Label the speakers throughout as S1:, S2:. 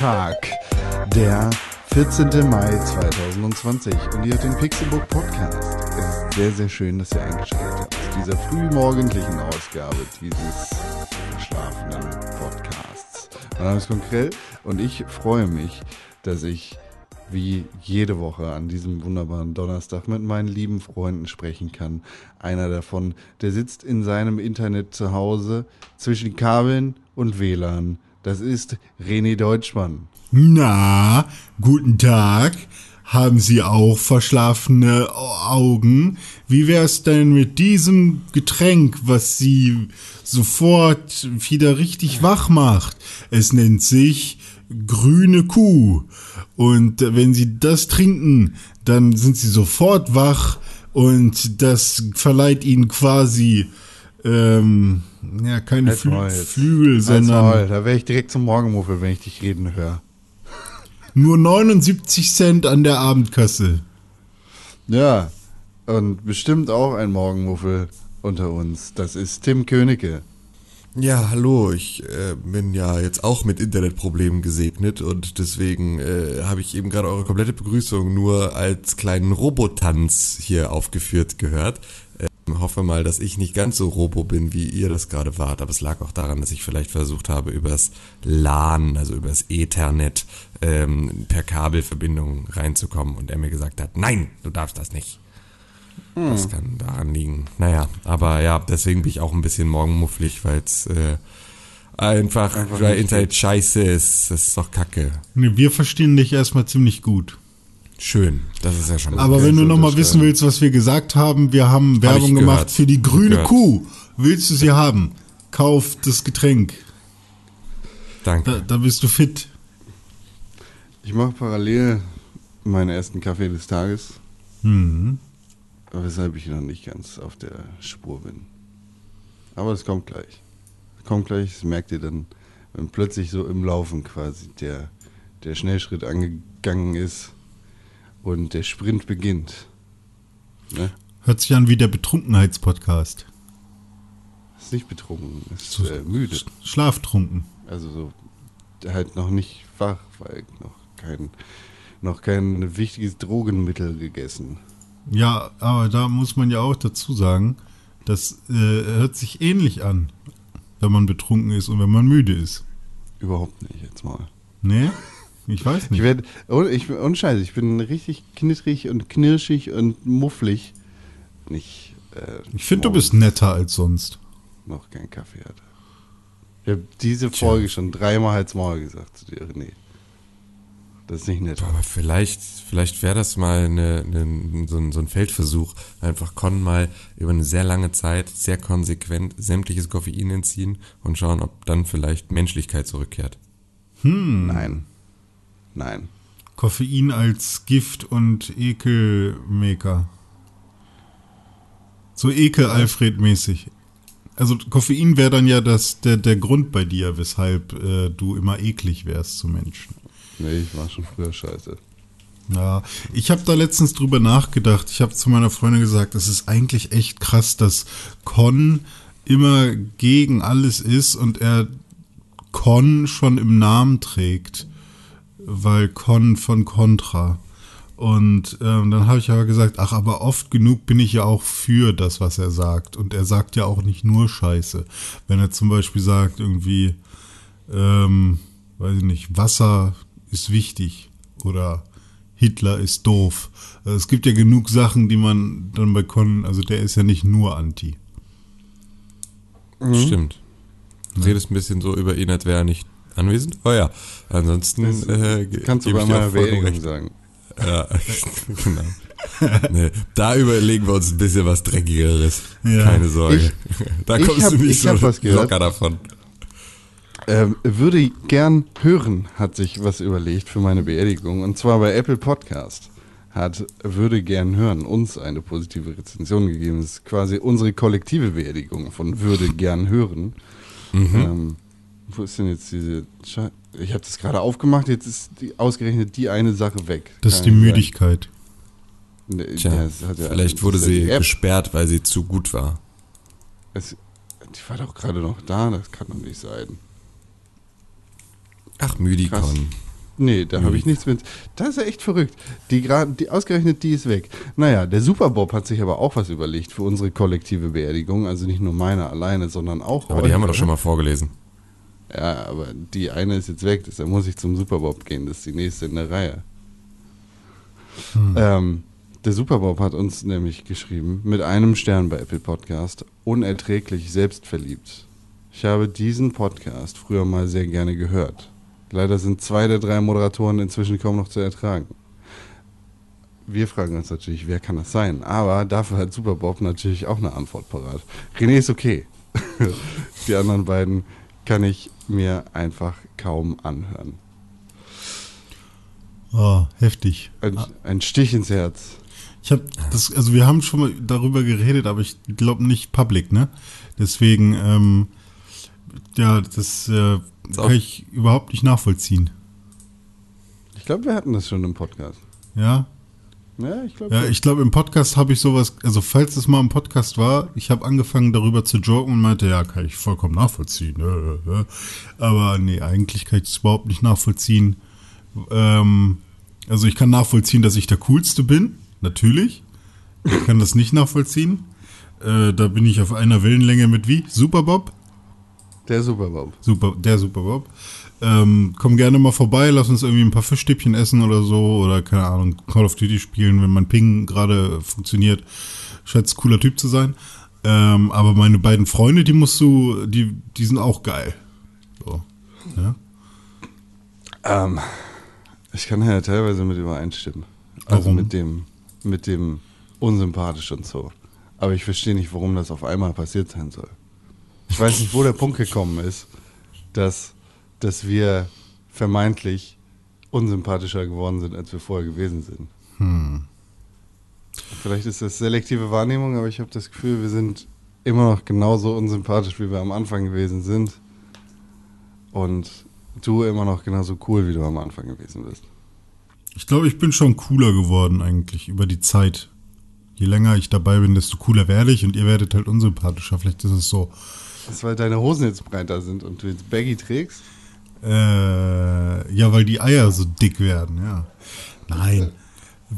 S1: Donnerstag, der 14. Mai 2020 und ihr hört den Pixelbook Podcast. Es ist sehr, sehr schön, dass ihr eingeschaltet habt zu dieser frühmorgendlichen Ausgabe dieses verschlafenen Podcasts. Mein Name ist Konkrell und ich freue mich, dass ich wie jede Woche an diesem wunderbaren Donnerstag mit meinen lieben Freunden sprechen kann. Einer davon, der sitzt in seinem Internet zu Hause zwischen Kabeln und WLAN. Das ist René Deutschmann.
S2: Na, guten Tag. Haben Sie auch verschlafene Augen? Wie wär's denn mit diesem Getränk, was Sie sofort wieder richtig wach macht? Es nennt sich grüne Kuh. Und wenn Sie das trinken, dann sind Sie sofort wach und das verleiht Ihnen quasi ähm, ja keine Flü Flügel, sondern
S1: da wäre ich direkt zum Morgenmuffel, wenn ich dich reden höre.
S2: Nur 79 Cent an der Abendkasse.
S1: Ja, und bestimmt auch ein Morgenmuffel unter uns. Das ist Tim Königke.
S3: Ja, hallo, ich äh, bin ja jetzt auch mit Internetproblemen gesegnet und deswegen äh, habe ich eben gerade eure komplette Begrüßung nur als kleinen Robotanz hier aufgeführt gehört. Hoffe mal, dass ich nicht ganz so robo bin, wie ihr das gerade wart, aber es lag auch daran, dass ich vielleicht versucht habe, übers LAN, also übers Ethernet, ähm, per Kabelverbindung reinzukommen und er mir gesagt hat, nein, du darfst das nicht. Hm. Das kann daran liegen. Naja, aber ja, deswegen bin ich auch ein bisschen morgenmufflig, weil es äh, einfach, einfach weil Internet scheiße ist. Das ist doch kacke.
S2: Nee, wir verstehen dich erstmal ziemlich gut.
S3: Schön, das ist ja schon
S2: Aber wenn du nochmal wissen willst, was wir gesagt haben, wir haben Werbung hab gemacht für die grüne Kuh. Willst du sie haben? Kauf das Getränk.
S3: Danke.
S2: Da, da bist du fit.
S1: Ich mache parallel meinen ersten Kaffee des Tages.
S2: Mhm
S1: weshalb ich noch nicht ganz auf der Spur bin. Aber es kommt gleich. Es kommt gleich, das merkt ihr dann, wenn plötzlich so im Laufen quasi der, der Schnellschritt angegangen ist und der Sprint beginnt.
S2: Ne? Hört sich an wie der Betrunkenheitspodcast.
S1: Ist nicht betrunken, ist so, äh, müde.
S2: Schlaftrunken.
S1: Also so halt noch nicht wach, weil noch kein, noch kein wichtiges Drogenmittel gegessen.
S2: Ja, aber da muss man ja auch dazu sagen, das äh, hört sich ähnlich an, wenn man betrunken ist und wenn man müde ist.
S1: Überhaupt nicht, jetzt mal.
S2: Nee? Ich weiß nicht.
S1: Ich werde, oh, ich, ohne Scheiße, ich bin richtig knittrig und knirschig und mufflig. Nicht.
S2: Äh, ich finde, du bist netter als sonst.
S1: Noch kein Kaffee hatte. Ich habe diese Folge Tja. schon dreimal als Maul gesagt zu dir, René. Das ist nicht nett.
S3: Aber vielleicht, vielleicht wäre das mal eine, eine, so, ein, so ein Feldversuch. Einfach Con mal über eine sehr lange Zeit sehr konsequent sämtliches Koffein entziehen und schauen, ob dann vielleicht Menschlichkeit zurückkehrt.
S1: Hm. Nein. Nein.
S2: Koffein als Gift und Ekelmaker. So Ekel-Alfred-mäßig. Also Koffein wäre dann ja das, der, der Grund bei dir, weshalb äh, du immer eklig wärst zu Menschen.
S1: Nee, ich war schon früher scheiße.
S2: Ja, ich habe da letztens drüber nachgedacht. Ich habe zu meiner Freundin gesagt, es ist eigentlich echt krass, dass Con immer gegen alles ist und er Con schon im Namen trägt, weil Con von Contra. Und ähm, dann habe ich aber gesagt, ach, aber oft genug bin ich ja auch für das, was er sagt. Und er sagt ja auch nicht nur Scheiße. Wenn er zum Beispiel sagt, irgendwie, ähm, weiß ich nicht, Wasser ist wichtig oder Hitler ist doof. Also es gibt ja genug Sachen, die man dann bei Con, also der ist ja nicht nur anti.
S3: Mhm. Stimmt. Du redest ein bisschen so über ihn, als wäre er nicht anwesend. Oh ja, ansonsten äh,
S1: kannst du bei meiner Beerdigung sagen.
S3: Ja, genau. nee, da überlegen wir uns ein bisschen was Dreckigeres. Ja. Keine Sorge. Ich, da kommst hab, du nicht so locker davon.
S1: Ähm, würde gern hören, hat sich was überlegt für meine Beerdigung. Und zwar bei Apple Podcast hat würde gern hören uns eine positive Rezension gegeben. Das ist quasi unsere kollektive Beerdigung von würde gern hören. Mhm. Ähm, wo ist denn jetzt diese Sche Ich habe das gerade aufgemacht, jetzt ist die, ausgerechnet die eine Sache weg.
S2: Das ist die Müdigkeit.
S3: Nee, Tja, ja, ja, vielleicht wurde sie gesperrt, weil sie zu gut war.
S1: Es, die war doch gerade noch da, das kann doch nicht sein.
S3: Ach, Müdikon.
S1: Nee, da habe ich nichts mit. Das ist ja echt verrückt. Die, grad, die ausgerechnet, die ist weg. Naja, der Superbob hat sich aber auch was überlegt für unsere kollektive Beerdigung. Also nicht nur meine alleine, sondern auch.
S3: Aber die haben wir doch schon mal vorgelesen.
S1: Ja, aber die eine ist jetzt weg, deshalb muss ich zum Superbob gehen. Das ist die nächste in der Reihe. Ähm, der Superbob hat uns nämlich geschrieben, mit einem Stern bei Apple Podcast, unerträglich selbstverliebt. Ich habe diesen Podcast früher mal sehr gerne gehört. Leider sind zwei der drei Moderatoren inzwischen kaum noch zu ertragen. Wir fragen uns natürlich, wer kann das sein? Aber dafür hat Superbob natürlich auch eine Antwort parat. René ist okay. Die anderen beiden kann ich mir einfach kaum anhören.
S2: Oh, heftig.
S1: Ein, ein Stich ins Herz.
S2: Ich habe das, also wir haben schon mal darüber geredet, aber ich glaube nicht public, ne? Deswegen, ähm, ja, das äh, kann ich überhaupt nicht nachvollziehen.
S1: Ich glaube, wir hatten das schon im Podcast.
S2: Ja,
S1: Ja, ich glaube.
S2: ja, ich glaube im Podcast habe ich sowas, also falls es mal im Podcast war, ich habe angefangen darüber zu joken und meinte, ja, kann ich vollkommen nachvollziehen. äh, äh. Aber nee, eigentlich kann ich das überhaupt nicht nachvollziehen. Ähm, also ich kann nachvollziehen, dass ich der Coolste bin, natürlich. Ich kann das nicht nachvollziehen. Äh, da bin ich auf einer Wellenlänge mit wie? Superbob?
S1: Der Superbob.
S2: Super, der Superbob. Ähm, komm gerne mal vorbei, lass uns irgendwie ein paar Fischstäbchen essen oder so oder keine Ahnung, Call of Duty spielen, wenn mein Ping gerade funktioniert. Scheint ein cooler Typ zu sein. Ähm, aber meine beiden Freunde, die musst du, die, die sind auch geil. So. Ja?
S1: Ähm, ich kann ja teilweise mit übereinstimmen. Also
S2: Warum?
S1: mit dem, mit dem unsympathisch und so. Aber ich verstehe nicht, warum das auf einmal passiert sein soll. Ich weiß nicht, wo der Punkt gekommen ist, dass, dass wir vermeintlich unsympathischer geworden sind, als wir vorher gewesen sind. Vielleicht ist das selektive Wahrnehmung, aber ich habe das Gefühl, wir sind immer noch genauso unsympathisch, wie wir am Anfang gewesen sind. Und du immer noch genauso cool, wie du am Anfang gewesen bist.
S2: Ich glaube, ich bin schon cooler geworden eigentlich über die Zeit. Je länger ich dabei bin, desto cooler werde ich und ihr werdet halt unsympathischer. Vielleicht ist es so.
S1: Das ist, weil deine Hosen jetzt breiter sind und du jetzt Baggy trägst.
S2: Äh, ja, weil die Eier so dick werden, ja. Nein.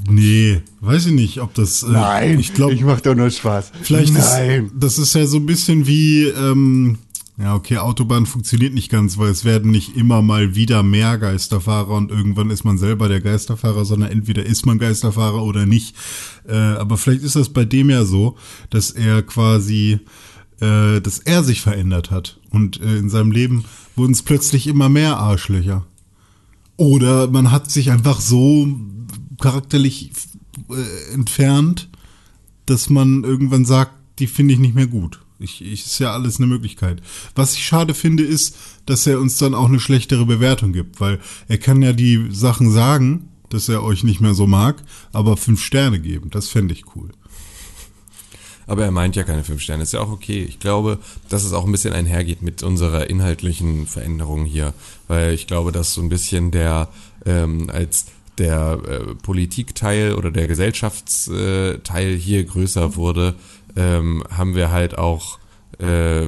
S2: Nee, weiß ich nicht, ob das. Äh, ich glaube,
S1: ich mach doch nur Spaß.
S2: vielleicht
S1: Nein.
S2: ist das ist ja so ein bisschen wie. Ähm, ja, okay, Autobahn funktioniert nicht ganz, weil es werden nicht immer mal wieder mehr Geisterfahrer und irgendwann ist man selber der Geisterfahrer, sondern entweder ist man Geisterfahrer oder nicht. Äh, aber vielleicht ist das bei dem ja so, dass er quasi, äh, dass er sich verändert hat und äh, in seinem Leben wurden es plötzlich immer mehr Arschlöcher. Oder man hat sich einfach so charakterlich äh, entfernt, dass man irgendwann sagt, die finde ich nicht mehr gut. Ich, ich ist ja alles eine Möglichkeit. Was ich schade finde, ist, dass er uns dann auch eine schlechtere Bewertung gibt, weil er kann ja die Sachen sagen, dass er euch nicht mehr so mag, aber fünf Sterne geben. Das fände ich cool.
S3: Aber er meint ja keine fünf Sterne, ist ja auch okay. Ich glaube, dass es auch ein bisschen einhergeht mit unserer inhaltlichen Veränderung hier, weil ich glaube, dass so ein bisschen der ähm, als der äh, Politikteil oder der Gesellschaftsteil hier größer wurde, ähm, haben wir halt auch, äh,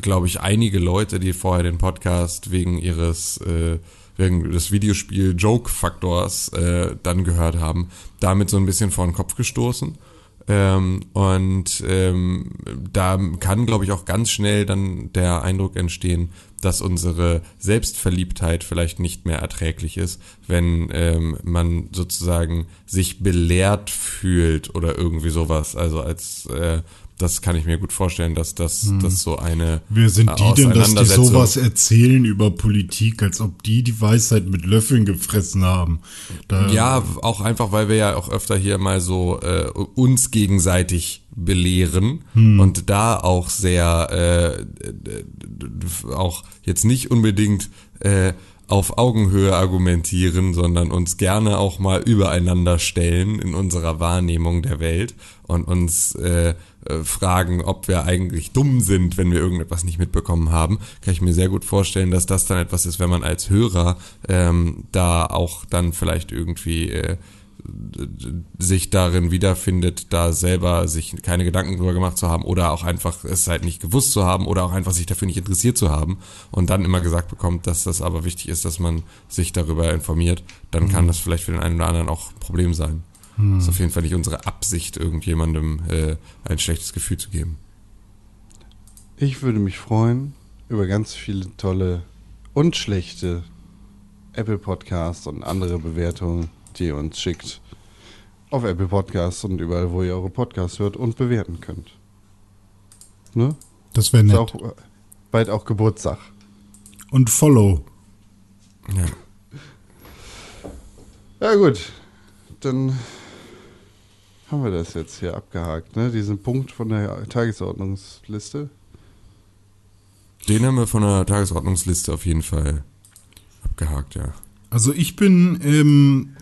S3: glaube ich, einige Leute, die vorher den Podcast wegen ihres äh, wegen des Videospiel Joke-Faktors äh, dann gehört haben, damit so ein bisschen vor den Kopf gestoßen. Ähm, und ähm, da kann, glaube ich, auch ganz schnell dann der Eindruck entstehen, dass unsere Selbstverliebtheit vielleicht nicht mehr erträglich ist, wenn ähm, man sozusagen sich belehrt fühlt oder irgendwie sowas. Also als äh, das kann ich mir gut vorstellen, dass das, das so eine
S2: Wer sind die denn, dass die sowas erzählen über Politik, als ob die die Weisheit mit Löffeln gefressen haben? Da,
S3: Ja, auch einfach, weil wir ja auch öfter hier mal so äh, uns gegenseitig belehren und da auch sehr äh, auch jetzt nicht unbedingt äh, auf Augenhöhe argumentieren, sondern uns gerne auch mal übereinander stellen in unserer Wahrnehmung der Welt und uns äh, äh, fragen, ob wir eigentlich dumm sind, wenn wir irgendetwas nicht mitbekommen haben, kann ich mir sehr gut vorstellen, dass das dann etwas ist, wenn man als Hörer ähm, da auch dann vielleicht irgendwie äh, sich darin wiederfindet, da selber sich keine Gedanken drüber gemacht zu haben oder auch einfach es halt nicht gewusst zu haben oder auch einfach sich dafür nicht interessiert zu haben und dann immer gesagt bekommt, dass das aber wichtig ist, dass man sich darüber informiert, dann kann das vielleicht für den einen oder anderen auch ein Problem sein. Das ist auf jeden Fall nicht unsere Absicht, irgendjemandem äh, ein schlechtes Gefühl zu geben.
S1: Ich würde mich freuen über ganz viele tolle und schlechte Apple Podcasts und andere Bewertungen, die ihr uns schickt. Auf Apple Podcasts und überall, wo ihr eure Podcasts hört und bewerten könnt. Ne?
S2: Das wäre
S1: Ist
S2: nett.
S1: auch äh, bald auch Geburtstag.
S2: Und Follow.
S3: Ja.
S1: Ja gut, dann haben wir das jetzt hier abgehakt, ne? Diesen Punkt von der Tagesordnungsliste.
S3: Den haben wir von der Tagesordnungsliste auf jeden Fall abgehakt, ja.
S2: Also ich bin, ähm,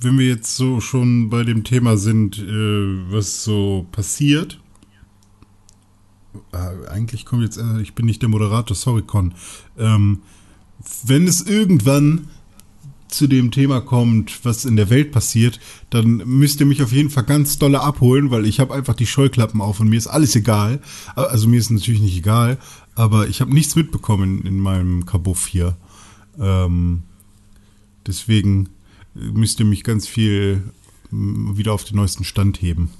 S2: wenn wir jetzt so schon bei dem Thema sind, äh, was so passiert. Äh, eigentlich kommt jetzt, äh, ich bin nicht der Moderator, sorry Con. Ähm, wenn es irgendwann zu dem Thema kommt, was in der Welt passiert, dann müsst ihr mich auf jeden Fall ganz dolle abholen, weil ich habe einfach die Scheuklappen auf und mir ist alles egal. Also mir ist natürlich nicht egal, aber ich habe nichts mitbekommen in, in meinem Kabuff hier. Ähm, deswegen müsst ihr mich ganz viel mm, wieder auf den neuesten Stand heben.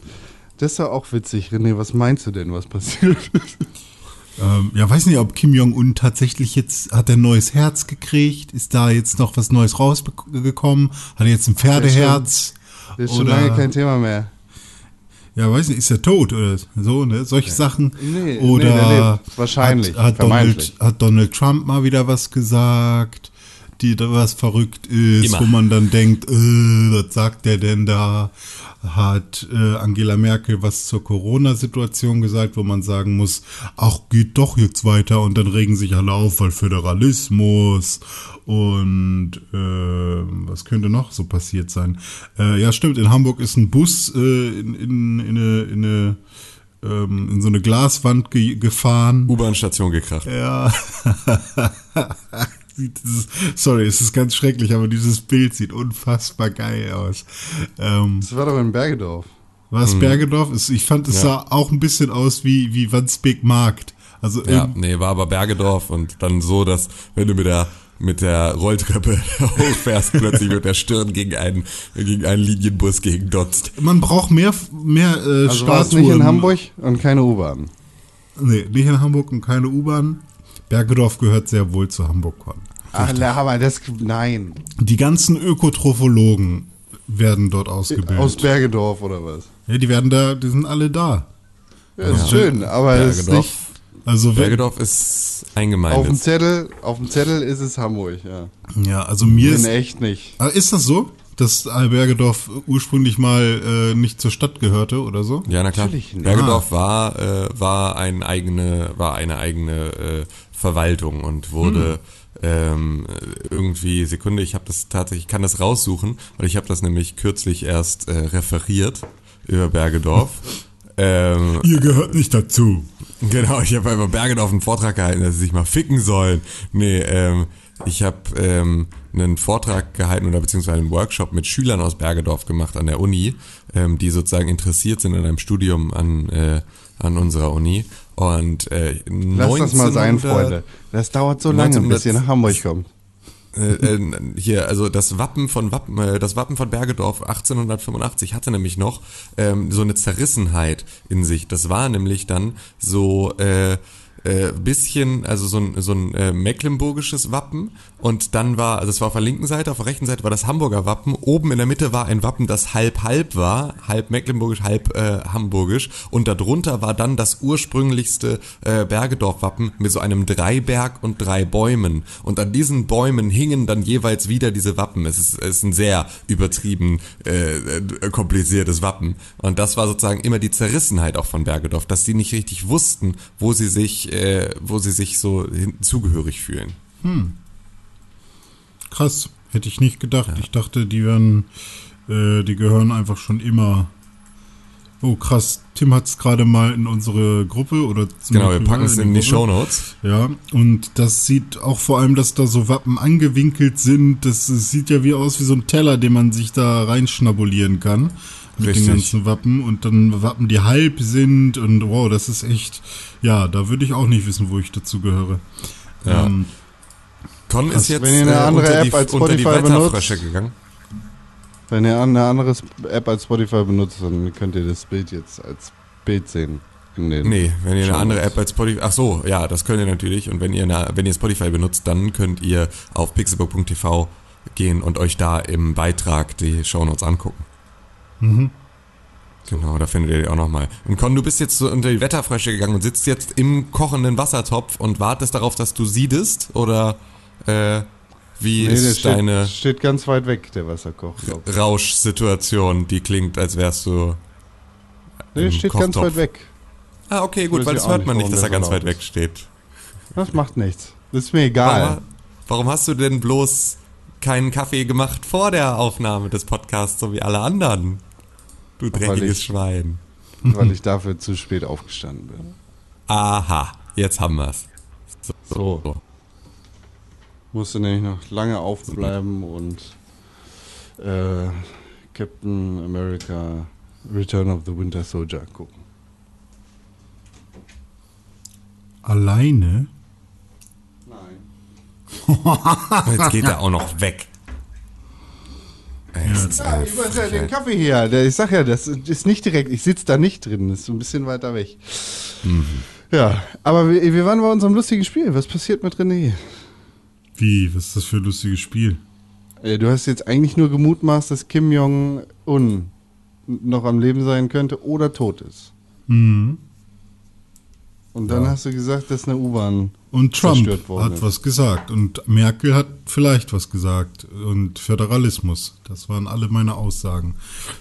S1: Das ist ja auch witzig, René. Was meinst du denn, was passiert ist?
S2: Ähm, ja, weiß nicht, ob Kim Jong-un tatsächlich jetzt, hat er ein neues Herz gekriegt? Ist da jetzt noch was Neues rausgekommen? Hat er jetzt ein Pferdeherz?
S1: Das ist schon
S2: Oder-
S1: lange kein Thema mehr.
S2: Ja, weiß nicht, ist er tot oder so, ne? Solche Sachen.
S1: Nee,
S2: oder
S1: nee. Wahrscheinlich,
S2: Hat, hat, Donald, hat Donald Trump mal wieder was gesagt, die da was verrückt ist,
S3: Immer.
S2: wo man dann denkt, äh, was sagt der denn da? Hat äh, Angela Merkel was zur Corona-Situation gesagt, wo man sagen muss, ach, geht doch jetzt weiter und dann regen sich alle auf, weil Föderalismus und äh, was könnte noch so passiert sein? Äh, ja, stimmt, in Hamburg ist ein Bus äh, in, in, in eine, in eine ähm, in so eine Glaswand ge gefahren.
S3: U-Bahn-Station gekracht.
S2: Ja. Dieses- Sorry, es ist ganz schrecklich, aber dieses Bild sieht unfassbar geil aus. Ähm,
S1: Das war doch in Bergedorf.
S2: war es Bergedorf? Es- Ich fand, es
S3: Ja.
S2: sah auch ein bisschen aus wie, wie Wandsbek Markt. Also
S3: Ja, nee, war aber Bergedorf und dann so, dass wenn du mit der mit der Rolltreppe hochfährst, plötzlich mit der Stirn gegen einen, gegen einen Linienbus gegen dotzt.
S2: man braucht mehr, mehr äh,
S1: Also war es
S2: Statuen.
S1: nicht in Hamburg und keine U-Bahn.
S2: Nee, nicht in Hamburg und keine U-Bahn. Bergedorf gehört sehr wohl zu Hamburg.
S1: Ach, na, aber das, nein.
S2: Die ganzen Ökotrophologen werden dort ausgebildet.
S1: Aus Bergedorf oder was?
S2: ja, die werden da, die sind alle da.
S1: Ja, ist schön, aber es ist nicht
S3: Bergedorf,
S2: Also
S3: Bergedorf ist
S1: auf dem
S3: eingemeindet.
S1: Zettel. Auf dem Zettel ist es Hamburg, ja.
S2: ja, also mir
S1: In
S2: ist,
S1: echt nicht.
S2: Ist das so, dass Bergedorf ursprünglich mal äh, nicht zur Stadt gehörte oder so?
S3: Ja, na klar.
S1: Natürlich nicht.
S3: Bergedorf war, äh, war, ein eigene, war eine eigene äh, Verwaltung und wurde ähm, irgendwie, Sekunde, ich habe das tatsächlich, ich kann das raussuchen, weil ich habe das nämlich kürzlich erst äh, referiert über Bergedorf. ähm,
S2: Ihr gehört nicht dazu.
S3: Genau, ich habe über Bergedorf einen Vortrag gehalten, dass sie sich mal ficken sollen. Nee, ähm, ich habe ähm, einen Vortrag gehalten oder beziehungsweise einen Workshop mit Schülern aus Bergedorf gemacht an der Uni, ähm, die sozusagen interessiert sind an einem Studium an, äh, an unserer Uni. Und äh,
S1: Lass das mal sein,
S3: 1900
S1: Freunde. Das dauert so lange,
S3: 1900
S1: bis ihr nach Hamburg kommt.
S3: äh, äh, hier, also das Wappen von Wappen, äh, das Wappen von Bergedorf 1885 hatte nämlich noch ähm, so eine Zerrissenheit in sich. Das war nämlich dann so äh, äh, bisschen, also so ein, so ein äh, mecklenburgisches Wappen. Und dann war, also es war auf der linken Seite, auf der rechten Seite war das Hamburger Wappen, oben in der Mitte war ein Wappen, das halb halb war, halb mecklenburgisch, halb äh, hamburgisch. Und darunter war dann das ursprünglichste äh, Bergedorf-Wappen mit so einem Dreiberg und drei Bäumen. Und an diesen Bäumen hingen dann jeweils wieder diese Wappen. Es ist, es ist ein sehr übertrieben äh, äh, kompliziertes Wappen. Und das war sozusagen immer die Zerrissenheit auch von Bergedorf, dass die nicht richtig wussten, wo sie sich, äh, wo sie sich so zugehörig fühlen.
S2: Krass, hätte ich nicht gedacht. Ich dachte, die werden, äh, die gehören einfach schon immer Oh, krass. Tim hat es gerade mal in unsere Gruppe oder
S3: Genau, wir
S2: Beispiel
S3: packen
S2: mal
S3: es in die
S2: Gruppe.
S3: Shownotes.
S2: Ja, und das sieht auch vor allem, dass da so Wappen angewinkelt sind. Das, das sieht ja wie aus wie so ein Teller, den man sich da reinschnabulieren kann. Mit
S3: Richtig.
S2: den ganzen Wappen und dann Wappen, die halb sind und wow, das ist echt, ja, da würde ich auch nicht wissen, wo ich dazu gehöre.
S3: Ja.
S2: Ähm,
S3: Con ist jetzt
S1: Wenn ihr eine
S3: äh,
S1: andere
S3: unter
S1: App
S3: die,
S1: als
S3: unter die
S1: Spotify
S3: Wetterfrösche
S1: benutzt.
S3: gegangen.
S1: Wenn ihr eine andere App als Spotify benutzt, dann könnt ihr das Bild jetzt als Bild sehen. In den
S3: Nee, wenn ihr eine andere App als Spotify. Ach so, ja, das könnt ihr natürlich. Und wenn ihr, eine, wenn ihr Spotify benutzt, dann könnt ihr auf pixelbook.tv gehen und euch da im Beitrag die Shownotes angucken.
S2: Mhm.
S3: Genau, da findet ihr die auch nochmal. Und Con, du bist jetzt so unter die Wetterfrösche gegangen und sitzt jetzt im kochenden Wassertopf und wartest darauf, dass du siedest? Oder äh, wie
S1: Nee,
S3: ist
S1: steht,
S3: deine
S1: steht ganz weit weg, der Wasserkoch.
S3: Rauschsituation, die klingt, als wärst du.
S1: Nee, steht ganz
S3: Kochtopf.
S1: weit weg.
S3: Ah, okay, gut, weil das hört
S1: nicht,
S3: man nicht, dass er ganz weit
S1: laut
S3: weg
S1: ist.
S3: steht.
S1: Das macht nichts. Das ist mir egal.
S3: warum hast du denn bloß keinen Kaffee gemacht vor der Aufnahme des Podcasts, so wie alle anderen? Du
S1: Weil
S3: dreckiges
S1: ich-
S3: Schwein.
S1: weil ich dafür zu spät aufgestanden bin.
S3: Aha, jetzt haben wir's.
S1: So. Musste nämlich noch lange aufbleiben und äh, Captain America Return of the Winter Soldier gucken.
S2: Alleine?
S3: Jetzt geht er auch noch weg. Ist
S1: Ja, ich weiß ja, den. Kaffee hier. Der, ich sag ja, das ist nicht direkt. Ich sitze da nicht drin. Das ist so ein bisschen weiter weg.
S3: Mhm.
S1: Ja, aber wir, wir waren bei unserem lustigen Spiel. Was passiert mit René?
S2: Wie? Was ist das für ein lustiges Spiel?
S1: Äh, Du hast jetzt eigentlich nur gemutmaßt, dass Kim Jong-un noch am Leben sein könnte oder tot ist.
S2: Mhm.
S1: Und dann hast du gesagt, dass eine U-Bahn
S2: Und Trump
S1: zerstört worden
S2: hat was gesagt und Merkel hat vielleicht was gesagt und Föderalismus. Das waren alle meine Aussagen.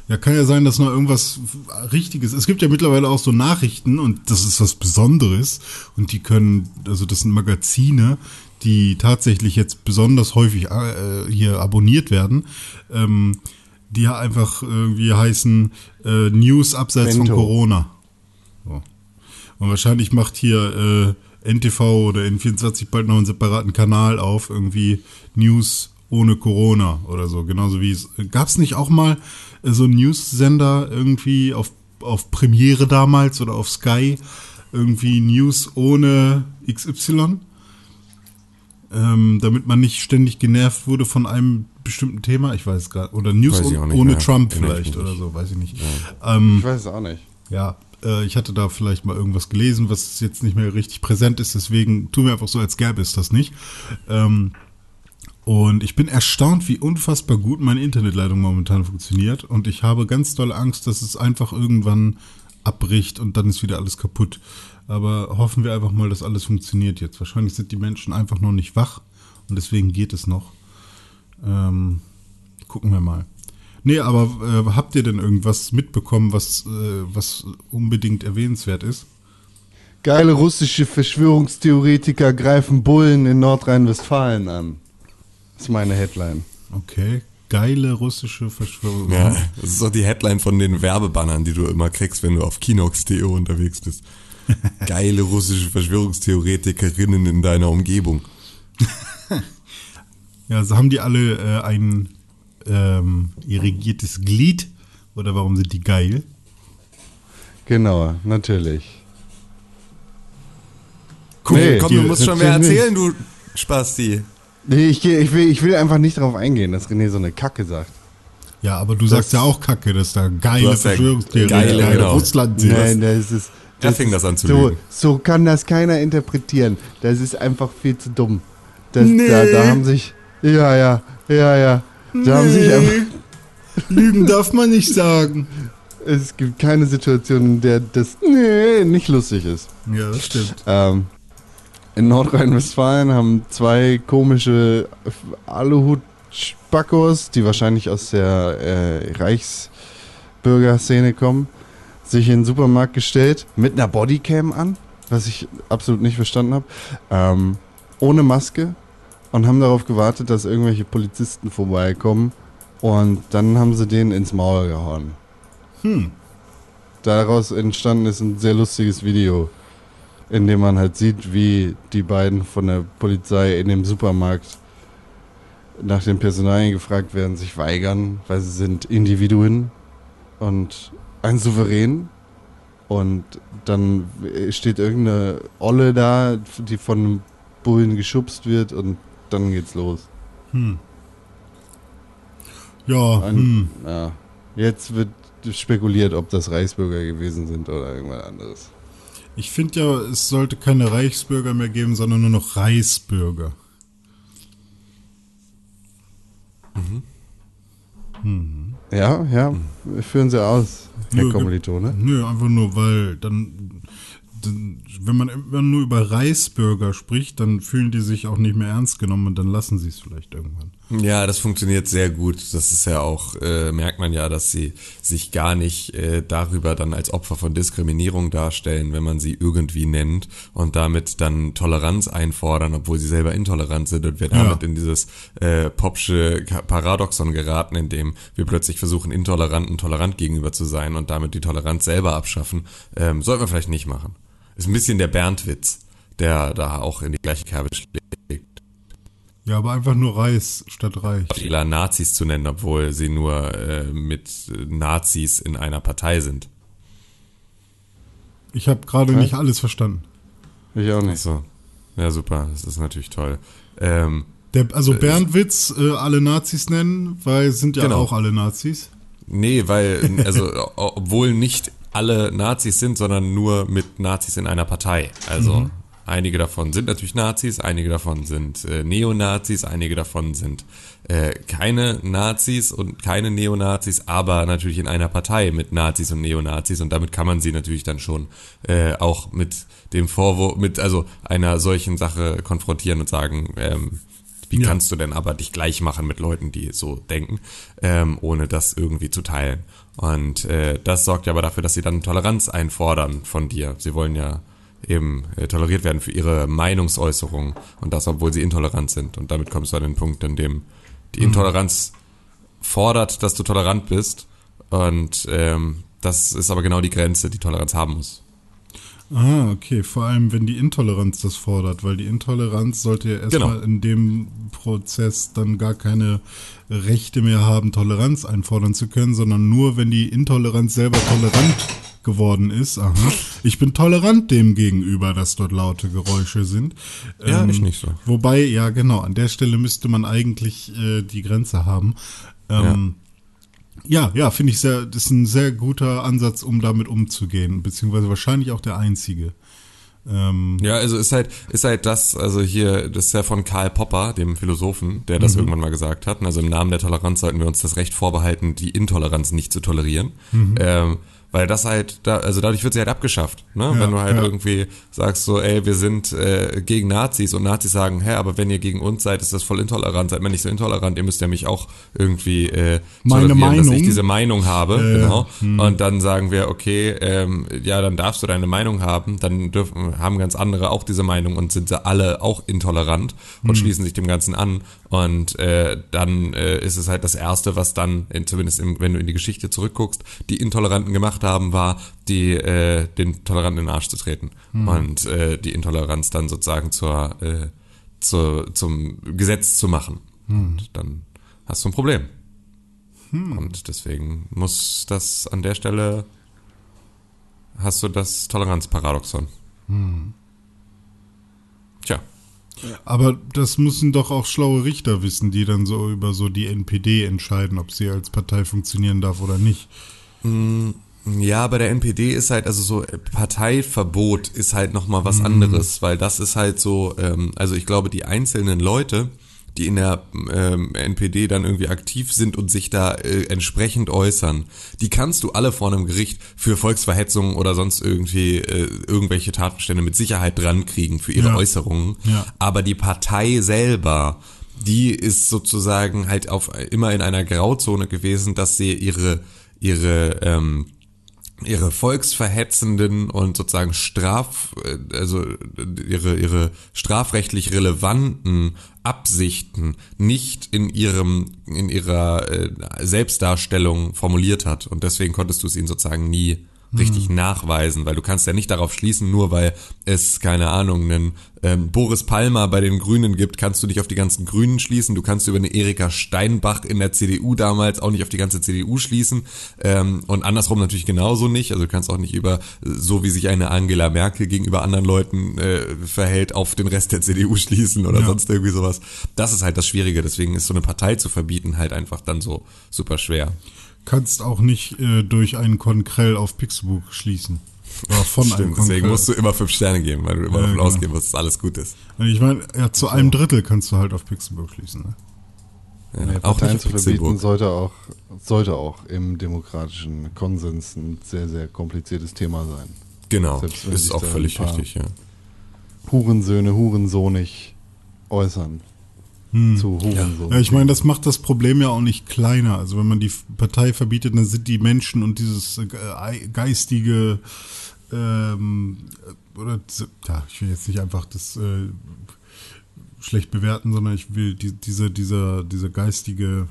S2: Ja, kann ja sein, dass noch irgendwas Richtiges. Es gibt ja mittlerweile auch so Nachrichten und das ist was Besonderes und die können, also das sind Magazine, die tatsächlich jetzt besonders häufig äh, hier abonniert werden. Ähm, die ja einfach irgendwie heißen äh, News abseits
S1: Bento.
S2: von Corona. Und wahrscheinlich macht hier äh, NTV oder N24 bald noch einen separaten Kanal auf, irgendwie News ohne Corona oder so. Genauso wie es. Gab es nicht auch mal äh, so einen News-Sender irgendwie auf, auf Premiere damals oder auf Sky? Irgendwie News ohne XY? Ähm, damit man nicht ständig genervt wurde von einem bestimmten Thema. Ich weiß gar Oder News ohne
S3: mehr.
S2: Trump vielleicht oder so, weiß ich nicht. Ähm,
S1: Ich weiß es auch nicht.
S2: ja, äh, ich hatte da vielleicht mal irgendwas gelesen, was jetzt nicht mehr richtig präsent ist, deswegen tun wir einfach so, als gäbe es das nicht. Ähm, und ich bin erstaunt, wie unfassbar gut meine Internetleitung momentan funktioniert. Und ich habe ganz doll Angst, dass es einfach irgendwann abbricht und dann ist wieder alles kaputt. Aber hoffen wir einfach mal, dass alles funktioniert jetzt. Wahrscheinlich sind die Menschen einfach noch nicht wach und deswegen geht es noch. Ähm, gucken wir mal. Nee, aber äh, habt ihr denn irgendwas mitbekommen, was, äh, was unbedingt erwähnenswert ist?
S1: Geile russische Verschwörungstheoretiker greifen Bullen in Nordrhein-Westfalen an. Das ist meine Headline.
S2: Okay. Geile russische Verschwörung.
S3: Ja, das ist doch die Headline von den Werbebannern, die du immer kriegst, wenn du auf Kinox.de unterwegs bist. Geile russische Verschwörungstheoretikerinnen in deiner Umgebung.
S2: Ja, so haben die alle äh, ein ähm, irrigiertes Glied? Oder warum sind die geil?
S1: Genau, natürlich.
S3: Komm,
S1: Nee,
S3: komm
S2: die-
S3: du musst schon mehr erzählen, du Spasti.
S1: Nee, ich, ich, will, ich will einfach nicht darauf eingehen, dass René so eine Kacke sagt.
S2: Ja, aber du sagst ja auch Kacke, dass da geile
S3: ja
S2: Verschwörungstheorien
S3: geile,
S2: geile
S3: genau.
S2: Russland sind.
S1: Nein, das ist. Das
S3: fing
S1: ist,
S3: das an zu
S1: so,
S3: lügen.
S1: so kann das keiner interpretieren. Das ist einfach viel zu dumm. Das,
S2: Nee.
S1: da, da haben sich. Ja, ja, ja, ja. Da haben sich einfach.
S2: Lügen darf man nicht sagen.
S1: Es gibt keine Situation, in der das nee, nicht lustig ist.
S2: Ja, das stimmt.
S1: Ähm, in Nordrhein-Westfalen haben zwei komische Aluhut-Spackos, die wahrscheinlich aus der äh, Reichsbürgerszene kommen, sich in den Supermarkt gestellt mit einer Bodycam an, was ich absolut nicht verstanden habe, ähm, ohne Maske und haben darauf gewartet, dass irgendwelche Polizisten vorbeikommen und dann haben sie denen ins Maul gehauen.
S2: Hm.
S1: daraus entstanden ist ein sehr lustiges Video, in dem man halt sieht, wie die beiden von der Polizei in dem Supermarkt nach den Personalien gefragt werden, sich weigern, weil sie sind Individuen und ein Souverän. Und dann steht irgendeine Olle da, die von einem Bullen geschubst wird und dann geht's los.
S2: Hm. Ja,
S1: Ein,
S2: hm.
S1: ja. Jetzt wird spekuliert, ob das Reichsbürger gewesen sind oder irgendwas anderes.
S2: ich finde ja, es sollte keine Reichsbürger mehr geben, sondern nur noch Reichsbürger.
S1: Ja, ja, führen Sie aus, Herr
S2: Nö,
S1: Kommilitone.
S2: Nö, einfach nur, weil dann, dann, wenn man immer nur über Reichsbürger spricht, dann fühlen die sich auch nicht mehr ernst genommen und dann lassen sie es vielleicht irgendwann.
S3: Ja, das funktioniert sehr gut. Das ist ja auch, äh, merkt man ja, dass sie sich gar nicht äh, darüber dann als Opfer von Diskriminierung darstellen, wenn man sie irgendwie nennt und damit dann Toleranz einfordern, obwohl sie selber intolerant sind und wir
S2: Ja.
S3: damit in dieses äh, popsche Paradoxon geraten, in dem wir plötzlich versuchen, Intoleranten tolerant gegenüber zu sein und damit die Toleranz selber abschaffen. Ähm, sollten wir vielleicht nicht machen. Ist ein bisschen der Bernd-Witz, der da auch in die gleiche Kerbe schlägt.
S2: Ja, aber einfach nur Reis statt Reich.
S3: Fehler, Nazis zu nennen, obwohl sie nur äh, mit Nazis in einer Partei sind.
S2: Ich habe gerade nicht alles verstanden.
S1: Ich auch nicht.
S3: So. Ja, super. Das ist natürlich toll. Ähm,
S2: Der, also Bernd Witz, äh, alle Nazis nennen, weil sind ja
S3: Genau.
S2: auch alle Nazis.
S3: Nee, weil, also, obwohl nicht alle Nazis sind, sondern nur mit Nazis in einer Partei. Also, einige davon sind natürlich Nazis, einige davon sind äh, Neonazis, einige davon sind äh, keine Nazis und keine Neonazis, aber natürlich in einer Partei mit Nazis und Neonazis und damit kann man sie natürlich dann schon äh, auch mit dem Vorwurf, mit also einer solchen Sache konfrontieren und sagen, ähm, wie
S2: Ja.
S3: kannst du denn aber dich gleich machen mit Leuten, die so denken, ähm, ohne das irgendwie zu teilen? Und äh, das sorgt ja aber dafür, dass sie dann Toleranz einfordern von dir. Sie wollen ja eben äh, toleriert werden für ihre Meinungsäußerung und das, obwohl sie intolerant sind. Und damit kommst du an den Punkt, in dem die Intoleranz fordert, dass du tolerant bist. Und ähm, das ist aber genau die Grenze, die Toleranz haben muss.
S2: Ah, okay. Vor allem, wenn die Intoleranz das fordert, weil die Intoleranz sollte ja erstmal
S3: Genau.
S2: in dem Prozess dann gar keine Rechte mehr haben, Toleranz einfordern zu können, sondern nur, wenn die Intoleranz selber tolerant geworden ist. Aha. Ich bin tolerant dem gegenüber, dass dort laute Geräusche sind.
S3: Ja, ich nicht so.
S2: Wobei, ja, genau, an der Stelle müsste man eigentlich äh, die Grenze haben. Ähm, ja, ja, finde ich sehr, das ist ein sehr guter Ansatz, um damit umzugehen, beziehungsweise wahrscheinlich auch der einzige. Ähm,
S3: Ja, also ist halt, ist halt das, also hier, das ist ja von Karl Popper, dem Philosophen, der das irgendwann mal gesagt hat. Also im Namen der Toleranz sollten wir uns das Recht vorbehalten, die Intoleranz nicht zu tolerieren. Ähm, weil das halt, da, also dadurch wird sie halt abgeschafft. Ne?
S2: Ja,
S3: wenn du halt
S2: ja.
S3: irgendwie sagst so, ey, wir sind äh, gegen Nazis und Nazis sagen, hä, aber wenn ihr gegen uns seid, ist das voll intolerant, seid mir nicht so intolerant, ihr müsst ja mich auch irgendwie äh,
S2: Meine
S3: tolerieren, dass ich
S2: Meinung?
S3: diese Meinung habe.
S2: Äh,
S3: genau. Und dann sagen wir, okay, ähm, ja, dann darfst du deine Meinung haben, dann dürfen, haben ganz andere auch diese Meinung und sind sie alle auch intolerant und schließen sich dem Ganzen an. Und äh, dann äh, ist es halt das Erste, was dann, in, zumindest im, wenn du in die Geschichte zurückguckst, die Intoleranten gemacht haben, war, die äh, den Toleranten in den Arsch zu treten. Und äh, die Intoleranz dann sozusagen zur, äh, zur, zum Gesetz zu machen. Und dann hast du ein Problem. Und deswegen muss das an der Stelle hast du das Toleranzparadoxon. Tja.
S2: Aber das müssen doch auch schlaue Richter wissen, die dann so über so die NPD entscheiden, ob sie als Partei funktionieren darf oder nicht.
S3: Ja, bei der NPD ist halt, also so äh, Parteiverbot ist halt nochmal was anderes, weil das ist halt so, ähm, also ich glaube, die einzelnen Leute, die in der ähm, NPD dann irgendwie aktiv sind und sich da äh, entsprechend äußern, die kannst du alle vor einem Gericht für Volksverhetzung oder sonst irgendwie äh, irgendwelche Tatbestände mit Sicherheit dran kriegen für ihre
S2: Ja.
S3: Äußerungen.
S2: Ja.
S3: Aber die Partei selber, die ist sozusagen halt auf immer in einer Grauzone gewesen, dass sie ihre ihre ähm, ihre volksverhetzenden und sozusagen straf äh, also ihre ihre strafrechtlich relevanten Absichten nicht in ihrem in ihrer äh, Selbstdarstellung formuliert hat. Und deswegen konntest du es ihnen sozusagen nie richtig nachweisen, weil du kannst ja nicht darauf schließen, nur weil es, keine Ahnung, einen ähm, Boris Palmer bei den Grünen gibt, kannst du nicht auf die ganzen Grünen schließen. Du kannst über eine Erika Steinbach in der CDU damals auch nicht auf die ganze CDU schließen. Ähm, und andersrum natürlich genauso nicht. Also du kannst auch nicht über, so wie sich eine Angela Merkel gegenüber anderen Leuten äh, verhält, auf den Rest der CDU schließen oder
S2: Ja.
S3: sonst irgendwie sowas. Das ist halt das Schwierige. Deswegen ist so eine Partei zu verbieten halt einfach dann so super schwer.
S2: Kannst auch nicht äh, durch einen Konkrell auf Pixelbook schließen. Oder von einem
S3: Stimmt, deswegen
S2: Konkrell.
S3: musst du immer fünf Sterne geben, weil du immer
S2: Ja,
S3: davon
S2: genau.
S3: ausgehen musst, dass alles gut ist.
S2: Ich meine, ja, zu einem Drittel kannst du halt auf Pixelbook schließen. Ne?
S3: Ja,
S1: Nee,
S3: auch
S1: Parteien zu verbieten sollte auch, sollte auch im demokratischen Konsens ein sehr, sehr kompliziertes Thema sein.
S3: Genau, ist auch völlig richtig, ja.
S1: Hurensöhne, Hurensohnig äußern. Zu Hurensohn.
S2: Hm. Ja, ich meine, das macht das Problem ja auch nicht kleiner. Also wenn man die Partei verbietet, dann sind die Menschen und dieses äh, geistige ähm, oder diese- ja, ich will jetzt nicht einfach das äh, schlecht bewerten, sondern ich will die, diese, dieser, diese geistige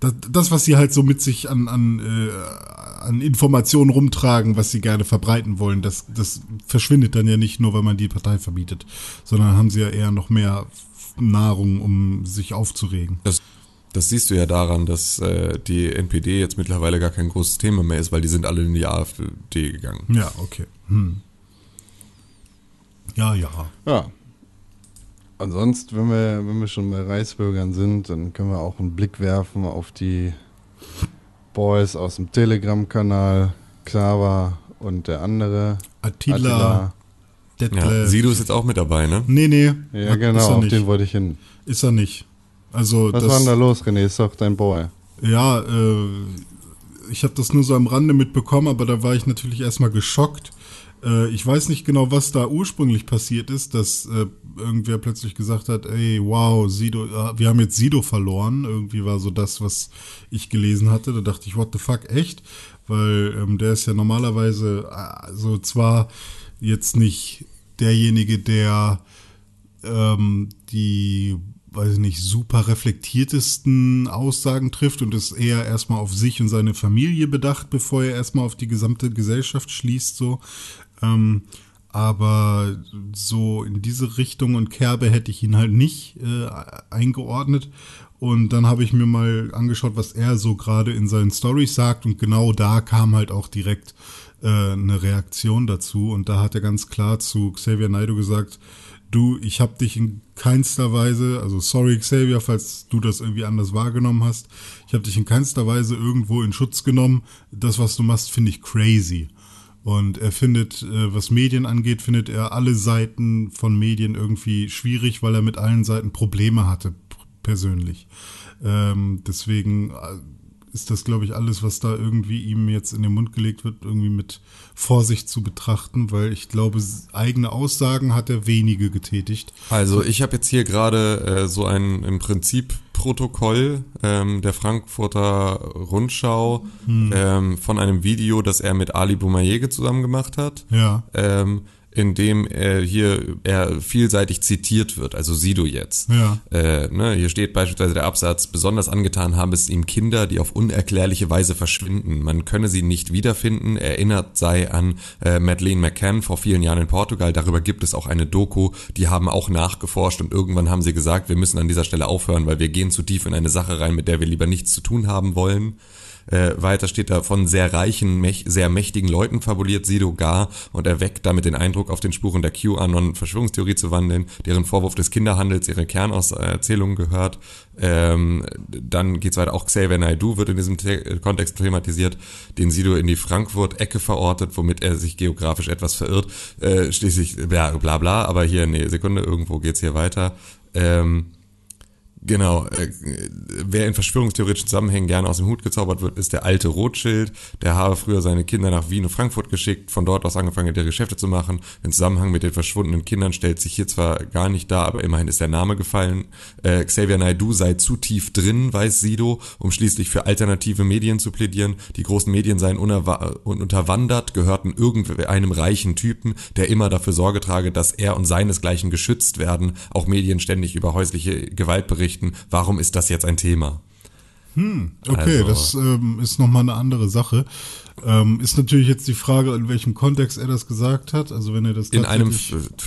S2: das, das, was sie halt so mit sich an, an, äh, an Informationen rumtragen, was sie gerne verbreiten wollen, das, das verschwindet dann ja nicht nur, weil man die Partei verbietet, sondern haben sie ja eher noch mehr Nahrung, um sich aufzuregen.
S3: Das, das siehst du ja daran, dass äh, die NPD jetzt mittlerweile gar kein großes Thema mehr ist, weil die sind alle in die AfD gegangen.
S2: Ja, okay. Hm. Ja, ja.
S1: Ja. Ansonsten, wenn wir, wenn wir schon bei Reichsbürgern sind, dann können wir auch einen Blick werfen auf die Boys aus dem Telegram-Kanal, Xaver und der andere.
S2: Attila,
S3: Ja,
S2: Detlef.
S3: Sido ist jetzt auch mit dabei, ne?
S2: nee, nee.
S1: Ja,
S2: hat-
S1: genau, auf
S2: nicht.
S1: den wollte ich hin.
S2: Ist er nicht. Also
S1: Was
S2: das,
S1: war denn da los, René? Ist doch dein Boy.
S2: Ja, äh, ich habe das nur so am Rande mitbekommen, aber da war ich natürlich erstmal geschockt. Äh, ich weiß nicht genau, was da ursprünglich passiert ist, dass äh, irgendwer plötzlich gesagt hat, ey, wow, Sido, äh, wir haben jetzt Sido verloren. Irgendwie war so das, was ich gelesen hatte. Da dachte ich, what the fuck, echt? Weil ähm, der ist ja normalerweise, äh, also zwar jetzt nicht derjenige, der ähm, die, weiß ich nicht, super reflektiertesten Aussagen trifft und ist eher erstmal auf sich und seine Familie bedacht, bevor er erstmal auf die gesamte Gesellschaft schließt, so. Ähm, aber so in diese Richtung und Kerbe hätte ich ihn halt nicht äh, eingeordnet. Und dann habe ich mir mal angeschaut, was er so gerade in seinen Stories sagt. Und genau da kam halt auch direkt äh, eine Reaktion dazu. Und da hat er ganz klar zu Xavier Naidoo gesagt, du, ich habe dich in keinster Weise, also sorry Xavier, falls du das irgendwie anders wahrgenommen hast, ich habe dich in keinster Weise irgendwo in Schutz genommen. Das, was du machst, finde ich crazy. Und er findet, äh, was Medien angeht, findet er alle Seiten von Medien irgendwie schwierig, weil er mit allen Seiten Probleme hatte, persönlich. Ähm, deswegen äh, ist das, glaube ich, alles, was da irgendwie ihm jetzt in den Mund gelegt wird, irgendwie mit Vorsicht zu betrachten, weil ich glaube, eigene Aussagen hat er wenige getätigt.
S3: Also ich habe jetzt hier gerade äh, so ein im Prinzip Protokoll ähm, der Frankfurter Rundschau ähm, von einem Video, das er mit Ali Boumaier zusammen gemacht hat.
S2: Ja.
S3: Ähm, in dem er hier er vielseitig zitiert wird, also Sido jetzt.
S2: Ja.
S3: Äh, ne, hier steht beispielsweise der Absatz, besonders angetan haben es ihm Kinder, die auf unerklärliche Weise verschwinden. Man könne sie nicht wiederfinden. Erinnert sei an äh, Madeleine McCann vor vielen Jahren in Portugal. Darüber gibt es auch eine Doku. Die haben auch nachgeforscht und irgendwann haben sie gesagt, wir müssen an dieser Stelle aufhören, weil wir gehen zu tief in eine Sache rein, mit der wir lieber nichts zu tun haben wollen. Äh, weiter steht da von sehr reichen, mäch sehr mächtigen Leuten fabuliert Sido gar und erweckt damit den Eindruck, auf den Spuren der QAnon-Verschwörungstheorie zu wandeln, deren Vorwurf des Kinderhandels ihre Kernauserzählungen gehört. Ähm, dann geht's weiter, auch Xavier Naidoo wird in diesem The Kontext thematisiert, den Sido in die Frankfurt-Ecke verortet, womit er sich geografisch etwas verirrt. Äh, schließlich, bla bla bla, aber hier, nee, Sekunde, irgendwo geht's hier weiter. Ähm, Genau. Äh, wer in verschwörungstheoretischen Zusammenhängen gerne aus dem Hut gezaubert wird, ist der alte Rothschild. Der habe früher seine Kinder nach Wien und Frankfurt geschickt, von dort aus angefangen, der Geschäfte zu machen. Im Zusammenhang mit den verschwundenen Kindern stellt sich hier zwar gar nicht dar, aber immerhin ist der Name gefallen. Äh, Xavier Naidoo sei zu tief drin, weiß Sido, um schließlich für alternative Medien zu plädieren. Die großen Medien seien unterwandert, gehörten irgendeinem reichen Typen, der immer dafür Sorge trage, dass er und seinesgleichen geschützt werden. Auch Medien ständig über häusliche Gewalt berichten. Warum ist das jetzt ein Thema?
S2: Hm, okay, also, das ähm, ist nochmal eine andere Sache. Ähm, ist natürlich jetzt die Frage, in welchem Kontext er das gesagt hat. Also wenn er das
S3: in einem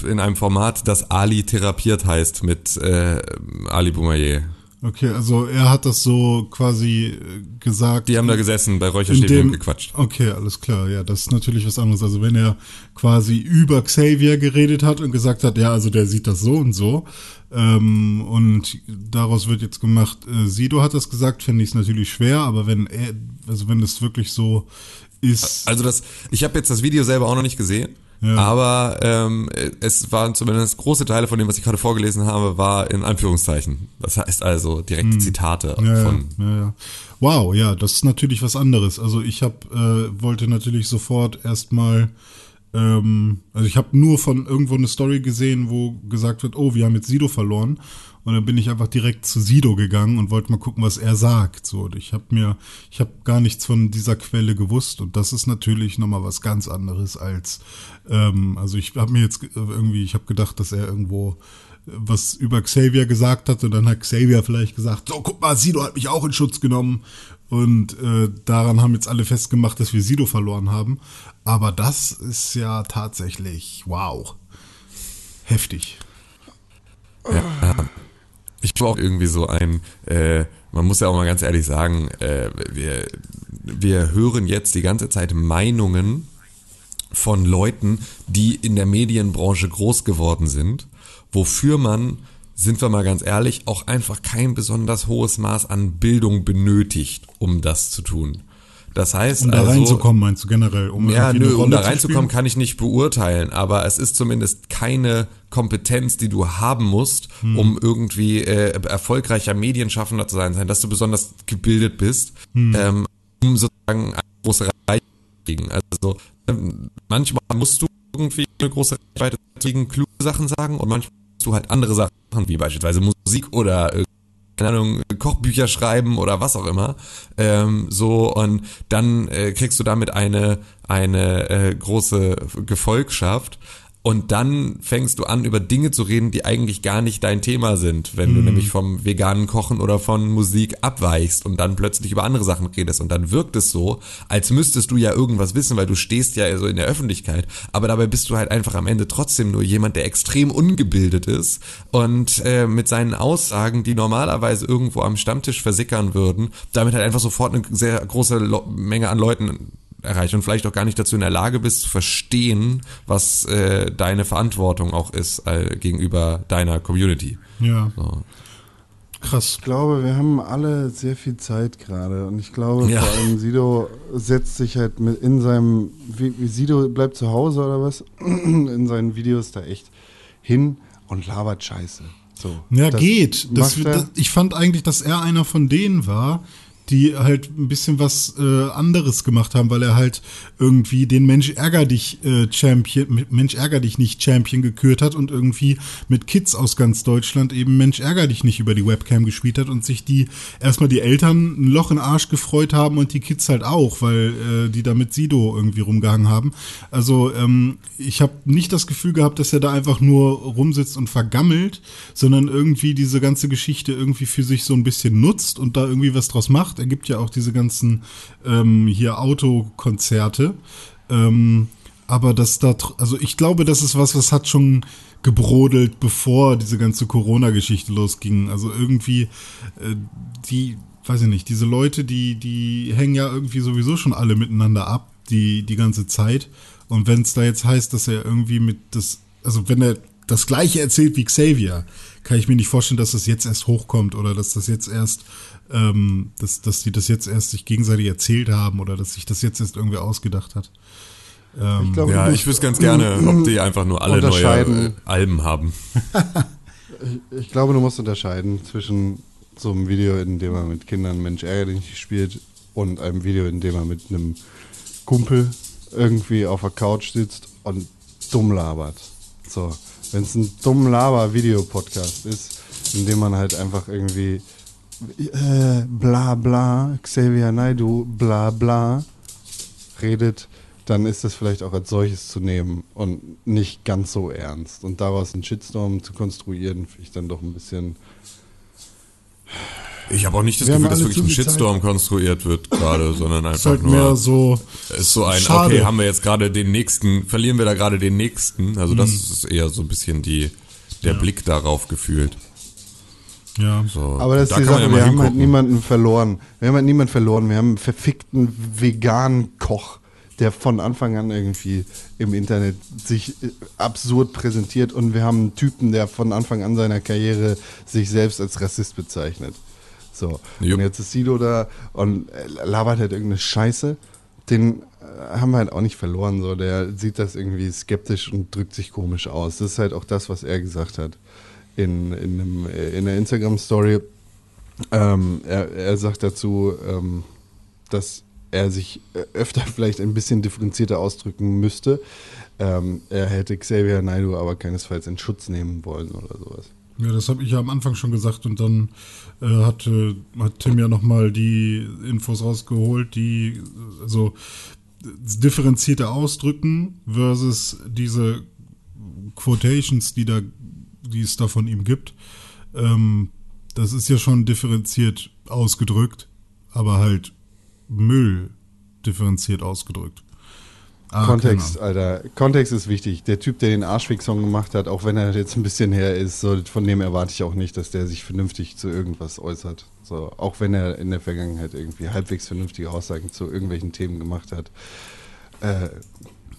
S3: in einem Format, das Ali therapiert heißt mit äh, Ali Boumaier.
S2: Okay, also er hat das so quasi äh, gesagt.
S3: Die haben da gesessen, bei Räucherstäbchen und gequatscht.
S2: Okay, alles klar, ja, das ist natürlich was anderes. Also wenn er quasi über Xavier geredet hat und gesagt hat, ja, also der sieht das so und so, ähm, und daraus wird jetzt gemacht, äh, Sido hat das gesagt, finde ich es natürlich schwer, aber wenn er, also wenn es wirklich so ist.
S3: Also das, ich habe jetzt das Video selber auch noch nicht gesehen. Ja. Aber ähm, es waren zumindest große Teile von dem, was ich gerade vorgelesen habe, war in Anführungszeichen. Das heißt also direkte hm. Zitate
S2: ja,
S3: von.
S2: Ja, ja. Wow, ja, das ist natürlich was anderes. Also ich hab, äh, wollte natürlich sofort erstmal ähm, also ich habe nur von irgendwo eine Story gesehen, wo gesagt wird, oh, wir haben jetzt Sido verloren. Und dann bin ich einfach direkt zu Sido gegangen und wollte mal gucken, was er sagt. So, ich habe mir, ich habe gar nichts von dieser Quelle gewusst und das ist natürlich nochmal was ganz anderes als, ähm, also ich habe mir jetzt irgendwie, ich habe gedacht, dass er irgendwo was über Xavier gesagt hat und dann hat Xavier vielleicht gesagt, so guck mal, Sido hat mich auch in Schutz genommen und äh, daran haben jetzt alle festgemacht, dass wir Sido verloren haben. Aber das ist ja tatsächlich, wow, heftig.
S3: Ja, ich war auch irgendwie so ein, äh, man muss ja auch mal ganz ehrlich sagen, äh, wir, wir hören jetzt die ganze Zeit Meinungen von Leuten, die in der Medienbranche groß geworden sind, wofür man, sind wir mal ganz ehrlich, auch einfach kein besonders hohes Maß an Bildung benötigt, um das zu tun. Das heißt,
S2: um da
S3: also,
S2: reinzukommen, meinst du generell?
S3: Um ja, nö, um da reinzukommen, kann ich nicht beurteilen, aber es ist zumindest keine Kompetenz, die du haben musst, hm. um irgendwie äh, erfolgreicher Medienschaffender zu sein, dass du besonders gebildet bist, hm. ähm, um sozusagen eine große Reichweite zu kriegen. Also ähm, manchmal musst du irgendwie eine große Reichweite kriegen, kluge Sachen sagen und manchmal du halt andere Sachen, wie beispielsweise Musik oder keine Ahnung, Kochbücher schreiben oder was auch immer. Ähm, so, und dann äh, kriegst du damit eine, eine äh, große Gefolgschaft. Und dann fängst du an, über Dinge zu reden, die eigentlich gar nicht dein Thema sind, wenn du mhm. nämlich vom veganen Kochen oder von Musik abweichst und dann plötzlich über andere Sachen redest. Und dann wirkt es so, als müsstest du ja irgendwas wissen, weil du stehst ja so in der Öffentlichkeit. Aber dabei bist du halt einfach am Ende trotzdem nur jemand, der extrem ungebildet ist und äh, mit seinen Aussagen, die normalerweise irgendwo am Stammtisch versickern würden, damit halt einfach sofort eine sehr große Menge an Leuten erreicht und vielleicht auch gar nicht dazu in der Lage bist zu verstehen, was äh, deine Verantwortung auch ist äh, gegenüber deiner Community.
S2: Ja. So.
S1: Krass. Ich glaube, wir haben alle sehr viel Zeit gerade und ich glaube, ja. vor allem Sido setzt sich halt mit in seinem, wie, wie Sido bleibt zu Hause oder was, in seinen Videos da echt hin und labert Scheiße. So,
S2: ja, geht. Das, das, ich fand eigentlich, dass er einer von denen war, die halt ein bisschen was äh, anderes gemacht haben, weil er halt irgendwie den Mensch ärger dich äh, Champion, Mensch ärger dich nicht Champion gekürt hat und irgendwie mit Kids aus ganz Deutschland eben Mensch ärger dich nicht über die Webcam gespielt hat und sich die erstmal die Eltern ein Loch in den Arsch gefreut haben und die Kids halt auch, weil äh, die da mit Sido irgendwie rumgehangen haben. Also ähm, ich habe nicht das Gefühl gehabt, dass er da einfach nur rumsitzt und vergammelt, sondern irgendwie diese ganze Geschichte irgendwie für sich so ein bisschen nutzt und da irgendwie was draus macht er gibt ja auch diese ganzen ähm, hier Autokonzerte. Ähm, aber das da, also ich glaube, das ist was, was hat schon gebrodelt, bevor diese ganze Corona-Geschichte losging. Also irgendwie, äh, die, weiß ich nicht, diese Leute, die, die hängen ja irgendwie sowieso schon alle miteinander ab, die, die ganze Zeit. Und wenn es da jetzt heißt, dass er irgendwie mit das, also wenn er das gleiche erzählt wie Xavier, kann ich mir nicht vorstellen, dass das jetzt erst hochkommt oder dass das jetzt erst ähm, dass, dass die das jetzt erst sich gegenseitig erzählt haben oder dass sich das jetzt erst irgendwie ausgedacht hat.
S3: Ähm, ich glaub, ja, ich wüsste ganz gerne, ob die einfach nur alle neue Alben haben.
S1: ich, ich, glaube, du musst unterscheiden zwischen so einem Video, in dem man mit Kindern Mensch ärgerlich spielt und einem Video, in dem man mit einem Kumpel irgendwie auf der Couch sitzt und dumm labert. So, wenn es ein dumm Laber-Video-Podcast ist, in dem man halt einfach irgendwie äh, bla bla, Xavier Naidu bla bla redet, dann ist das vielleicht auch als solches zu nehmen und nicht ganz so ernst. Und daraus einen Shitstorm zu konstruieren, finde ich dann doch ein bisschen.
S3: Ich habe auch nicht das
S1: Wir
S3: Gefühl, dass wirklich ein Shitstorm konstruiert wird gerade, sondern
S2: Ist
S3: einfach
S2: halt
S3: nur
S2: mehr so.
S3: ist so ein,
S2: Schade.
S3: okay, haben wir jetzt gerade den nächsten, verlieren wir da gerade den nächsten? Also das
S2: Mhm.
S3: ist eher so ein bisschen die, der Blick darauf gefühlt.
S2: Ja.
S3: So,
S1: Aber das ist
S3: da
S1: die Sache,
S3: ja
S1: wir haben halt niemanden verloren. Wir haben halt niemanden verloren. Wir haben einen verfickten veganen Koch, der von Anfang an irgendwie im Internet sich äh, absurd präsentiert und wir haben einen Typen, der von Anfang an seiner Karriere sich selbst als Rassist bezeichnet. So.
S3: Jupp.
S1: Und jetzt ist Sido da und äh, labert halt irgendeine Scheiße. Den äh, haben wir halt auch nicht verloren. So. Der sieht das irgendwie skeptisch und drückt sich komisch aus. Das ist halt auch das, was er gesagt hat in, in, einem, äh, in der Instagram-Story. Ähm, er, er sagt dazu, ähm, dass er sich äh, öfter vielleicht ein bisschen differenzierter ausdrücken müsste. Ähm, er hätte Xavier Naidoo aber keinesfalls in Schutz nehmen wollen oder sowas.
S2: Ja, das habe ich ja am Anfang schon gesagt und dann äh, hat, äh, hat Tim ja nochmal die Infos rausgeholt, die also differenzierte Ausdrücken versus diese Quotations, die da, die es da von ihm gibt. Ähm, das ist ja schon differenziert ausgedrückt, aber halt Müll differenziert ausgedrückt. Ah,
S1: Kontext,
S2: keine
S1: Alter. Kontext ist wichtig. Der Typ, der den Arschweg-Song gemacht hat, auch wenn er jetzt ein bisschen her ist, so, von dem erwarte ich auch nicht, dass der sich vernünftig zu irgendwas äußert. So, auch wenn er in der Vergangenheit irgendwie halbwegs vernünftige Aussagen zu irgendwelchen Themen gemacht hat. Äh,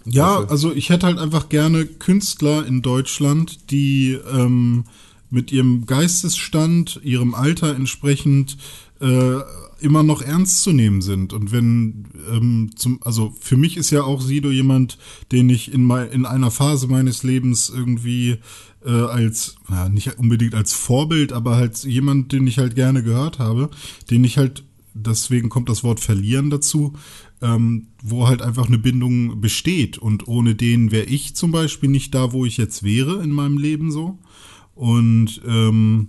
S2: Ja,
S1: du?
S2: also ich hätte halt einfach gerne Künstler in Deutschland, die ähm, mit ihrem Geistesstand, ihrem Alter entsprechend äh, immer noch ernst zu nehmen sind. Und wenn ähm, zum, also für mich ist ja auch Sido jemand, den ich in, mei- in einer Phase meines Lebens irgendwie äh, als, ja, nicht unbedingt als Vorbild, aber halt jemand, den ich halt gerne gehört habe, den ich halt, deswegen kommt das Wort verlieren dazu, ähm, wo halt einfach eine Bindung besteht. Und ohne den wäre ich zum Beispiel nicht da, wo ich jetzt wäre in meinem Leben so. Und ähm,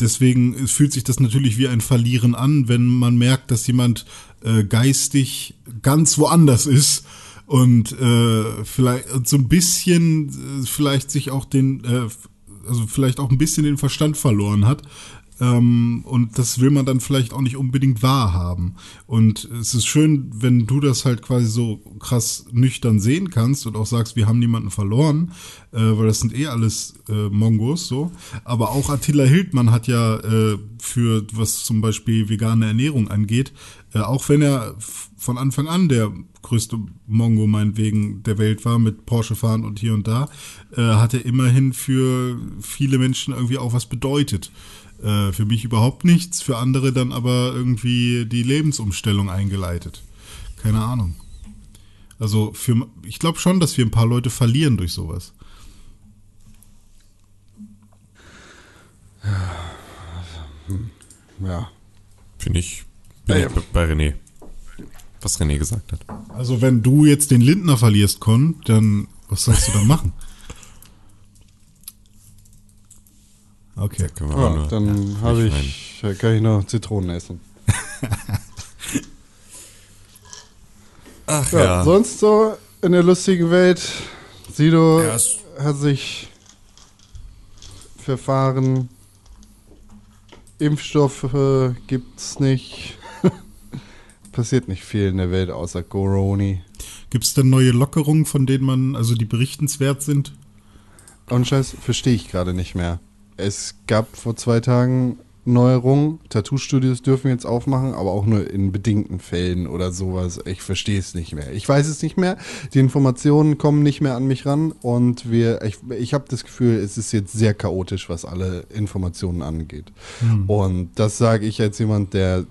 S2: deswegen es fühlt sich das natürlich wie ein Verlieren an, wenn man merkt, dass jemand äh, geistig ganz woanders ist und äh, vielleicht so ein bisschen äh, vielleicht sich auch den, äh, also vielleicht auch ein bisschen den Verstand verloren hat. Ähm, und das will man dann vielleicht auch nicht unbedingt wahrhaben. Und es ist schön, wenn du das halt quasi so krass nüchtern sehen kannst und auch sagst, wir haben niemanden verloren, äh, weil das sind eh alles äh, Mongos so. Aber auch Attila Hildmann hat ja äh, für was zum Beispiel vegane Ernährung angeht, äh, auch wenn er von Anfang an der größte Mongo meinetwegen der Welt war mit Porsche fahren und hier und da, äh, hat er immerhin für viele Menschen irgendwie auch was bedeutet. Äh, für mich überhaupt nichts, für andere dann aber irgendwie die Lebensumstellung eingeleitet. Keine Ahnung. Also für, ich glaube schon, dass wir ein paar Leute verlieren durch sowas.
S1: ja.
S3: Finde ich, bin
S1: Ja,
S3: ich
S1: ja.
S3: bei René. Was René gesagt hat.
S2: Also wenn du jetzt den Lindner verlierst, Con, dann was sollst du dann machen? Okay.
S3: Können wir aber
S1: ja
S3: nur-
S1: dann
S3: ja,
S1: habe ich, kann ich noch Zitronen essen.
S3: Ach
S1: Ja,
S3: ja.
S1: sonst so in der lustigen Welt. Sido hat sich verfahren. Impfstoffe gibt's nicht. Passiert nicht viel in der Welt außer Coroni.
S2: Gibt es denn neue Lockerungen, von denen man, also die berichtenswert sind?
S1: Und Scheiß verstehe ich gerade nicht mehr. Es gab vor zwei Tagen Neuerungen. Tattoo-Studios dürfen jetzt aufmachen, aber auch nur in bedingten Fällen oder sowas. Ich verstehe es nicht mehr. Ich weiß es nicht mehr. Die Informationen kommen nicht mehr an mich ran und wir, ich, ich habe das Gefühl, es ist jetzt sehr chaotisch, was alle Informationen angeht. Und das sage ich als jemand, der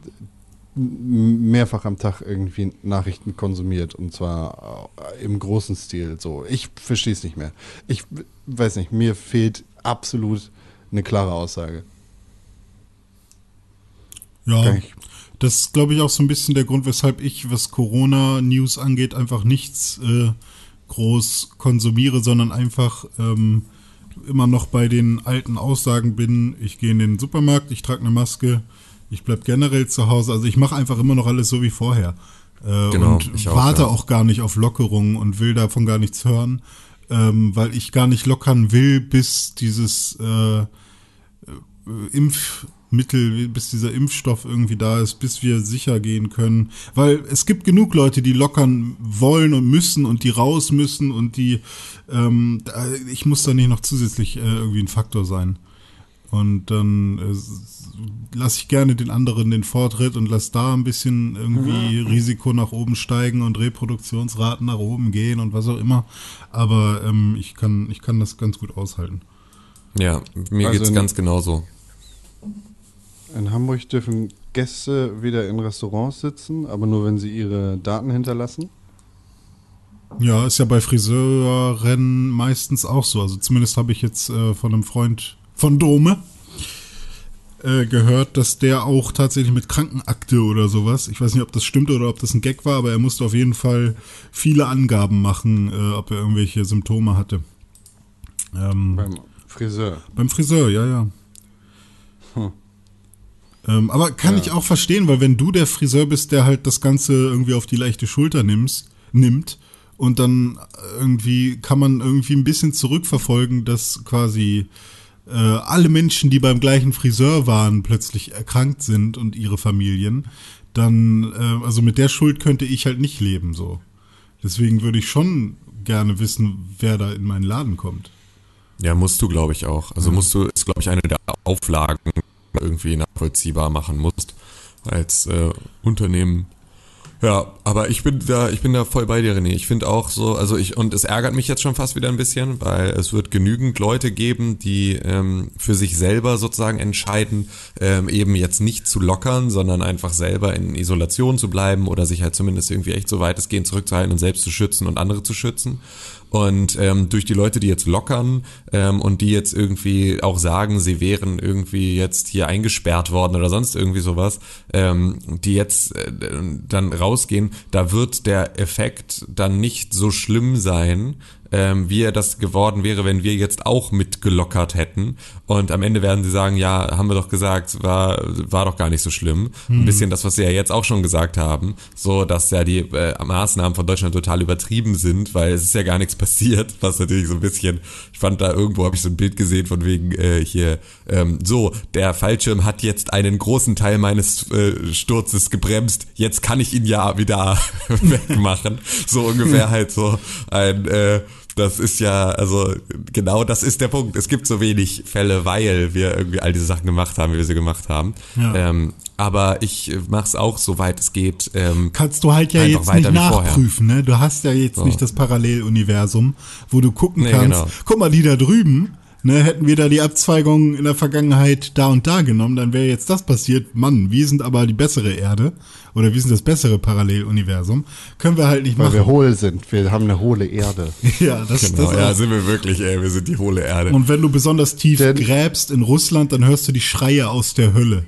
S1: mehrfach am Tag irgendwie Nachrichten konsumiert und zwar äh, im großen Stil. So, ich verstehe es nicht mehr. Ich weiß nicht, mir fehlt absolut eine klare Aussage.
S2: Ja, das ist, glaube ich, auch so ein bisschen der Grund, weshalb ich, was Corona-News angeht, einfach nichts äh, groß konsumiere, sondern einfach ähm, immer noch bei den alten Aussagen bin. Ich gehe in den Supermarkt, ich trage eine Maske, ich bleib generell zu Hause. Also ich mache einfach immer noch alles so wie vorher. Äh,
S3: Genau,
S2: und
S3: ich auch,
S2: warte
S3: ja.
S2: auch gar nicht auf Lockerungen und will davon gar nichts hören, ähm, weil ich gar nicht lockern will, bis dieses äh, Impf, Mittel, bis dieser Impfstoff irgendwie da ist, bis wir sicher gehen können. Weil es gibt genug Leute, die lockern wollen und müssen und die raus müssen und die, ähm, ich muss da nicht noch zusätzlich äh, irgendwie ein Faktor sein. Und dann äh, lasse ich gerne den anderen den Vortritt und lasse da ein bisschen irgendwie Risiko nach oben steigen und Reproduktionsraten nach oben gehen und was auch immer. Aber ähm, ich, kann, ich kann das ganz gut aushalten.
S3: Ja, mir
S1: Also
S3: geht's
S1: in-
S3: ganz genauso.
S1: In Hamburg dürfen Gäste wieder in Restaurants sitzen, aber nur wenn sie ihre Daten hinterlassen.
S2: Ja, ist ja bei Friseuren meistens auch so. Also zumindest habe ich jetzt äh, von einem Freund von Dome äh, gehört, dass der auch tatsächlich mit Krankenakte oder sowas, ich weiß nicht, ob das stimmt oder ob das ein Gag war, aber er musste auf jeden Fall viele Angaben machen, äh, ob er irgendwelche Symptome hatte. Ähm,
S1: Beim Friseur.
S2: beim Friseur, ja, ja.
S1: Hm.
S2: Ähm, aber kann
S1: Ja.
S2: ich auch verstehen, weil wenn du der Friseur bist, der halt das Ganze irgendwie auf die leichte Schulter nimmst, nimmt und dann irgendwie kann man irgendwie ein bisschen zurückverfolgen, dass quasi äh, alle Menschen, die beim gleichen Friseur waren, plötzlich erkrankt sind und ihre Familien, dann, äh, also mit der Schuld könnte ich halt nicht leben, so. Deswegen würde ich schon gerne wissen, wer da in meinen Laden kommt.
S3: Ja, musst du, glaube ich, auch. Also musst du, ist, glaube ich, eine der Auflagen, irgendwie nachvollziehbar machen musst als äh, Unternehmen. Ja, aber ich bin da, ich bin da voll bei dir, René. Ich finde auch so, also ich, und es ärgert mich jetzt schon fast wieder ein bisschen, weil es wird genügend Leute geben, die ähm, für sich selber sozusagen entscheiden, ähm, eben jetzt nicht zu lockern, sondern einfach selber in Isolation zu bleiben oder sich halt zumindest irgendwie echt so weitestgehend zurückzuhalten und selbst zu schützen und andere zu schützen. Und ähm, durch die Leute, die jetzt lockern ähm, und die jetzt irgendwie auch sagen, sie wären irgendwie jetzt hier eingesperrt worden oder sonst irgendwie sowas, ähm, die jetzt äh, dann rausgehen, da wird der Effekt dann nicht so schlimm sein, ähm, wie er das geworden wäre, wenn wir jetzt auch mitgelockert hätten. Und am Ende werden sie sagen, ja, haben wir doch gesagt, war, war doch gar nicht so schlimm. Ein bisschen das, was sie ja jetzt auch schon gesagt haben, so, dass ja die äh, Maßnahmen von Deutschland total übertrieben sind, weil es ist ja gar nichts passiert, was natürlich so ein bisschen, ich fand da irgendwo, habe ich so ein Bild gesehen von wegen äh, hier, ähm, so, der Fallschirm hat jetzt einen großen Teil meines äh, Sturzes gebremst, jetzt kann ich ihn ja wieder wegmachen. So ungefähr halt so ein, äh, das ist ja, also genau das ist der Punkt. Es gibt so wenig Fälle, weil wir irgendwie all diese Sachen gemacht haben, wie wir sie gemacht haben.
S2: Ja.
S3: Ähm, aber ich mache es auch, soweit es geht. Ähm,
S2: kannst du halt ja
S3: Einfach
S2: jetzt
S3: weiter
S2: nicht nachprüfen, ne? Du hast ja jetzt
S3: So.
S2: nicht das Paralleluniversum, wo du gucken
S3: Nee,
S2: kannst,
S3: genau.
S2: guck mal, die da drüben, ne, hätten wir da die Abzweigung in der Vergangenheit da und da genommen, dann wäre jetzt das passiert. Mann, wir sind aber die bessere Erde oder wir sind das bessere Paralleluniversum. Können wir halt nicht
S1: Weil
S2: machen.
S1: wir hohl sind. Wir haben eine hohle Erde.
S2: ja, das,
S3: genau,
S2: das
S3: ja,
S2: auch.
S3: sind wir wirklich, ey, wir sind die hohle Erde.
S2: Und wenn du besonders tief
S1: Denn-
S2: gräbst in Russland, dann hörst du die Schreie aus der Hölle.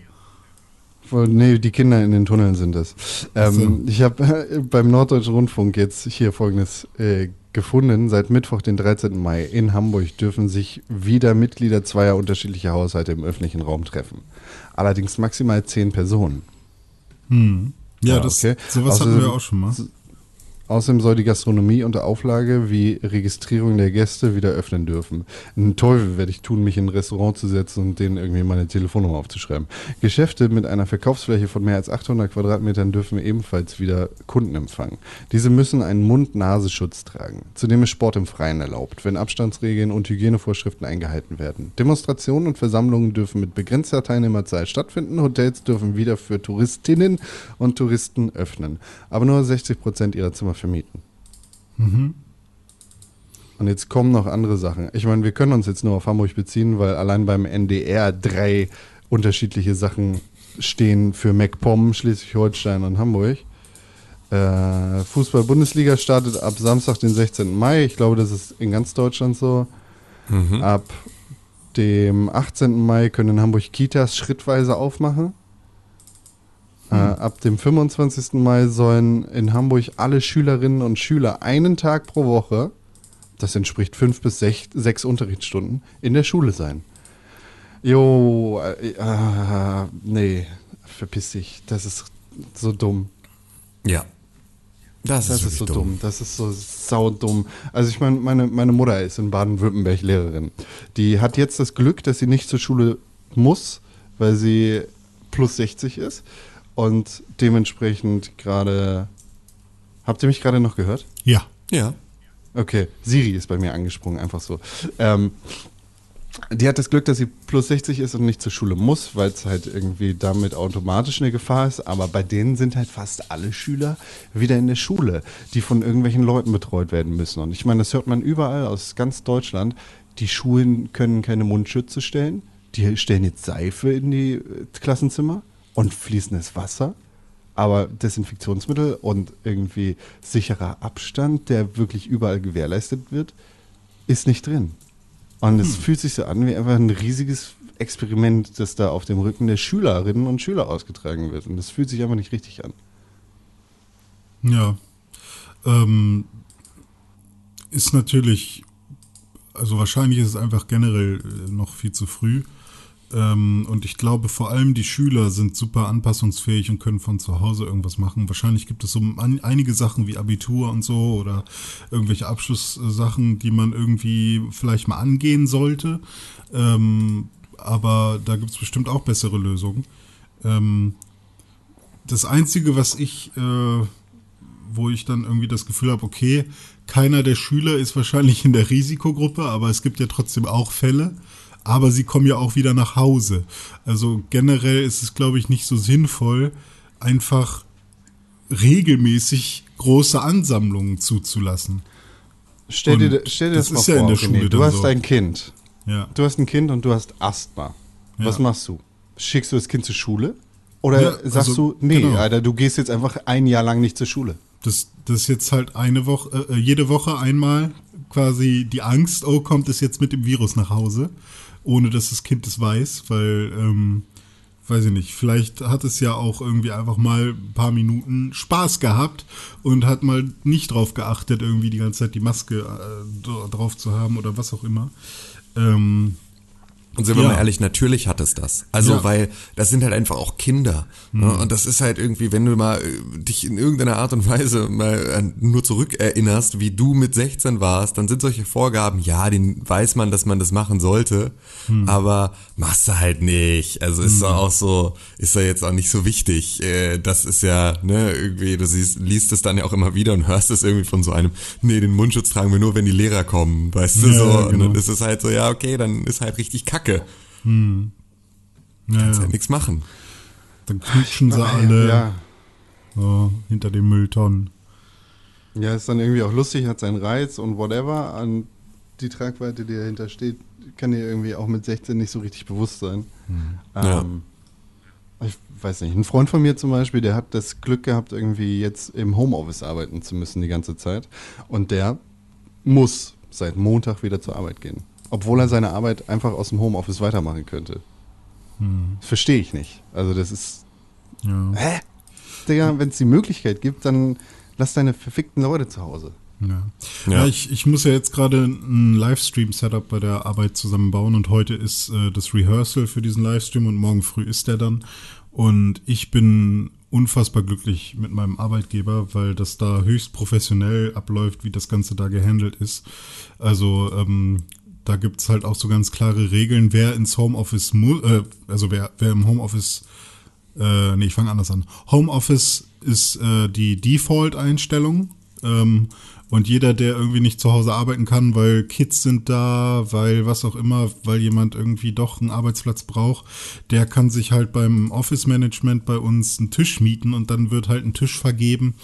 S1: Nee, die Kinder in den Tunneln sind es. Ähm, Ich habe beim Norddeutschen Rundfunk jetzt hier folgendes äh, gefunden. Seit Mittwoch, den 13. Mai in Hamburg dürfen sich wieder Mitglieder zweier unterschiedlicher Haushalte im öffentlichen Raum treffen. Allerdings maximal zehn Personen.
S2: Hm. Ja,
S1: Ja,
S2: das,
S1: okay.
S2: sowas hatten
S1: Außerdem-
S2: wir auch schon mal.
S1: Außerdem soll die Gastronomie unter Auflage wie Registrierung der Gäste wieder öffnen dürfen. Einen Teufel werde ich tun, mich in ein Restaurant zu setzen und denen irgendwie meine Telefonnummer aufzuschreiben. Geschäfte mit einer Verkaufsfläche von mehr als 800 Quadratmetern dürfen ebenfalls wieder Kunden empfangen. Diese müssen einen Mund-Nasenschutz tragen. Zudem ist Sport im Freien erlaubt, wenn Abstandsregeln und Hygienevorschriften eingehalten werden. Demonstrationen und Versammlungen dürfen mit begrenzter Teilnehmerzahl stattfinden. Hotels dürfen wieder für Touristinnen und Touristen öffnen, aber nur 60 Prozent ihrer Zimmer vermieten. Und jetzt kommen noch andere Sachen. Ich meine, wir können uns jetzt nur auf Hamburg beziehen, weil allein beim NDR drei unterschiedliche Sachen stehen für MacPom, Schleswig-Holstein und Hamburg. Äh, Fußball-Bundesliga startet ab Samstag, den 16. Mai. Ich glaube, das ist in ganz Deutschland so.
S3: Mhm.
S1: Ab dem 18. Mai können in Hamburg Kitas schrittweise aufmachen. Äh, ab dem 25. Mai sollen in Hamburg alle Schülerinnen und Schüler einen Tag pro Woche, das entspricht fünf bis sech, sechs Unterrichtsstunden, in der Schule sein. Jo, äh, äh, nee, verpiss dich, das ist so dumm.
S3: Ja. Das,
S1: Das
S3: ist,
S1: ist so
S3: wirklich
S1: dumm. Das ist so saudumm. Also ich meine, meine, meine Mutter ist in Baden-Württemberg Lehrerin. Die hat jetzt das Glück, dass sie nicht zur Schule muss, weil sie plus 60 ist und dementsprechend gerade. Habt ihr mich gerade noch gehört?
S2: Ja.
S3: Ja.
S1: Okay, Siri ist bei mir angesprungen, einfach so. Ähm, die hat das Glück, dass sie plus 60 ist und nicht zur Schule muss, weil es halt irgendwie damit automatisch eine Gefahr ist. Aber bei denen sind halt fast alle Schüler wieder in der Schule, die von irgendwelchen Leuten betreut werden müssen. Und ich meine, das hört man überall aus ganz Deutschland. Die Schulen können keine Mundschütze stellen. Die stellen jetzt Seife in die äh, Klassenzimmer und fließendes Wasser. Aber Desinfektionsmittel und irgendwie sicherer Abstand, der wirklich überall gewährleistet wird, ist nicht drin. Und es fühlt sich so an wie einfach ein riesiges Experiment, das da auf dem Rücken der Schülerinnen und Schüler ausgetragen wird. Und das fühlt sich einfach nicht richtig an.
S2: Ja. Ähm, ist natürlich, also wahrscheinlich ist es einfach generell noch viel zu früh. Ähm, und ich glaube, vor allem die Schüler sind super anpassungsfähig und können von zu Hause irgendwas machen. Wahrscheinlich gibt es so ein, einige Sachen wie Abitur und so oder irgendwelche Abschlusssachen, die man irgendwie vielleicht mal angehen sollte. Ähm, aber da gibt es bestimmt auch bessere Lösungen. Ähm, das Einzige, was ich, äh, wo ich dann irgendwie das Gefühl habe, okay, keiner der Schüler ist wahrscheinlich in der Risikogruppe, aber es gibt ja trotzdem auch Fälle aber sie kommen ja auch wieder nach Hause. Also generell ist es, glaube ich, nicht so sinnvoll, einfach regelmäßig große Ansammlungen zuzulassen.
S1: Stell dir, stell dir das, das, mal vor, ja in der Schule du hast so. ein Kind. Ja. Du hast ein Kind und du hast Asthma. Ja. Was machst du? Schickst du das Kind zur Schule? Oder ja, sagst also, du, nee, genau. Alter, du gehst jetzt einfach ein Jahr lang nicht zur Schule?
S2: Das, das ist jetzt halt eine Woche, äh, jede Woche einmal quasi die Angst, oh, kommt es jetzt mit dem Virus nach Hause? Ohne dass das Kind es weiß, weil, ähm, weiß ich nicht, vielleicht hat es ja auch irgendwie einfach mal ein paar Minuten Spaß gehabt und hat mal nicht drauf geachtet, irgendwie die ganze Zeit die Maske äh, drauf zu haben oder was auch immer. Ähm,
S3: und sind wir ja. mal ehrlich, natürlich hat es das. Also, ja. weil das sind halt einfach auch Kinder. Mhm. Ne? Und das ist halt irgendwie, wenn du mal äh, dich in irgendeiner Art und Weise mal nur zurückerinnerst, wie du mit 16 warst, dann sind solche Vorgaben, ja, den weiß man, dass man das machen sollte, mhm. aber machst du halt nicht. Also ist mhm. doch auch so, ist ja jetzt auch nicht so wichtig. Äh, das ist ja, ne, irgendwie, du siehst, liest es dann ja auch immer wieder und hörst es irgendwie von so einem, nee, den Mundschutz tragen wir nur, wenn die Lehrer kommen, weißt du, ja, so. Genau. Und dann ist es halt so, ja, okay, dann ist halt richtig kacke Kacke. Hm. Naja. Kannst ja nichts machen.
S2: Dann knutschen sie alle ja. so, hinter den Mülltonnen.
S1: Ja, ist dann irgendwie auch lustig, hat seinen Reiz und whatever. An die Tragweite, die dahinter steht, kann dir irgendwie auch mit 16 nicht so richtig bewusst sein. Hm. Ähm, ja. Ich weiß nicht. Ein Freund von mir zum Beispiel, der hat das Glück gehabt, irgendwie jetzt im Homeoffice arbeiten zu müssen die ganze Zeit. Und der muss seit Montag wieder zur Arbeit gehen obwohl er seine Arbeit einfach aus dem Homeoffice weitermachen könnte. Hm. Das verstehe ich nicht. Also das ist. Ja. Hä? Digga, wenn es die Möglichkeit gibt, dann lass deine verfickten Leute zu Hause.
S2: Ja, ja. ja ich, ich muss ja jetzt gerade ein Livestream-Setup bei der Arbeit zusammenbauen und heute ist äh, das Rehearsal für diesen Livestream und morgen früh ist der dann. Und ich bin unfassbar glücklich mit meinem Arbeitgeber, weil das da höchst professionell abläuft, wie das Ganze da gehandelt ist. Also ähm, da gibt es halt auch so ganz klare Regeln, wer ins Homeoffice muss, äh, also wer, wer im Homeoffice, äh, nee, ich fange anders an. Homeoffice ist äh, die Default-Einstellung. Ähm, und jeder, der irgendwie nicht zu Hause arbeiten kann, weil Kids sind da, weil was auch immer, weil jemand irgendwie doch einen Arbeitsplatz braucht, der kann sich halt beim Office Management bei uns einen Tisch mieten und dann wird halt ein Tisch vergeben,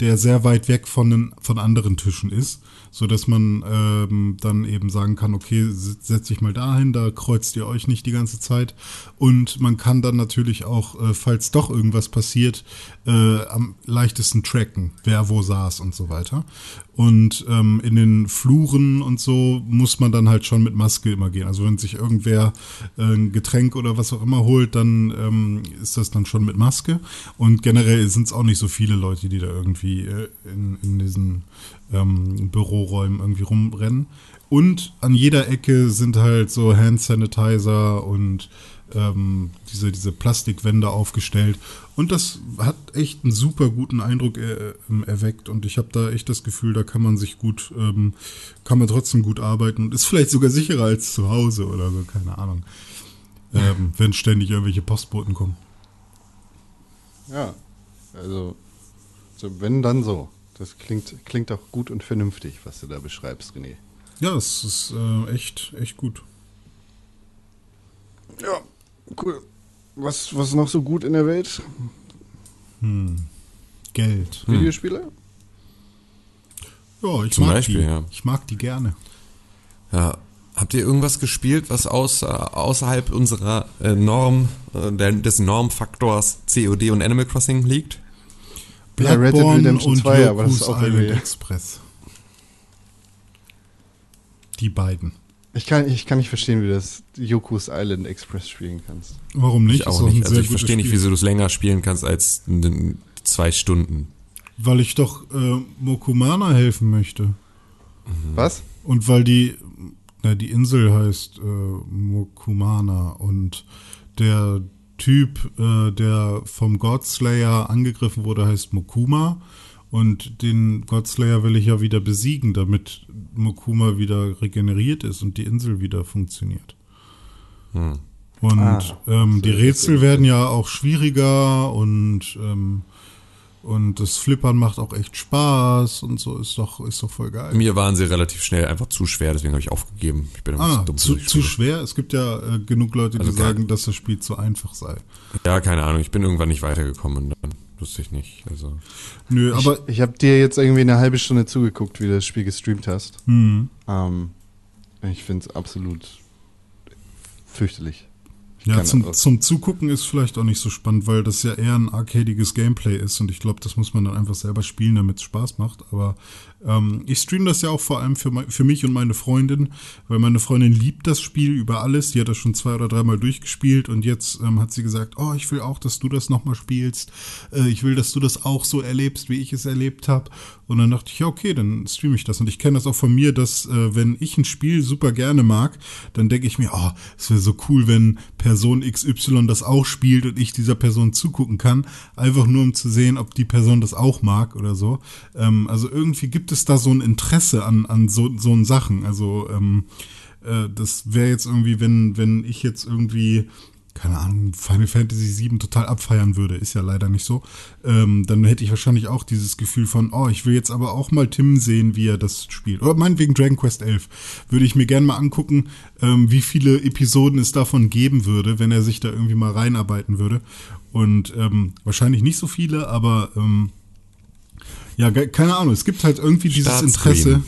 S2: der sehr weit weg von, den, von anderen Tischen ist so dass man ähm, dann eben sagen kann, okay, setz dich mal dahin, da kreuzt ihr euch nicht die ganze Zeit. Und man kann dann natürlich auch, äh, falls doch irgendwas passiert, äh, am leichtesten tracken, wer wo saß und so weiter. Und ähm, in den Fluren und so muss man dann halt schon mit Maske immer gehen. Also wenn sich irgendwer äh, ein Getränk oder was auch immer holt, dann ähm, ist das dann schon mit Maske. Und generell sind es auch nicht so viele Leute, die da irgendwie äh, in, in diesen ähm, Büroräumen irgendwie rumrennen. Und an jeder Ecke sind halt so Hand Sanitizer und ähm, diese, diese Plastikwände aufgestellt. Und das hat echt einen super guten Eindruck er, ähm, erweckt. Und ich habe da echt das Gefühl, da kann man sich gut, ähm, kann man trotzdem gut arbeiten und ist vielleicht sogar sicherer als zu Hause oder so, keine Ahnung. ähm, wenn ständig irgendwelche Postboten kommen.
S1: Ja, also, so, wenn dann so. Das klingt, klingt auch gut und vernünftig, was du da beschreibst, René.
S2: Ja, es ist äh, echt, echt gut.
S1: Ja, cool. Was, was noch so gut in der Welt?
S2: Hm. Geld.
S1: Videospiele?
S2: Ja, ich
S3: Zum
S2: mag
S3: Beispiel,
S2: die.
S3: ja.
S2: Ich mag die gerne.
S3: Ja. Habt ihr irgendwas gespielt, was außer, außerhalb unserer äh, Norm, äh, der, des Normfaktors COD und Animal Crossing liegt?
S1: Ja, Red Dead
S2: Bloodborne
S1: Redemption
S2: und
S1: 2, aber das ist auch
S2: Island Express. Die beiden.
S1: Ich kann, ich kann nicht verstehen, wie du das Yoku's Island Express spielen kannst.
S2: Warum nicht?
S3: Ich auch nicht. Also ich verstehe nicht, wieso du es länger spielen kannst als zwei Stunden.
S2: Weil ich doch äh, Mokumana helfen möchte.
S1: Was?
S2: Und weil die, na, die Insel heißt äh, Mokumana und der Typ, äh, der vom Godslayer angegriffen wurde, heißt Mokuma. Und den Godslayer will ich ja wieder besiegen, damit Mokuma wieder regeneriert ist und die Insel wieder funktioniert.
S3: Hm.
S2: Und
S1: Ah,
S2: ähm, die Rätsel werden ja auch schwieriger und, ähm, und das Flippern macht auch echt Spaß und so ist doch, ist doch voll geil.
S3: Mir waren sie relativ schnell einfach zu schwer, deswegen habe ich aufgegeben. Ich bin
S2: Ah,
S3: dumm
S2: zu, zu schwer? Es gibt ja äh, genug Leute, die
S3: Also
S2: sagen, dass das Spiel zu einfach sei.
S3: Ja, keine Ahnung. Ich bin irgendwann nicht weitergekommen und dann wusste ich nicht. Also
S2: Nö, aber
S1: ich ich habe dir jetzt irgendwie eine halbe Stunde zugeguckt, wie du das Spiel gestreamt hast.
S2: hm,
S1: Ähm, ich finde es absolut fürchterlich. Ich
S2: ja, zum, zum Zugucken ist vielleicht auch nicht so spannend, weil das ja eher ein arcadiges Gameplay ist und ich glaube, das muss man dann einfach selber spielen, damit es Spaß macht. Aber ähm, ich stream das ja auch vor allem für, für mich und meine Freundin, weil meine Freundin liebt das Spiel über alles. Die hat das schon zwei oder dreimal durchgespielt und jetzt ähm, hat sie gesagt, oh, ich will auch, dass du das nochmal spielst. Äh, ich will, dass du das auch so erlebst, wie ich es erlebt habe. Und dann dachte ich, ja, okay, dann streame ich das. Und ich kenne das auch von mir, dass äh, wenn ich ein Spiel super gerne mag, dann denke ich mir, oh, es wäre so cool, wenn Person XY das auch spielt und ich dieser Person zugucken kann. Einfach nur, um zu sehen, ob die Person das auch mag oder so. Ähm, also irgendwie gibt es da so ein Interesse an, an so, so Sachen. Also ähm, äh, das wäre jetzt irgendwie, wenn, wenn ich jetzt irgendwie keine Ahnung, Final Fantasy VII total abfeiern würde, ist ja leider nicht so, ähm, dann hätte ich wahrscheinlich auch dieses Gefühl von, oh, ich will jetzt aber auch mal Tim sehen, wie er das spielt. Oder meinetwegen Dragon Quest 11. Würde ich mir gerne mal angucken, ähm, wie viele Episoden es davon geben würde, wenn er sich da irgendwie mal reinarbeiten würde. Und ähm, wahrscheinlich nicht so viele, aber ähm, ja, keine Ahnung, es gibt halt irgendwie dieses. Interesse.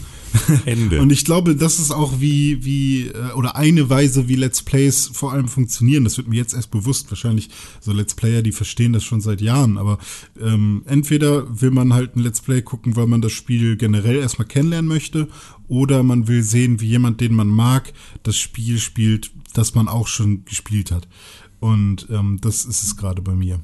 S3: Ende.
S2: Und ich glaube, das ist auch wie, wie, äh, oder eine Weise, wie Let's Plays vor allem funktionieren. Das wird mir jetzt erst bewusst. Wahrscheinlich so Let's Player, die verstehen das schon seit Jahren. Aber ähm, entweder will man halt ein Let's Play gucken, weil man das Spiel generell erstmal kennenlernen möchte, oder man will sehen, wie jemand, den man mag, das Spiel spielt, das man auch schon gespielt hat. Und ähm, das ist es gerade bei mir.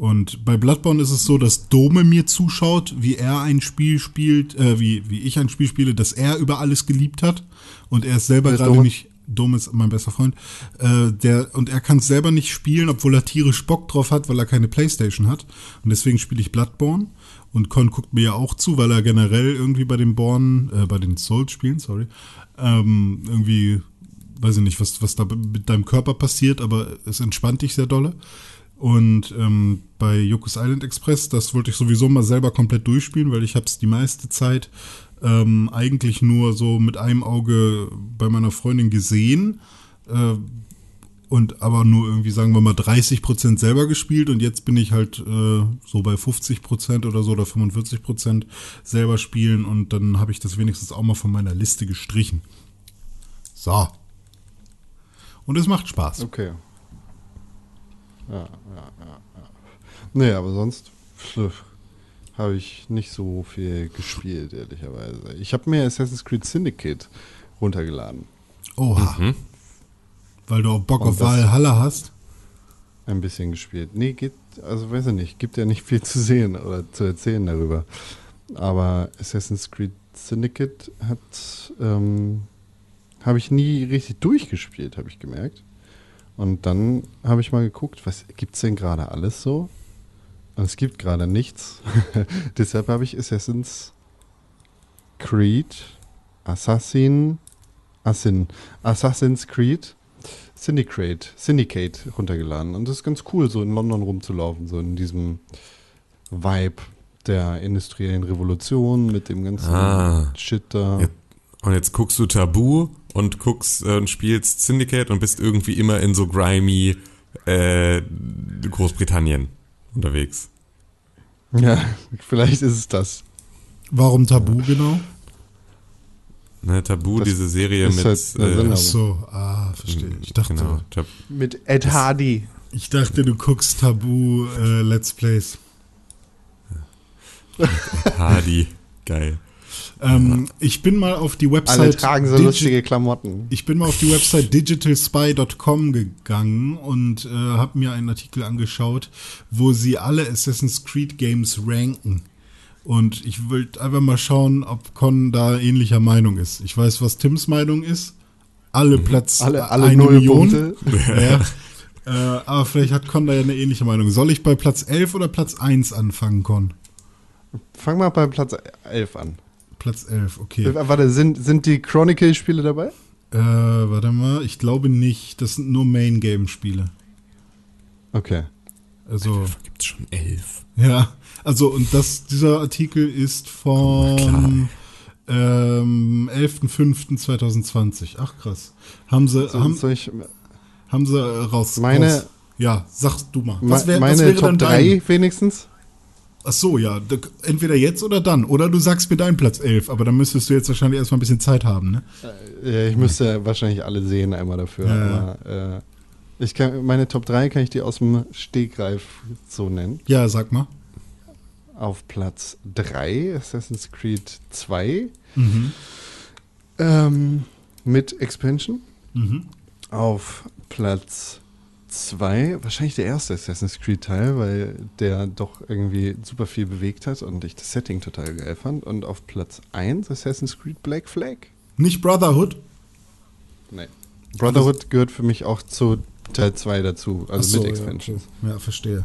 S2: Und bei Bloodborne ist es so, dass Dome mir zuschaut, wie er ein Spiel spielt, äh, wie, wie ich ein Spiel spiele, das er über alles geliebt hat. Und er ist selber gerade
S1: Dome?
S2: nicht. Dome ist mein bester Freund. Äh, der, und er kann es selber nicht spielen, obwohl er tierisch Bock drauf hat, weil er keine Playstation hat. Und deswegen spiele ich Bloodborne. Und Con guckt mir ja auch zu, weil er generell irgendwie bei den Born, äh, bei den Souls-Spielen, sorry, ähm, irgendwie, weiß ich nicht, was, was da mit deinem Körper passiert, aber es entspannt dich sehr dolle. Und ähm, bei Yoko's Island Express, das wollte ich sowieso mal selber komplett durchspielen, weil ich habe es die meiste Zeit ähm, eigentlich nur so mit einem Auge bei meiner Freundin gesehen. Äh, und aber nur irgendwie, sagen wir mal, 30% selber gespielt und jetzt bin ich halt äh, so bei 50% oder so oder 45% selber spielen und dann habe ich das wenigstens auch mal von meiner Liste gestrichen. So. Und es macht Spaß.
S1: Okay. Ja, ja, ja, ja. Nee, aber sonst habe ich nicht so viel gespielt, ehrlicherweise. Ich habe mir Assassin's Creed Syndicate runtergeladen.
S2: Oha.
S3: Mhm.
S2: Weil du auch Bock
S1: Und
S2: auf Valhalla hast.
S1: Ein bisschen gespielt. Nee, geht, also weiß ich nicht, gibt ja nicht viel zu sehen oder zu erzählen darüber. Aber Assassin's Creed Syndicate hat, ähm, habe ich nie richtig durchgespielt, habe ich gemerkt. Und dann habe ich mal geguckt, was gibt's denn gerade alles so? Und es gibt gerade nichts. Deshalb habe ich Assassin's Creed, Assassin, Assin, Assassin's Creed Syndicate, Syndicate runtergeladen. Und das ist ganz cool, so in London rumzulaufen, so in diesem Vibe der industriellen Revolution mit dem ganzen
S3: Ah.
S1: Shit da.
S3: Ja. Und jetzt guckst du Tabu und guckst äh, und spielst Syndicate und bist irgendwie immer in so grimy äh, Großbritannien unterwegs.
S1: Ja, vielleicht ist es das.
S2: Warum Tabu genau?
S3: Ne, Tabu,
S1: Das
S3: diese Serie mit
S1: halt
S3: äh,
S2: so, ah, verstehe. Ich dachte,
S3: genau, Tab
S1: Mit Ed Hardy.
S2: ich dachte, du guckst Tabu äh, Let's Plays.
S3: Hardy. Geil.
S2: Ähm, ich bin mal auf die Website.
S1: Alle tragen so
S2: Digi-
S1: lustige Klamotten.
S2: Ich bin mal auf die Website digitalspy.com gegangen und äh, habe mir einen Artikel angeschaut, wo sie alle Assassin's Creed Games ranken. Und ich wollte einfach mal schauen, ob Con da ähnlicher Meinung ist. Ich weiß, was Tims Meinung ist. Alle Platz
S1: Alle, alle
S2: eine Million.
S1: Punkte.
S2: Ja. äh, aber vielleicht hat Con da ja eine ähnliche Meinung. Soll ich bei Platz 11 oder Platz 1 anfangen, Con?
S1: Fang mal bei Platz 11 an.
S2: Platz 11, okay.
S1: Äh, Warte, sind, sind die Chronicle-Spiele dabei?
S2: Äh, warte mal, ich glaube nicht. Das sind nur Main-Game-Spiele.
S1: Okay.
S2: Also,
S3: Gibt's schon elf.
S2: ja. Also, und das, dieser Artikel ist vom ähm, 11.05.2020. Ach, krass. Haben sie,
S1: So,
S2: haben,
S1: soll ich,
S2: haben sie raus.
S1: Meine-
S2: raus. Ja, sagst du mal.
S1: me-
S2: wär-
S1: meine
S2: wäre
S1: Top
S2: dann
S1: 3
S2: dein?
S1: wenigstens?
S2: Ach so, ja. Entweder jetzt oder dann. Oder du sagst mir deinen Platz 11. Aber dann müsstest du jetzt wahrscheinlich erstmal ein bisschen Zeit haben, ne?
S1: Ja, ich müsste wahrscheinlich alle sehen einmal dafür.
S2: Ja.
S1: Aber, äh, ich kann, meine Top 3 kann ich dir aus dem Stegreif so nennen.
S2: Ja, sag mal.
S1: Auf Platz 3 Assassin's Creed 2
S2: Mhm.
S1: ähm, mit Expansion.
S2: Mhm.
S1: Auf Platz 2 wahrscheinlich der erste Assassin's Creed Teil, weil der doch irgendwie super viel bewegt hat und ich das Setting total geil fand. Und auf Platz 1 Assassin's Creed Black Flag.
S2: Nicht Brotherhood?
S1: Nee. Brotherhood gehört für mich auch zu Teil 2 dazu, also
S2: so,
S1: mit
S2: ja,
S1: Expansions.
S2: okay. Ja, verstehe.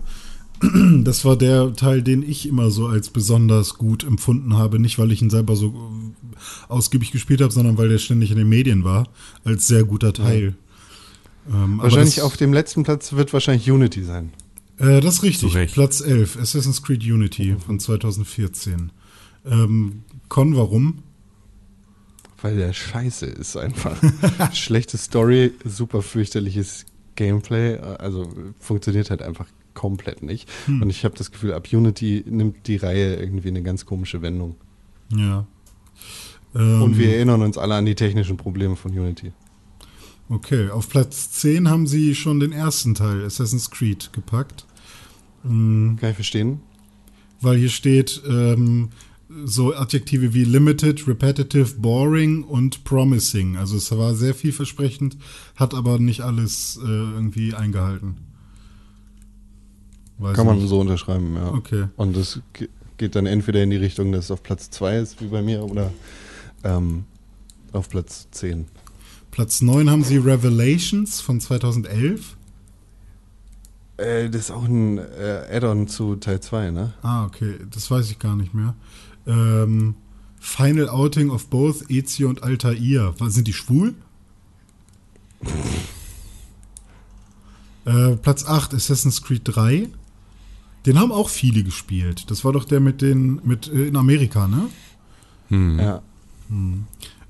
S2: Das war der Teil, den ich immer so als besonders gut empfunden habe. Nicht, weil ich ihn selber so äh, ausgiebig gespielt habe, sondern weil der ständig in den Medien war. Als sehr guter Teil. Ähm,
S1: Wahrscheinlich
S2: das,
S1: auf dem letzten Platz wird wahrscheinlich Unity sein.
S2: Äh, das ist richtig.
S3: Recht.
S2: Platz 11. Assassin's Creed Unity von 2014. Ähm, Con, warum?
S1: Weil der scheiße ist einfach. Schlechte Story, super fürchterliches Gameplay, also funktioniert halt einfach komplett nicht.
S2: Hm.
S1: Und ich habe das Gefühl, ab Unity nimmt die Reihe irgendwie eine ganz komische Wendung.
S2: Ja. Ähm,
S1: Und wir erinnern uns alle an die technischen Probleme von Unity.
S2: Okay, auf Platz 10 haben sie schon den ersten Teil, Assassin's Creed, gepackt. Mm,
S1: Kann ich verstehen?
S2: weil hier steht ähm, so Adjektive wie limited, repetitive, boring und promising. Also es war sehr vielversprechend, hat aber nicht alles äh, irgendwie eingehalten. Weiß
S1: Kann man
S2: nicht.
S1: so unterschreiben, ja.
S2: Okay.
S1: Und das ge- geht dann entweder in die Richtung, dass es auf Platz 2 ist, wie bei mir, oder ähm, auf Platz 10.
S2: Platz 9 haben sie Revelations von 2011.
S1: Äh, das ist auch ein äh, Add-on zu Teil 2, ne?
S2: Ah, okay, das weiß ich gar nicht mehr. Ähm, Final Outing of both Ezio und Altair. Was, sind die schwul? äh, Platz 8, Assassin's Creed 3. Den haben auch viele gespielt. Das war doch der mit den, mit äh, in Amerika, ne?
S3: Hm.
S1: Ja.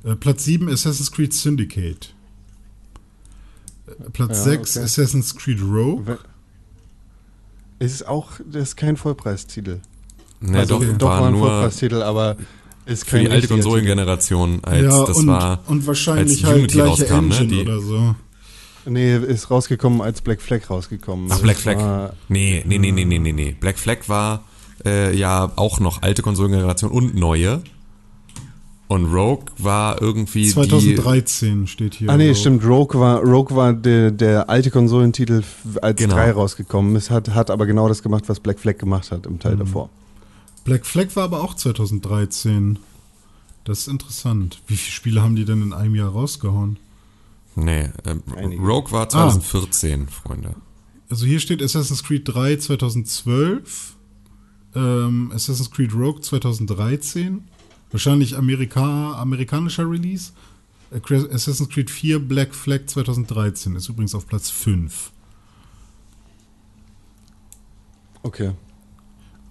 S2: Äh, Platz 7, Assassin's Creed Syndicate. Äh, Platz
S1: Ja,
S2: 6,
S1: okay.
S2: Assassin's Creed Rogue.
S1: Es ist auch, das ist kein Vollpreistitel.
S3: Ne,
S1: also,
S3: doch,
S1: doch
S3: war
S1: war ein
S3: nur
S1: Vollpreistitel, aber ist
S3: für
S1: kein
S3: die alte. Konsolengeneration, als
S2: ja,
S3: das
S2: und,
S3: war.
S2: und wahrscheinlich
S3: als
S2: halt
S3: Unity
S2: gleiche
S3: rauskam, ne,
S2: Engine
S3: die-
S2: oder so.
S1: Nee, ist rausgekommen, als Black Flag rausgekommen
S3: Ach,
S1: ist.
S3: Black Flag.
S1: War,
S3: Nee, nee, nee, nee, nee, nee, nee. Black Flag war äh, ja auch noch alte Konsolengeneration und neue. Und Rogue war irgendwie die.
S2: 2013 steht hier.
S1: ah nee,
S2: Rogue.
S1: stimmt, Rogue war, Rogue war der, der alte Konsolentitel als
S3: Genau.
S1: 3 rausgekommen ist, hat, hat aber genau das gemacht, was Black Flag gemacht hat im Teil
S2: Mhm.
S1: davor.
S2: Black Flag war aber auch 2013. Das ist interessant. Wie viele Spiele haben die denn in einem Jahr rausgehauen?
S3: Nee,
S1: Einige.
S3: Rogue war 2014, Freunde.
S2: Also hier steht Assassin's Creed 3 2012, ähm, Assassin's Creed Rogue 2013, wahrscheinlich Amerika, amerikanischer Release. Assassin's Creed 4 Black Flag 2013 ist übrigens auf Platz 5.
S1: Okay.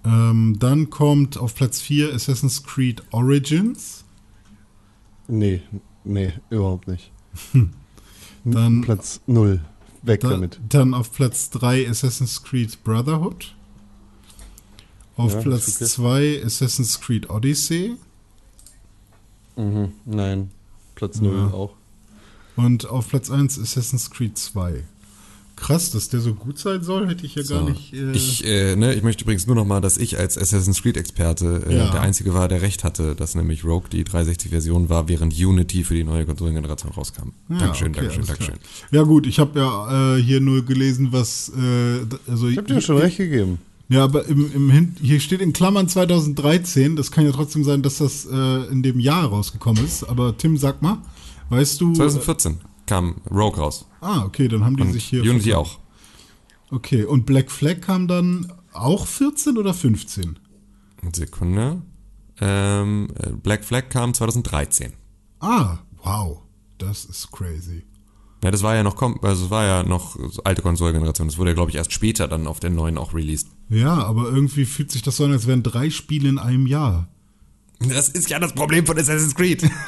S2: Ähm, dann kommt auf Platz 4 Assassin's Creed Origins.
S1: Nee, nee, überhaupt nicht.
S2: Dann,
S1: Platz 0. Weg
S2: da,
S1: damit.
S2: dann auf Platz 3 Assassin's Creed Brotherhood. Auf
S1: Ja,
S2: Platz
S1: ist okay.
S2: 2 Assassin's Creed Odyssey.
S1: Mhm. Nein. Platz 0
S2: Ja.
S1: auch.
S2: Und auf Platz 1 Assassin's Creed 2. Krass, dass der so gut sein soll, hätte ich ja gar
S3: So.
S2: nicht. Äh,
S3: Ich, äh, ne, ich möchte übrigens nur noch mal, dass ich als Assassin's Creed Experte äh,
S2: Ja.
S3: der Einzige war, der recht hatte, dass nämlich Rogue die 360-Version war, während Unity für die neue Konsolengeneration rauskam.
S2: Ja,
S3: Dankeschön,
S2: okay,
S3: Dankeschön, Dankeschön.
S2: klar. Ja gut, ich habe ja äh, hier nur gelesen, was äh, also
S1: Ich hab dir schon recht gegeben.
S2: Ja, aber im, im Hin hier steht in Klammern 2013. Das kann ja trotzdem sein, dass das äh, in dem Jahr rausgekommen ist. Aber Tim, sag mal, weißt du?
S3: 2014 kam Rogue raus.
S2: ah, okay, dann haben die
S3: Und
S2: sich hier.
S3: Unity auch.
S2: Okay, und Black Flag kam dann auch 14 oder 15?
S3: Sekunde. Ähm, äh, Black Flag kam 2013.
S2: Ah, wow, das ist crazy.
S3: Ja, das war ja noch, also es war ja noch alte Konsolengeneration. Das wurde ja, glaube ich, erst später dann auf der neuen auch released.
S2: Ja, aber irgendwie fühlt sich das so an, als wären drei Spiele in einem Jahr.
S3: Das ist ja das Problem von Assassin's Creed.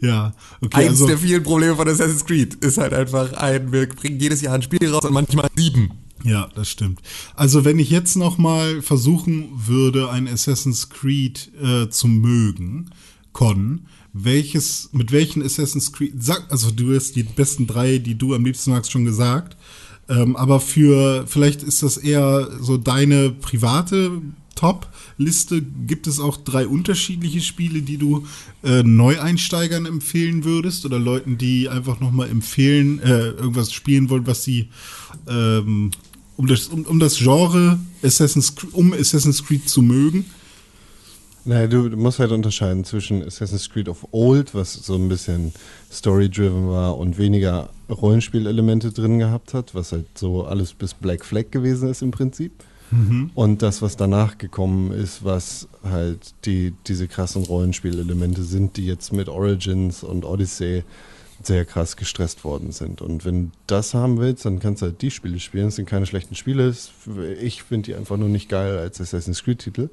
S2: Ja, okay,
S3: Eins
S2: also
S3: der vielen Probleme von Assassin's Creed ist halt einfach ein, wir bringen jedes Jahr ein Spiel raus und manchmal sieben.
S2: Ja, das stimmt. Also wenn ich jetzt noch mal versuchen würde, ein Assassin's Creed äh, zu mögen, Con, welches, mit welchen Assassin's Creed, sag, also du hast die besten drei, die du am liebsten magst, schon gesagt. Ähm, aber für, vielleicht ist das eher so deine private Top-Liste. Gibt es auch drei unterschiedliche Spiele, die du äh, Neueinsteigern empfehlen würdest oder Leuten, die einfach noch mal empfehlen, äh, irgendwas spielen wollen, was sie ähm, um das, um, um das Genre Assassin's, um Assassin's Creed zu mögen.
S1: Naja, du, musst halt unterscheiden zwischen Assassin's Creed of Old, was so ein bisschen story-driven war und weniger Rollenspielelemente drin gehabt hat, was halt so alles bis Black Flag gewesen ist im Prinzip. Und das, was danach gekommen ist, was halt die, diese krassen Rollenspielelemente sind, die jetzt mit Origins und Odyssey sehr krass gestresst worden sind. Und wenn du das haben willst, dann kannst du halt die Spiele spielen. Es sind keine schlechten Spiele. Ich finde die einfach nur nicht geil als Assassin's Creed-Titel.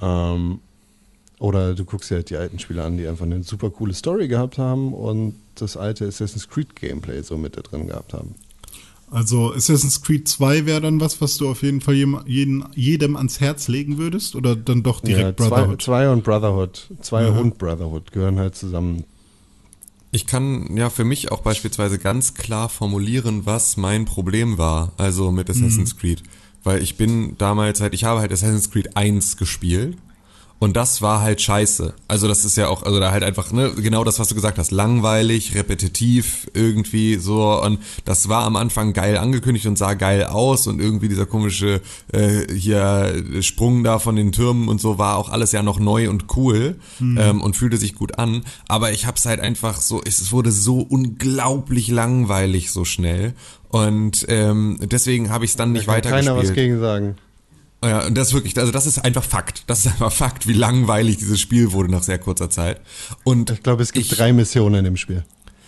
S1: Ähm, oder du guckst dir halt die alten Spiele an, die einfach eine super coole Story gehabt haben und das alte Assassin's Creed Gameplay so mit da drin gehabt haben.
S2: Also Assassin's Creed 2 wäre dann was, was du auf jeden Fall jem, jeden, jedem ans Herz legen würdest oder dann doch direkt
S1: ja, zwei,
S2: Brotherhood?
S1: zwei und Brotherhood, zwei
S2: Aha.
S1: und Brotherhood gehören halt zusammen.
S3: Ich kann ja für mich auch beispielsweise ganz klar formulieren, was mein Problem war, also mit Assassin's Creed. Weil ich bin damals halt, ich habe halt Assassin's Creed 1 gespielt und das war halt scheiße. Also das ist ja auch, also da halt einfach, ne, genau das, was du gesagt hast, langweilig, repetitiv, irgendwie so und das war am Anfang geil angekündigt und sah geil aus und irgendwie dieser komische äh, hier Sprung da von den Türmen und so war auch alles ja noch neu und cool ähm, und fühlte sich gut an, aber ich hab's halt einfach so, es wurde so unglaublich langweilig so schnell und ähm, deswegen habe ich es dann nicht
S1: kann keiner was
S3: weitergespielt.
S1: gegen sagen.
S3: Ja, und das ist wirklich, also das ist einfach Fakt. Das ist einfach Fakt, wie langweilig dieses Spiel wurde nach sehr kurzer Zeit. Und
S1: Ich glaube, es gibt
S3: ich-
S1: drei Missionen im Spiel.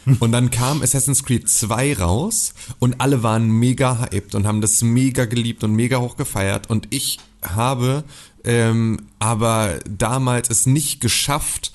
S3: und dann kam Assassin's Creed 2 raus und alle waren mega hyped und haben das mega geliebt und mega hoch gefeiert. Und ich habe ähm, aber damals es nicht geschafft,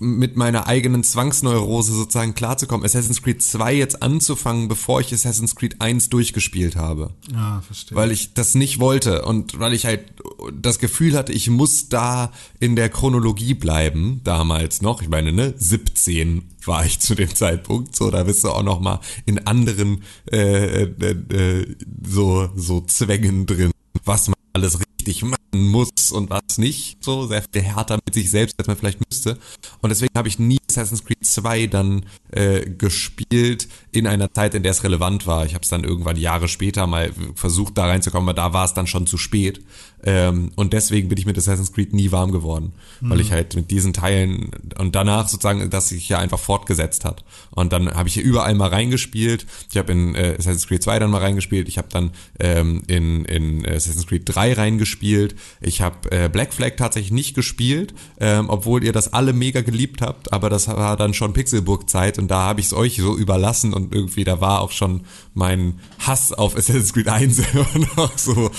S3: mit meiner eigenen Zwangsneurose sozusagen klarzukommen, Assassin's Creed 2 jetzt anzufangen, bevor ich Assassin's Creed 1 durchgespielt habe
S2: Ah, verstehe.
S3: weil ich das nicht wollte und weil ich halt das Gefühl hatte, ich muss da in der Chronologie bleiben, damals noch. Ich meine, ne, 17 war ich zu dem Zeitpunkt, so, da bist du auch noch mal in anderen äh, äh, äh, so, so Zwängen drin, was man alles richtig machen muss und was nicht, so sehr viel härter mit sich selbst, als man vielleicht müsste. Und deswegen habe ich nie Assassin's Creed 2 dann äh, gespielt in einer Zeit, in der es relevant war. Ich habe es dann irgendwann Jahre später mal versucht, da reinzukommen, aber da war es dann schon zu spät. Ähm, und deswegen bin ich mit Assassin's Creed nie warm geworden, weil ich halt mit diesen Teilen und danach sozusagen, dass sich ja einfach fortgesetzt hat. Und dann habe ich hier überall mal reingespielt. Ich habe in äh, Assassin's Creed 2 dann mal reingespielt. Ich habe dann ähm, in, in Assassin's Creed 3 reingespielt. Ich habe äh, Black Flag tatsächlich nicht gespielt, ähm, obwohl ihr das alle mega geliebt habt. Aber das das war dann schon Pixelburg-Zeit und da habe ich es euch so überlassen und irgendwie, da war auch schon mein Hass auf Assassin's Creed 1 immer noch so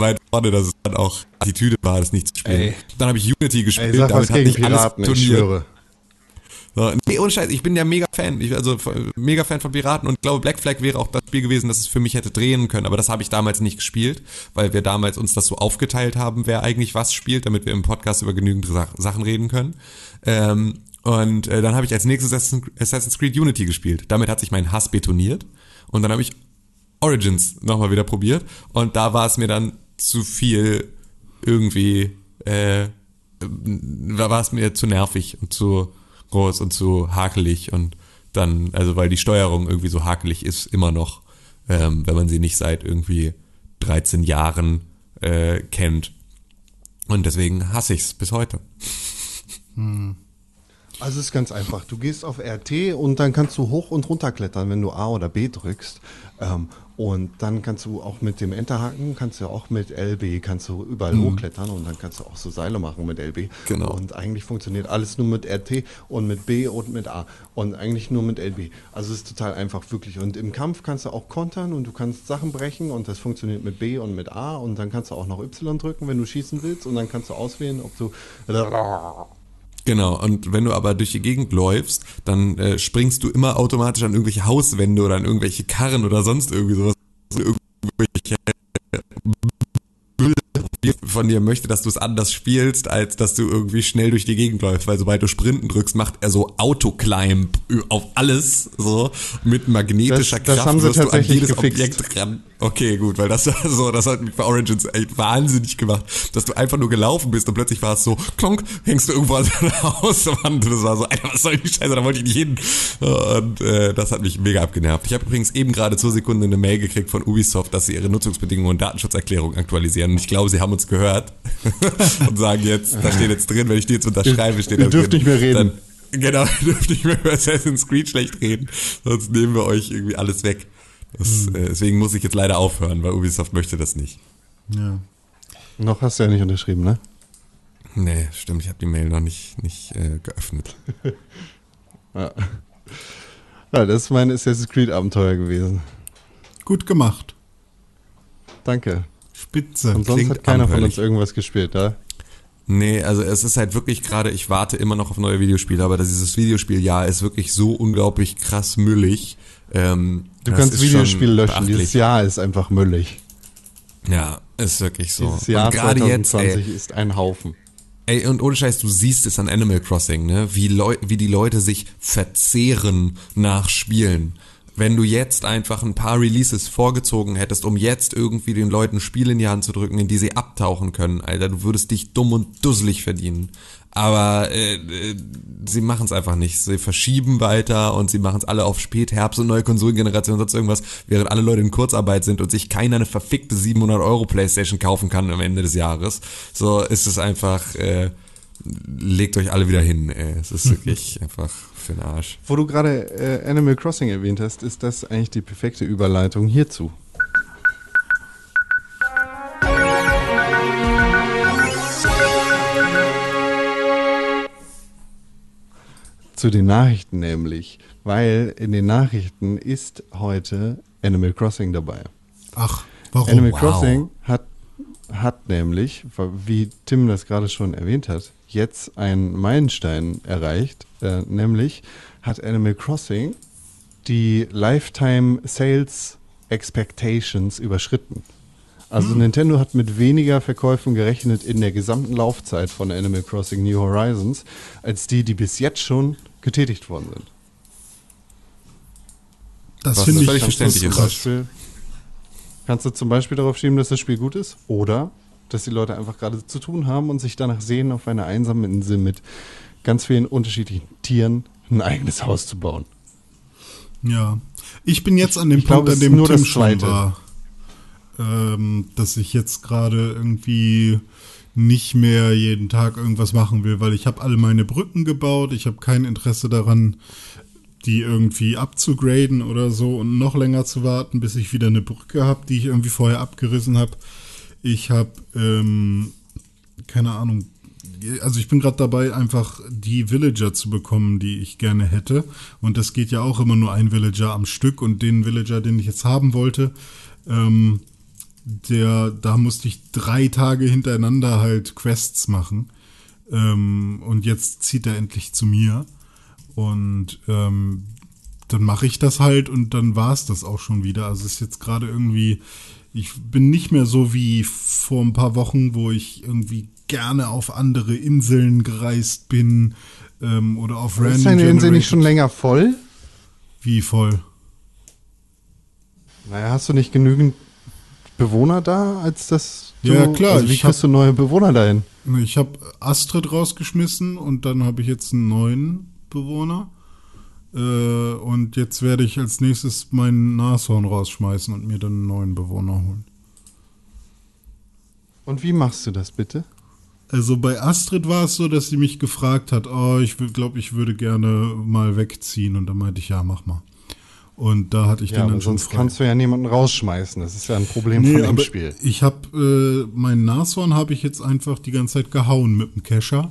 S3: weit vorne, dass es dann auch Attitüde war, das nicht zu spielen.
S1: Ey.
S3: Dann habe ich Unity gespielt,
S1: Ey, sag was
S3: damit hat
S1: gegen
S3: alles
S1: Piraten, ich
S3: funktioniert.
S1: schwöre.
S3: So, nee, ohne Scheiß, ich bin ja mega Fan. Ich, also mega Fan von Piraten und glaube, Black Flag wäre auch das Spiel gewesen, das es für mich hätte drehen können. Aber das habe ich damals nicht gespielt, weil wir damals uns das so aufgeteilt haben, wer eigentlich was spielt, damit wir im Podcast über genügend Sa Sachen reden können. Ähm, und äh, dann habe ich als nächstes Assassin- Assassin's Creed Unity gespielt. Damit hat sich mein Hass betoniert. Und dann habe ich Origins nochmal wieder probiert. Und da war es mir dann zu viel irgendwie, äh, da war es mir zu nervig und zu groß und zu hakelig und dann, also weil die Steuerung irgendwie so hakelig ist, immer noch, ähm, wenn man sie nicht seit irgendwie 13 Jahren äh, kennt. Und deswegen hasse ich es bis heute.
S1: Also es ist ganz einfach. Du gehst auf RT und dann kannst du hoch und runter klettern, wenn du A oder B drückst. Ähm, und dann kannst du auch mit dem Enterhaken, kannst du auch mit LB, kannst du überall hochklettern und dann kannst du auch so Seile machen mit LB.
S3: Genau.
S1: Und eigentlich funktioniert alles nur mit RT und mit B und mit A und eigentlich nur mit LB. Also es ist total einfach, wirklich. Und im Kampf kannst du auch kontern und du kannst Sachen brechen und das funktioniert mit B und mit A und dann kannst du auch noch Y drücken, wenn du schießen willst und dann kannst du auswählen, ob du
S3: Genau, und wenn du aber durch die Gegend läufst, dann äh, springst du immer automatisch an irgendwelche Hauswände oder an irgendwelche Karren oder sonst irgendwie sowas. Irgendwelche Müll von dir möchte, dass du es anders spielst, als dass du irgendwie schnell durch die Gegend läufst, weil sobald du Sprinten drückst, macht er so Autoclimb auf alles, so mit magnetischer
S1: Das- das
S3: Kraft wirst du an jedes
S1: gefixt.
S3: Objekt ran. Okay, gut, weil das war so, das hat mich bei Origins echt wahnsinnig gemacht, dass du einfach nur gelaufen bist und plötzlich war es so, klonk, hängst du irgendwo an einer Hauswand und das war so, Alter, was soll die Scheiße, da wollte ich nicht hin. Und äh, das hat mich mega abgenervt. Ich habe übrigens eben gerade zur Sekunde eine Mail gekriegt von Ubisoft, dass sie ihre Nutzungsbedingungen und Datenschutzerklärung aktualisieren und ich glaube, sie haben uns gehört und sagen jetzt, da steht jetzt drin, wenn ich die jetzt unterschreibe, steht
S1: ihr
S3: da
S1: dürft
S3: drin,
S1: nicht mehr reden.
S3: Dann, genau, ihr dürft nicht mehr über Assassin's Creed schlecht reden, sonst nehmen wir euch irgendwie alles weg. Das, äh, deswegen muss ich jetzt leider aufhören, weil Ubisoft möchte das nicht.
S2: Ja.
S1: Noch hast du ja nicht unterschrieben, ne?
S3: Nee, stimmt, ich habe die Mail noch nicht, nicht äh, geöffnet.
S1: Ja. ja, das ist mein Assassin's Creed Abenteuer gewesen.
S2: Gut gemacht.
S1: Danke.
S2: Spitze.
S1: Und sonst
S3: klingt
S1: hat keiner von
S3: abenteuerlich.
S1: uns irgendwas gespielt, da?
S3: Nee, also es ist halt wirklich gerade, ich warte immer noch auf neue Videospiele, aber dieses Videospieljahr ist wirklich so unglaublich krass müllig. Ähm,
S1: Du
S3: das
S1: kannst Videospiele löschen. Dieses Jahr ist einfach müllig.
S3: Ja, ist wirklich so.
S1: Dieses Jahr
S3: und gerade jetzt,
S1: 2020
S3: ey,
S1: ist ein Haufen.
S3: Ey, und ohne Scheiß, du siehst es an Animal Crossing, ne? Wie, Leu wie die Leute sich verzehren nach Spielen. Wenn du jetzt einfach ein paar Releases vorgezogen hättest, um jetzt irgendwie den Leuten Spiele in die Hand zu drücken, in die sie abtauchen können, Alter, du würdest dich dumm und dusselig verdienen. Aber äh, äh, sie machen es einfach nicht. Sie verschieben weiter und sie machen es alle auf Spätherbst und neue Konsolengeneration und sonst irgendwas, während alle Leute in Kurzarbeit sind und sich keiner eine verfickte 700 Euro Playstation kaufen kann am Ende des Jahres. So ist es einfach, äh, legt euch alle wieder hin. Ey. Es ist wirklich einfach für den Arsch.
S1: Wo du gerade äh, Animal Crossing erwähnt hast, ist das eigentlich die perfekte Überleitung hierzu. Zu den Nachrichten nämlich, weil in den Nachrichten ist heute Animal Crossing dabei.
S2: Ach, warum?
S1: Animal
S3: wow.
S1: Crossing hat, hat nämlich, wie Tim das gerade schon erwähnt hat, jetzt einen Meilenstein erreicht. Äh, nämlich hat Animal Crossing die Lifetime Sales Expectations überschritten. Also Nintendo hat mit weniger Verkäufen gerechnet in der gesamten Laufzeit von Animal Crossing New Horizons, als die, die bis jetzt schon getätigt worden sind.
S2: das finde ich
S3: völlig
S2: das
S3: verständlich
S2: ist.
S1: Beispiel, kannst du zum Beispiel darauf schieben, dass das Spiel gut ist oder dass die Leute einfach gerade zu tun haben und sich danach sehen, auf einer einsamen Insel mit ganz vielen unterschiedlichen Tieren ein eigenes Haus zu bauen.
S2: Ja. Ich bin jetzt an dem
S1: ich
S2: Punkt,
S1: glaube,
S2: an dem Tim
S1: das
S2: schon war. Ähm, dass ich jetzt gerade irgendwie nicht mehr jeden Tag irgendwas machen will, weil ich habe alle meine Brücken gebaut, ich habe kein Interesse daran, die irgendwie abzugraden oder so und noch länger zu warten, bis ich wieder eine Brücke habe, die ich irgendwie vorher abgerissen habe. Ich habe, ähm, keine Ahnung, also ich bin gerade dabei, einfach die Villager zu bekommen, die ich gerne hätte. Und das geht ja auch immer nur ein Villager am Stück. Und den Villager, den ich jetzt haben wollte, ähm, der, da musste ich drei Tage hintereinander halt Quests machen. Ähm, und jetzt zieht er endlich zu mir. Und ähm, dann mache ich das halt und dann war es das auch schon wieder. Also es ist jetzt gerade irgendwie, ich bin nicht mehr so wie vor ein paar Wochen, wo ich irgendwie gerne auf andere Inseln gereist bin ähm, oder auf
S1: Random. Ist deine Insel nicht schon länger voll?
S2: Wie voll?
S1: Naja, hast du nicht genügend Bewohner da, als das.
S2: Du, ja, klar.
S1: Also wie kriegst du neue Bewohner dahin?
S2: Ich habe Astrid rausgeschmissen und dann habe ich jetzt einen neuen Bewohner. Äh, und jetzt werde ich als nächstes meinen Nashorn rausschmeißen und mir dann einen neuen Bewohner holen.
S1: Und wie machst du das bitte?
S2: Also bei Astrid war es so, dass sie mich gefragt hat, oh, ich glaube, ich würde gerne mal wegziehen. Und dann meinte ich, ja, mach mal. Und da hatte ich
S1: ja,
S2: den dann
S1: schon sonst frei. kannst du ja niemanden rausschmeißen. Das ist ja ein Problem nee, von dem Spiel.
S2: Ich habe äh, meinen Nashorn habe ich jetzt einfach die ganze Zeit gehauen mit dem Kescher.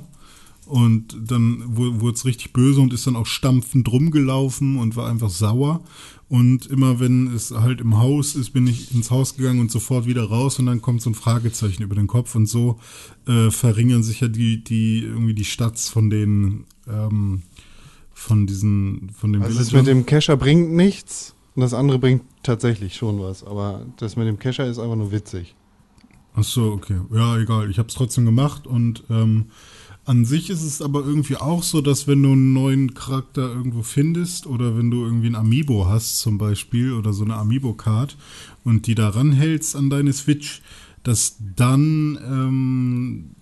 S2: Und dann wurde es richtig böse und ist dann auch stampfend rumgelaufen und war einfach sauer. Und immer wenn es halt im Haus ist, bin ich ins Haus gegangen und sofort wieder raus und dann kommt so ein Fragezeichen über den Kopf und so äh, verringern sich ja die, die, irgendwie die Stats von den, ähm, von diesen, von dem
S1: Also das mit dem Kescher bringt nichts und das andere bringt tatsächlich schon was, aber das mit dem Kescher ist einfach nur witzig.
S2: Ach so, okay. Ja, egal. Ich habe es trotzdem gemacht und ähm, an sich ist es aber irgendwie auch so, dass wenn du einen neuen Charakter irgendwo findest oder wenn du irgendwie ein Amiibo hast zum Beispiel oder so eine Amiibo-Card und die da ranhältst an deine Switch, dass dann ähm,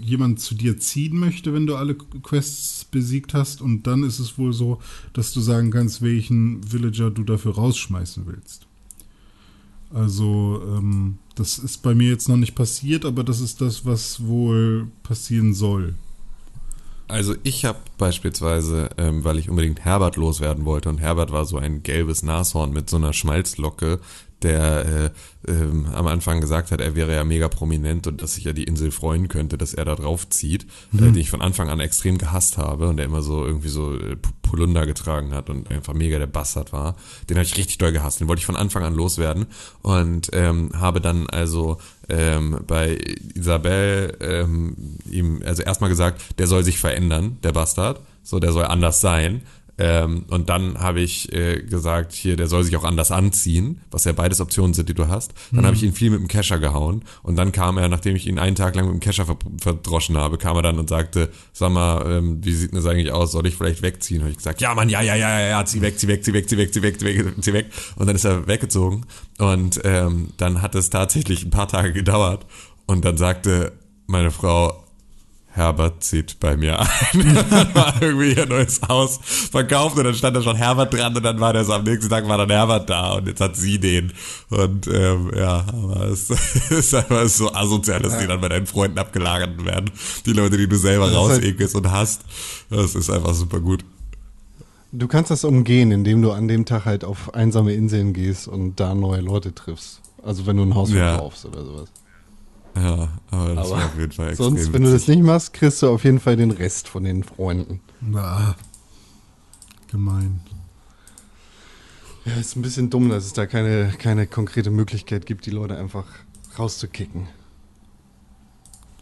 S2: jemand zu dir ziehen möchte, wenn du alle Quests besiegt hast und dann ist es wohl so, dass du sagen kannst, welchen Villager du dafür rausschmeißen willst. Also ähm, das ist bei mir jetzt noch nicht passiert, aber das ist das, was wohl passieren soll.
S3: Also ich habe beispielsweise, ähm, weil ich unbedingt Herbert loswerden wollte und Herbert war so ein gelbes Nashorn mit so einer Schmalzlocke, der äh, ähm, am Anfang gesagt hat, er wäre ja mega prominent und dass sich ja die Insel freuen könnte, dass er da drauf zieht, äh, mhm. äh, den ich von Anfang an extrem gehasst habe und der immer so irgendwie so äh, Polunder getragen hat und einfach mega der Bastard war. Den habe ich richtig doll gehasst, den wollte ich von Anfang an loswerden und ähm, habe dann also ähm, bei Isabel ähm, ihm also erstmal gesagt, der soll sich verändern, der Bastard, so der soll anders sein ähm, und dann habe ich äh, gesagt, hier, der soll sich auch anders anziehen, was ja beides Optionen sind, die du hast. Dann mhm. habe ich ihn viel mit dem Kescher gehauen und dann kam er, nachdem ich ihn einen Tag lang mit dem Kescher verdroschen habe, kam er dann und sagte, sag mal, ähm, wie sieht das eigentlich aus? Soll ich vielleicht wegziehen? Habe ich gesagt, ja Mann, ja, ja, ja, ja, ja, zieh weg, zieh weg, zieh weg, zieh weg, zieh weg, zieh weg, zieh weg. Und dann ist er weggezogen und ähm, dann hat es tatsächlich ein paar Tage gedauert und dann sagte meine Frau, Herbert zieht bei mir ein. war irgendwie ein neues Haus verkauft und dann stand da schon Herbert dran und dann war der so am nächsten Tag war dann Herbert da und jetzt hat sie den. Und ähm, ja, aber es ist einfach so asozial, dass ja. die dann bei deinen Freunden abgelagert werden. Die Leute, die du selber halt rausekelst halt und hast. Das ist einfach super gut.
S1: Du kannst das umgehen, indem du an dem Tag halt auf einsame Inseln gehst und da neue Leute triffst. Also wenn du ein Haus verkaufst ja. oder sowas.
S3: Ja, aber das aber war auf jeden Fall extrem
S1: Sonst, wenn du das nicht machst, kriegst du auf jeden Fall den Rest von den Freunden.
S2: Na, gemein.
S1: Ja, ist ein bisschen dumm, dass es da keine, keine konkrete Möglichkeit gibt, die Leute einfach rauszukicken.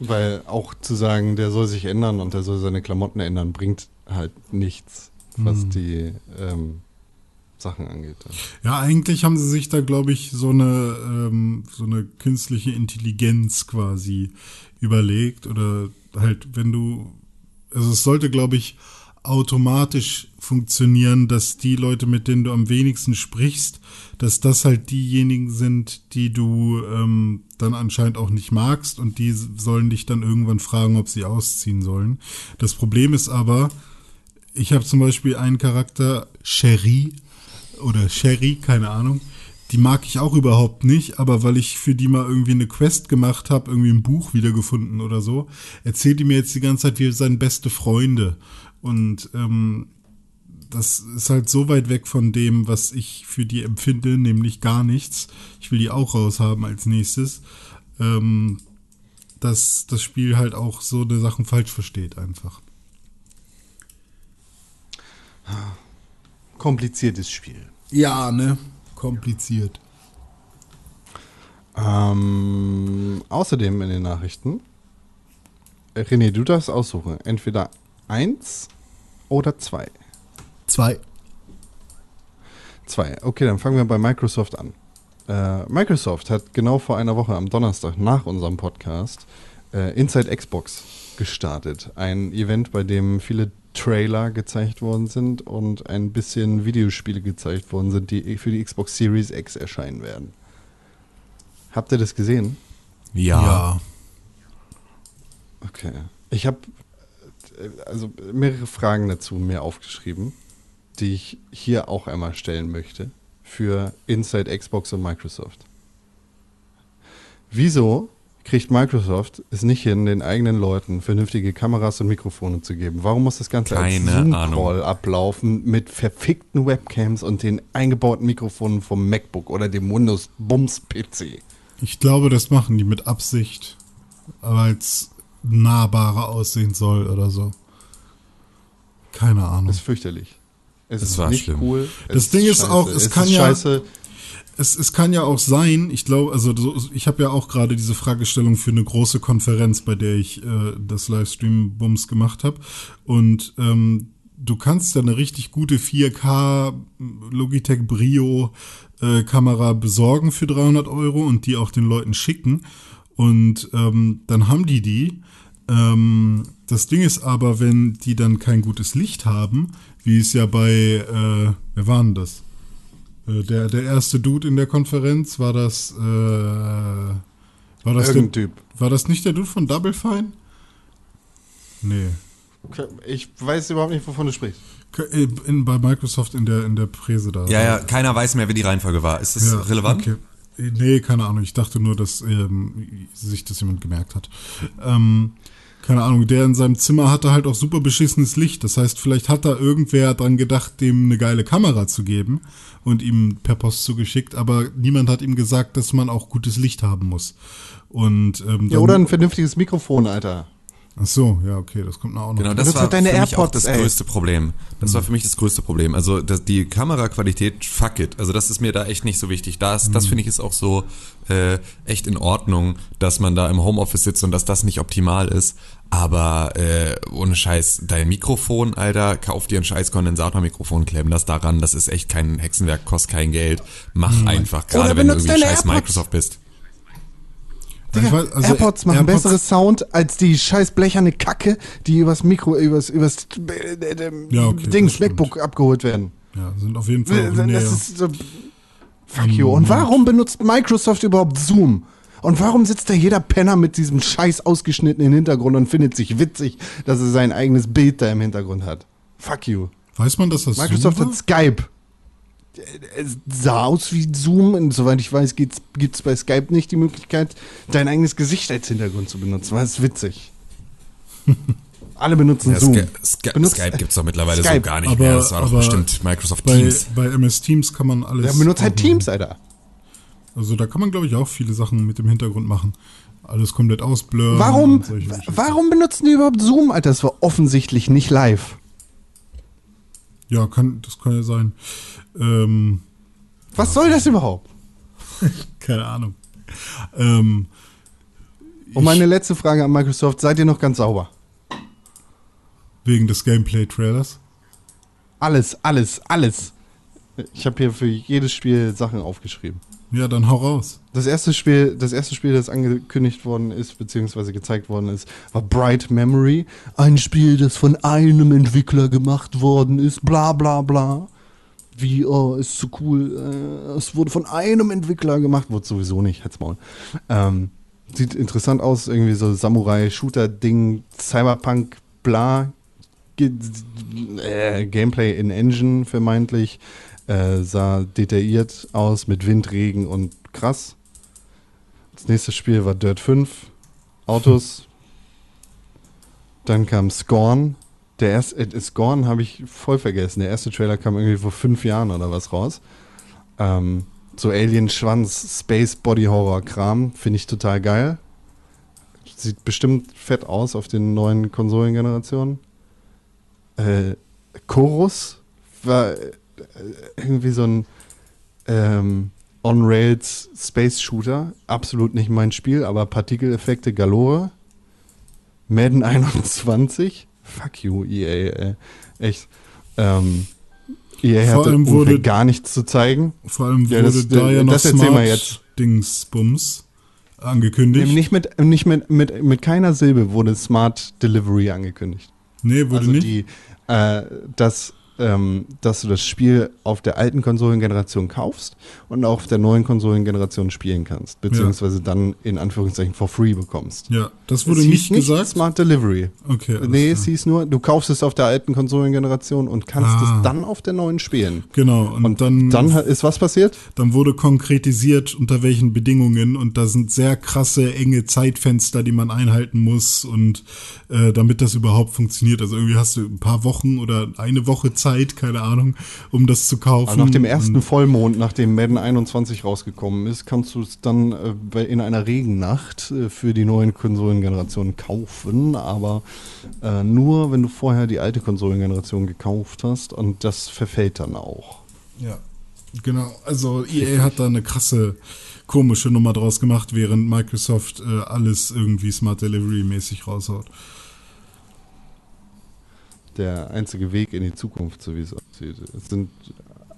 S1: Weil auch zu sagen, der soll sich ändern und der soll seine Klamotten ändern, bringt halt nichts, was hm. die ähm, Sachen angeht.
S2: Ja, eigentlich haben sie sich da, glaube ich, so eine, ähm, so eine künstliche Intelligenz quasi überlegt. Oder halt, wenn du, also es sollte, glaube ich, automatisch funktionieren, dass die Leute, mit denen du am wenigsten sprichst, dass das halt diejenigen sind, die du ähm, dann anscheinend auch nicht magst und die sollen dich dann irgendwann fragen, ob sie ausziehen sollen. Das Problem ist aber, ich habe zum Beispiel einen Charakter, Cherie, oder Sherry, keine Ahnung. Die mag ich auch überhaupt nicht, aber weil ich für die mal irgendwie eine Quest gemacht habe, irgendwie ein Buch wiedergefunden oder so, erzählt die mir jetzt die ganze Zeit, wir seien beste Freunde. Und ähm, das ist halt so weit weg von dem, was ich für die empfinde, nämlich gar nichts. Ich will die auch raushaben als nächstes. Ähm, dass das Spiel halt auch so eine Sachen falsch versteht einfach.
S1: Kompliziertes Spiel.
S2: Ja, ne? Kompliziert.
S1: Ähm, außerdem in den Nachrichten. René, du darfst aussuchen. Entweder eins oder zwei.
S2: Zwei.
S1: Zwei. Okay, dann fangen wir bei Microsoft an. Äh, Microsoft hat genau vor einer Woche am Donnerstag nach unserem Podcast äh, Inside Xbox gestartet. Ein Event, bei dem viele Trailer gezeigt worden sind und ein bisschen Videospiele gezeigt worden sind, die für die Xbox Series X erscheinen werden. Habt ihr das gesehen?
S3: Ja.
S1: Okay. Ich habe also mehrere Fragen dazu mir aufgeschrieben, die ich hier auch einmal stellen möchte für Inside Xbox und Microsoft. Wieso kriegt Microsoft es nicht hin, den eigenen Leuten vernünftige Kameras und Mikrofone zu geben? Warum muss das Ganze
S3: Keine
S1: als. Zoom-Call ablaufen mit verfickten Webcams und den eingebauten Mikrofonen vom MacBook oder dem Windows Bums PC?
S2: Ich glaube, das machen die mit Absicht, weil es nahbarer aussehen soll oder so. Keine Ahnung.
S1: Das ist fürchterlich. Es
S3: Das
S1: ist
S3: war
S1: nicht
S3: schlimm.
S1: cool.
S2: Das
S1: es
S2: Ding ist
S1: scheiße.
S2: auch, es kann
S1: ist
S2: ja-
S1: Scheiße.
S2: Es, es kann ja auch sein, ich glaube, also so, ich habe ja auch gerade diese Fragestellung für eine große Konferenz, bei der ich äh, das Livestream-Bums gemacht habe. Und ähm, du kannst ja eine richtig gute 4K Logitech Brio äh, Kamera besorgen für 300 Euro und die auch den Leuten schicken. Und ähm, dann haben die die. Ähm, das Ding ist aber, wenn die dann kein gutes Licht haben, wie es ja bei, äh, wer war denn das? Äh, Der, der erste Dude in der Konferenz war das, äh, war das,
S1: Irgendein
S2: der,
S1: Typ.
S2: war das nicht der Dude von Double Fine? Nee.
S1: Ich weiß überhaupt nicht, wovon du sprichst.
S2: Äh, In, bei Microsoft in der, in der Präse da.
S3: Ja, ja, keiner weiß mehr, wie die Reihenfolge war. Ist das
S2: Ja,
S3: relevant?
S2: Okay. Äh, Nee, keine Ahnung. Ich dachte nur, dass ähm, sich das jemand gemerkt hat. Ähm, keine Ahnung, der in seinem Zimmer hatte halt auch super beschissenes Licht. Das heißt, vielleicht hat da irgendwer dran gedacht, dem eine geile Kamera zu geben und ihm per Post zugeschickt, aber niemand hat ihm gesagt, dass man auch gutes Licht haben muss. Und ähm,
S1: Ja, oder ein vernünftiges Mikrofon, Alter.
S2: Ach so, ja, okay, das kommt auch noch.
S3: Genau, das
S1: Benutzt
S3: war
S1: deine
S3: für mich auch
S1: AirPods,
S3: das
S1: ey.
S3: größte Problem. Das war für mich das größte Problem. Also das, die Kameraqualität, fuck it. Also das ist mir da echt nicht so wichtig. Das, das finde ich ist auch so äh, echt in Ordnung, dass man da im Homeoffice sitzt und dass das nicht optimal ist. Aber äh, ohne Scheiß, dein Mikrofon, Alter, kauf dir ein scheiß Kondensatormikrofon, klemm das daran. Das ist echt kein Hexenwerk, kostet kein Geld. Mach einfach, gerade wenn du irgendwie scheiß
S1: AirPods.
S3: Microsoft bist.
S2: Ich weiß- also
S1: AirPods machen
S2: AirPods-
S1: besseres Sound als die scheiß blecherne Kacke, die übers Mikro, übers, übers äh, äh,
S2: Ja, okay,
S1: Dings. MacBook abgeholt werden.
S2: Ja, sind auf jeden Fall auch
S1: Das
S2: näher.
S1: ist so, fuck you. Und warum benutzt Microsoft überhaupt Zoom? Und warum sitzt da jeder Penner mit diesem scheiß ausgeschnittenen Hintergrund und findet sich witzig, dass er sein eigenes Bild da im Hintergrund hat? Fuck you.
S2: Weiß man, dass das
S1: Microsoft
S2: Zoom
S1: hat Skype. Es sah aus wie Zoom und soweit ich weiß, gibt es bei Skype nicht die Möglichkeit, dein eigenes Gesicht als Hintergrund zu benutzen. Das ist witzig. Alle benutzen
S3: Ja,
S1: Zoom.
S3: Sky Sky
S1: Benutzt-
S3: Skype gibt's doch mittlerweile so
S1: Skype.
S3: gar nicht
S2: Aber-
S3: mehr. Das war doch bestimmt Microsoft
S2: Bei,
S3: Teams.
S2: bei MS Teams kann man alles.
S1: Ja, benutzt halt Teams. Alter.
S2: Also da kann man, glaube ich, auch viele Sachen mit dem Hintergrund machen. Alles komplett ausblurren.
S1: Warum, warum benutzen die überhaupt Zoom, Alter? Das war offensichtlich nicht live.
S2: Ja, kann, das kann ja sein. Ähm,
S1: Was soll das überhaupt?
S2: keine Ahnung. Ähm,
S1: Und meine letzte Frage an Microsoft, seid ihr noch ganz sauber?
S2: wegen des Gameplay-Trailers.
S1: Alles, alles, alles. Ich habe hier für jedes Spiel Sachen aufgeschrieben.
S2: Ja, dann hau raus.
S1: Das erste Spiel, das erste Spiel, das angekündigt worden ist, beziehungsweise gezeigt worden ist, war Bright Memory. Ein Spiel, das von einem Entwickler gemacht worden ist, bla bla bla. Wie, oh, ist so cool. Äh, es wurde von einem Entwickler gemacht, wurde sowieso nicht, halt's Maul. Ähm, sieht interessant aus, irgendwie so Samurai-Shooter-Ding, Cyberpunk, bla. Ge äh, Gameplay in Engine vermeintlich. Äh, sah detailliert aus mit Wind, Regen und krass. Das nächste Spiel war Dirt 5, Autos. Dann kam Scorn. Der erste, äh, Scorn habe ich voll vergessen. Der erste Trailer kam irgendwie vor fünf Jahren oder was raus. Ähm, so Alien-Schwanz, Space Body Horror Kram, finde ich total geil. sieht bestimmt fett aus auf den neuen Konsolengenerationen. Äh, Chorus war irgendwie so ein ähm, On-Rails Space Shooter. Absolut nicht mein Spiel, aber Partikeleffekte galore. Madden 21. Fuck you, EA, ey. Echt. Ähm, EA
S2: Vor allem wurde-
S1: gar nichts zu zeigen.
S2: Vor allem
S1: Ja,
S2: wurde
S1: das-
S2: da ja noch
S1: das mal jetzt.
S2: Smart Dingsbums angekündigt.
S1: Nicht mit, nicht mit, mit, mit keiner Silbe wurde Smart Delivery angekündigt.
S2: nee, wurde
S1: also
S2: nicht.
S1: die, äh, dass, ähm, dass du das Spiel auf der alten Konsolengeneration kaufst und auf der neuen Konsolengeneration spielen kannst, beziehungsweise dann in Anführungszeichen for free bekommst.
S2: ja, das wurde
S1: es
S2: nicht
S1: hieß nicht
S2: gesagt.
S1: Smart Delivery.
S2: Okay.
S1: nee, es hieß nur, du kaufst es auf der alten Konsolengeneration und kannst
S2: Ah.
S1: es dann auf der neuen spielen.
S2: Genau, und,
S1: Und
S2: dann,
S1: dann ist was passiert?
S2: dann wurde konkretisiert, unter welchen Bedingungen und da sind sehr krasse, enge Zeitfenster, die man einhalten muss und äh, damit das überhaupt funktioniert. Also irgendwie hast du ein paar Wochen oder eine Woche Zeit, keine Ahnung, um das zu kaufen.
S1: Aber nach dem ersten Vollmond, nachdem Madden 21 rausgekommen ist, kannst du es dann äh, in einer Regennacht äh, für die neuen Konsolengenerationen kaufen, aber äh, nur, wenn du vorher die alte Konsolengeneration gekauft hast und das verfällt dann auch.
S2: ja, genau. Also EA hat da eine krasse, komische Nummer draus gemacht, während Microsoft äh, alles irgendwie Smart Delivery mäßig raushaut.
S1: Der einzige Weg in die Zukunft, so wie es aussieht. Es sind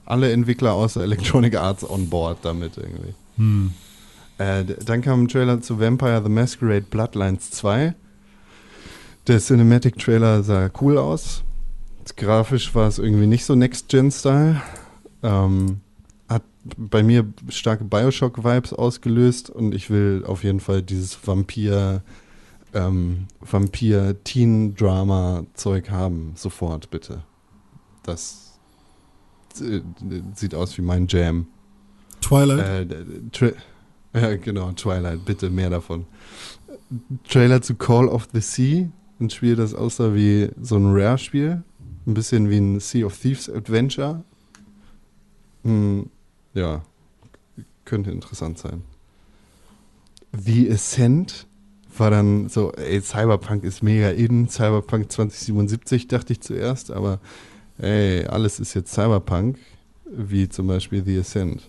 S1: alle Entwickler außer Electronic Arts on board damit irgendwie.
S2: Hm.
S1: Äh, dann kam ein Trailer zu Vampire the Masquerade Bloodlines 2. Der Cinematic Trailer sah cool aus. Grafisch war es irgendwie nicht so Next-Gen-Style. Ähm, hat bei mir starke Bioshock-Vibes ausgelöst und ich will auf jeden Fall dieses Vampir, ähm, Vampir-Teen-Drama-Zeug haben. Sofort, bitte. Das äh, sieht aus wie mein Jam.
S2: Twilight?
S1: Äh, ja, genau, Twilight, bitte mehr davon. Trailer zu Call of the Sea, ein Spiel, das aussah wie so ein Rare-Spiel. Ein bisschen wie ein Sea of Thieves Adventure. Hm, ja, könnte interessant sein. The Ascent war dann so, ey, Cyberpunk ist mega in, Cyberpunk 2077 dachte ich zuerst, aber ey, alles ist jetzt Cyberpunk, wie zum Beispiel The Ascent.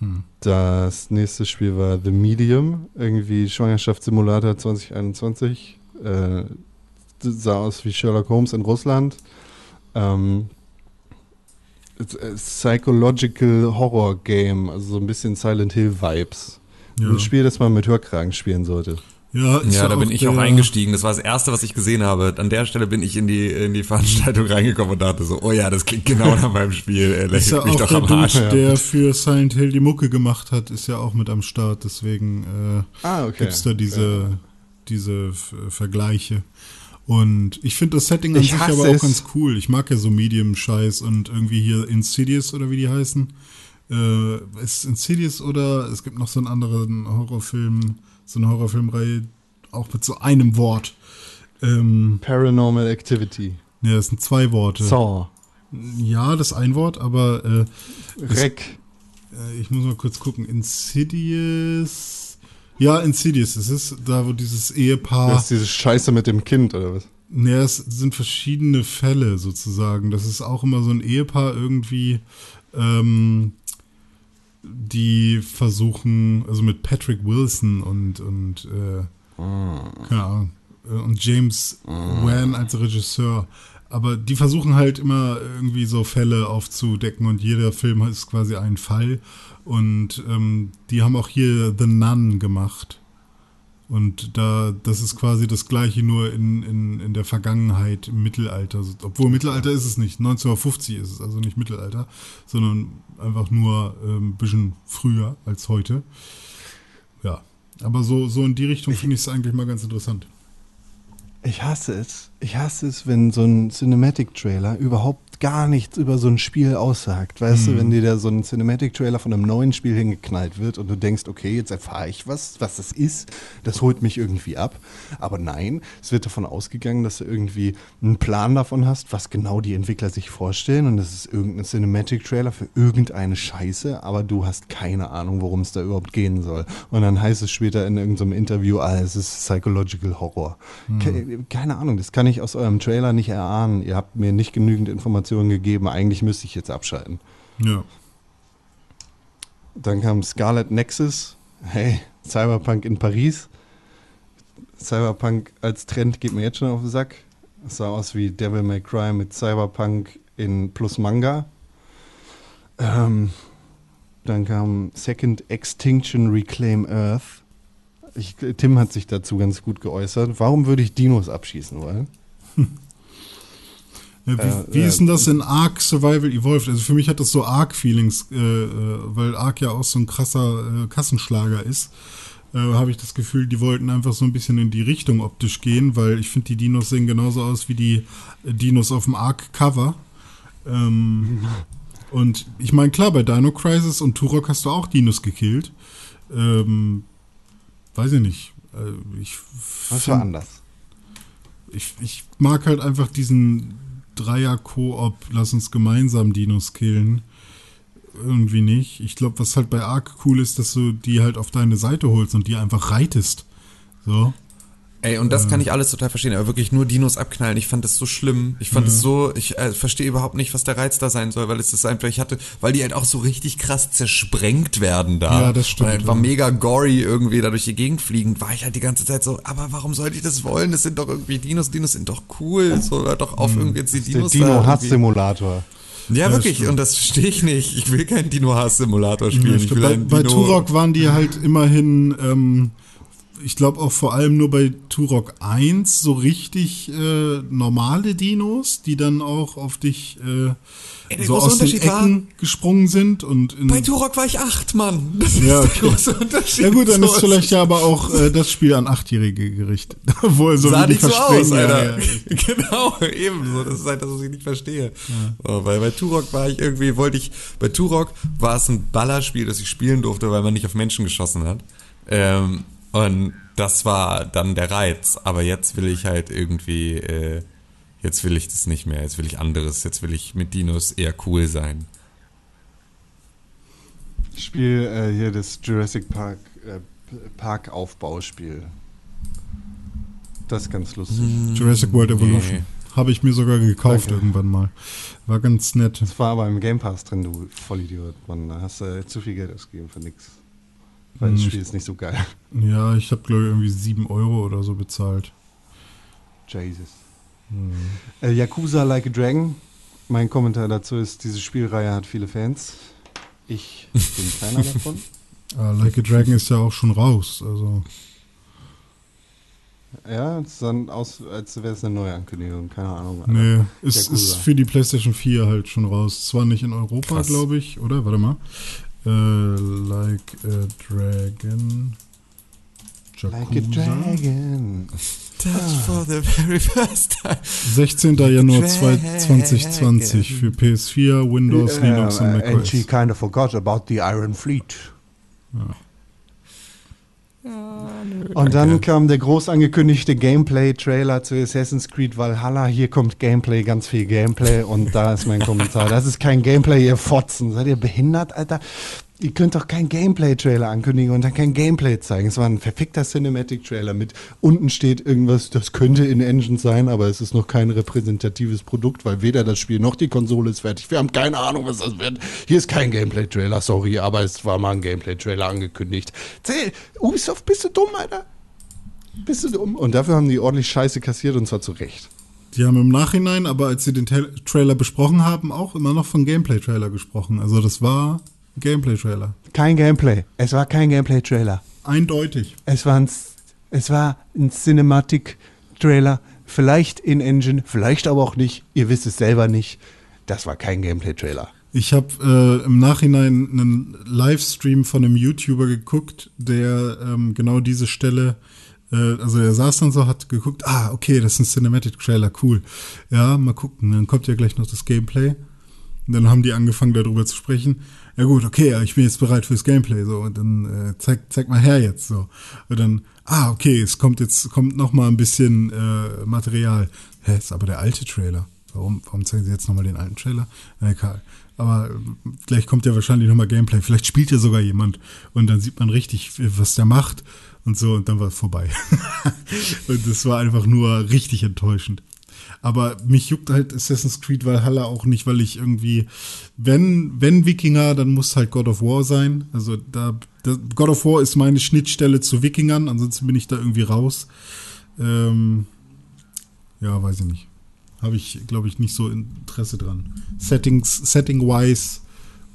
S2: Hm.
S1: Das nächste Spiel war The Medium, irgendwie Schwangerschaftssimulator 2021. Äh, sah aus wie Sherlock Holmes in Russland. Ähm, a Psychological Horror Game, also so ein bisschen Silent Hill Vibes.
S2: Ja.
S1: Ein Spiel, das man mit Hörkragen spielen sollte.
S2: Ja, ist
S3: Ja, da bin ich auch eingestiegen. Das war das erste, was ich gesehen habe. An der Stelle bin ich in die, in die Veranstaltung reingekommen und dachte so, oh ja, das klingt genau nach meinem Spiel. Er
S2: Ist
S3: lächelt
S2: ja
S3: mich
S2: auch
S3: doch
S2: der
S3: am Arsch.
S2: Dude, der für Silent Hill die Mucke gemacht hat, ist ja auch mit am Start. Deswegen äh,
S1: Ah, okay.
S2: gibt's da diese, diese F Vergleiche. Und ich finde das Setting an
S1: Ich
S2: sich aber auch
S1: es.
S2: ganz cool. Ich mag ja so Medium-Scheiß und irgendwie hier Insidious oder wie die heißen. Äh, ist Insidious oder es gibt noch so einen anderen Horrorfilm, so eine Horrorfilmreihe, auch mit so einem Wort. Ähm,
S1: Paranormal Activity.
S2: ja, das sind zwei Worte.
S1: Saw.
S2: Ja, das ist ein Wort, aber äh,
S1: Rec.
S2: äh, ich muss mal kurz gucken. Insidious. Ja, Insidious. Es ist da, wo dieses
S1: Das
S2: Ehepaar.
S1: ist diese Scheiße mit dem Kind, oder was?
S2: Ne, es sind verschiedene Fälle sozusagen. Das ist auch immer so ein Ehepaar irgendwie, ähm, die versuchen, also mit Patrick Wilson und, und äh, keine Ahnung, äh, und James Wan als Regisseur. Aber die versuchen halt immer irgendwie so Fälle aufzudecken und jeder Film ist quasi ein Fall. Und ähm, die haben auch hier The Nun gemacht. Und da, das ist quasi das gleiche nur in, in, in der Vergangenheit, im Mittelalter. Obwohl Mittelalter ist es nicht, 1950 ist es, also nicht Mittelalter, sondern einfach nur ähm, ein bisschen früher als heute. Ja, aber so, so in die Richtung finde ich es eigentlich mal ganz interessant.
S1: Ich hasse es. Ich hasse es, wenn so ein Cinematic-Trailer überhaupt gar nichts über so ein Spiel aussagt. Weißt
S2: Mhm.
S1: du, wenn dir da so ein Cinematic-Trailer von einem neuen Spiel hingeknallt wird und du denkst, okay, jetzt erfahre ich was, was das ist, das holt mich irgendwie ab. Aber nein, es wird davon ausgegangen, dass du irgendwie einen Plan davon hast, was genau die Entwickler sich vorstellen und das ist irgendein Cinematic-Trailer für irgendeine Scheiße, aber du hast keine Ahnung, worum es da überhaupt gehen soll. Und dann heißt es später in irgendeinem Interview, ah, es ist Psychological Horror. Ke keine Ahnung, das kann ich aus eurem Trailer nicht erahnen. Ihr habt mir nicht genügend Informationen gegeben. Eigentlich müsste ich jetzt abschalten.
S2: Ja.
S1: Dann kam Scarlet Nexus. Hey, Cyberpunk in Paris. Cyberpunk als Trend geht mir jetzt schon auf den Sack. Es sah aus wie Devil May Cry mit Cyberpunk in plus Manga. Ähm, dann kam Second Extinction Reclaim Earth. Ich, Tim hat sich dazu ganz gut geäußert. Warum würde ich Dinos abschießen wollen?
S2: Ja, wie,
S1: Äh,
S2: wie
S1: äh,
S2: ist denn das in Ark Survival Evolved? Also für mich hat das so Ark-Feelings, äh, äh, weil Ark ja auch so ein krasser äh, Kassenschlager ist. Äh, Habe ich das Gefühl, die wollten einfach so ein bisschen in die Richtung optisch gehen, weil ich finde, die Dinos sehen genauso aus wie die Dinos auf dem Ark-Cover. Ähm, und ich meine, klar, bei Dino Crisis und Turok hast du auch Dinos gekillt. Ähm, weiß ich nicht. Ich
S1: Was
S2: find-
S1: war anders?
S2: ich, ich mag halt einfach diesen Dreier-Koop, lass uns gemeinsam Dinos killen. Irgendwie nicht. Ich glaube, was halt bei Ark cool ist, dass du die halt auf deine Seite holst und die einfach reitest. So.
S3: Ey, und das kann ich alles total verstehen, aber wirklich nur Dinos abknallen, ich fand das so schlimm. Ich fand es so, ich äh, verstehe überhaupt nicht, was der Reiz da sein soll, weil es ist einfach, ich hatte, weil die halt auch so richtig krass zersprengt werden da.
S2: Ja, das stimmt,
S3: Und einfach
S2: ja.
S3: mega gory irgendwie da durch die Gegend fliegen, war ich halt die ganze Zeit so, aber warum sollte ich das wollen? Das sind doch irgendwie Dinos, Dinos sind doch cool. So, hör doch auf, irgendwie jetzt die
S1: Der
S3: Dinos irgendwie-
S1: Dino-Hass-Simulator.
S3: Ja,
S2: Ja,
S3: wirklich,
S2: stimmt.
S3: und das verstehe ich nicht. Ich will keinen Dino-Hass-Simulator spielen.
S2: Ja,
S3: ich will
S2: bei,
S3: einen
S2: bei
S3: Dino
S2: Turok waren die halt immerhin, ähm, ich glaube auch vor allem nur bei Turok 1 so richtig äh, normale Dinos, die dann auch auf dich äh,
S3: Ey,
S2: so aus den Ecken gesprungen sind und in,
S3: Bei Turok war ich acht, Mann. Das ist
S2: Ja,
S3: der
S2: okay.
S3: große Unterschied.
S2: Ja gut, dann ist vielleicht ja aber auch äh, das Spiel an Achtjährige gerichtet. Wo er so
S3: sah nicht so aus,
S2: ja,
S3: Alter.
S2: ja.
S3: Genau, eben so. Das ist halt das, was ich nicht verstehe. So, weil bei Turok war ich irgendwie, wollte ich, bei Turok war es ein Ballerspiel, das ich spielen durfte, weil man nicht auf Menschen geschossen hat. Ähm, und das war dann der Reiz. Aber jetzt will ich halt irgendwie, äh, jetzt will ich das nicht mehr. Jetzt will ich anderes. Jetzt will ich mit Dinos eher cool sein.
S1: Ich spiele äh, hier das Jurassic Park äh, Park Aufbauspiel. Das ist ganz lustig.
S2: Jurassic World Evolution.
S3: Nee.
S2: Habe ich mir sogar gekauft
S1: Danke.
S2: irgendwann mal. War ganz nett.
S1: Das war aber im Game Pass drin, du Vollidiot. Mann, da hast du zu viel Geld ausgegeben für nix. Weil das
S2: Hm,
S1: Spiel ist nicht so geil.
S2: Ja, ich habe glaube ich irgendwie 7 Euro oder so bezahlt.
S1: Jesus.
S2: Hm.
S1: Äh, Yakuza Like a Dragon. Mein Kommentar dazu ist, diese Spielreihe hat viele Fans. Ich bin keiner davon.
S2: Ah, like a Dragon ist ja auch schon raus. Also
S1: Ja, es sah aus, als wäre es eine neue Ankündigung. Keine Ahnung.
S2: nee, ist, ist für die PlayStation 4 halt schon raus. Zwar nicht in Europa, glaube ich, oder? Warte mal. Äh, like a Dragon.
S1: Like a. Dragon.
S3: Touch for the very first time.
S2: 16. Januar
S3: Dragon.
S2: 2020 für PS4, Windows, Linux und
S1: Uh, and
S2: macOS.
S1: she kind of forgot about the Iron Fleet. Und dann kam der groß angekündigte Gameplay-Trailer zu Assassin's Creed Valhalla. Hier kommt Gameplay, ganz viel Gameplay. Und da ist mein Kommentar. Das ist kein Gameplay, ihr Fotzen. Seid ihr behindert, Alter? Ihr könnt doch kein Gameplay-Trailer ankündigen und dann kein Gameplay zeigen. Es war ein verfickter Cinematic-Trailer mit unten steht irgendwas, das könnte in Engine sein, aber es ist noch kein repräsentatives Produkt, weil weder das Spiel noch die Konsole ist fertig. Wir haben keine Ahnung, was das wird. Hier ist kein Gameplay-Trailer, sorry, aber es war mal ein Gameplay-Trailer angekündigt. Zähl, Ubisoft, bist du dumm, Alter? Bist du dumm? Und dafür haben die ordentlich Scheiße kassiert und zwar zu Recht.
S2: Die haben im Nachhinein, aber als sie den Trailer besprochen haben, auch immer noch von Gameplay-Trailer gesprochen. Also das war Gameplay-Trailer.
S1: Kein Gameplay. Es war kein Gameplay-Trailer.
S2: Eindeutig.
S1: Es war ein, es war ein Cinematic-Trailer. Vielleicht in Engine, vielleicht aber auch nicht. Ihr wisst es selber nicht. Das war kein Gameplay-Trailer.
S2: Ich habe äh, im Nachhinein einen Livestream von einem YouTuber geguckt, der ähm, genau diese Stelle Äh, also er saß dann so, hat geguckt, ah, okay, das ist ein Cinematic-Trailer, cool. Ja, mal gucken. Dann kommt ja gleich noch das Gameplay. Und dann haben die angefangen, darüber zu sprechen. Ja gut, okay, ich bin jetzt bereit fürs Gameplay. So, und dann äh, zeig, zeig mal her jetzt. So. Und dann, ah, okay, es kommt jetzt, kommt noch mal ein bisschen äh, Material. Hä, ist aber der alte Trailer. Warum, warum zeigen sie jetzt nochmal den alten Trailer? Na, egal. Aber gleich kommt ja wahrscheinlich nochmal Gameplay. Vielleicht spielt ja sogar jemand und dann sieht man richtig, was der macht und so und dann war es vorbei. und das war einfach nur richtig enttäuschend. Aber mich juckt halt Assassin's Creed Valhalla auch nicht, weil ich irgendwie, wenn, wenn Wikinger, dann muss halt God of War sein. Also da, da God of War ist meine Schnittstelle zu Wikingern, ansonsten bin ich da irgendwie raus. Ähm, ja, weiß ich nicht. Habe ich, glaube ich, nicht so Interesse dran. Settings, Setting-wise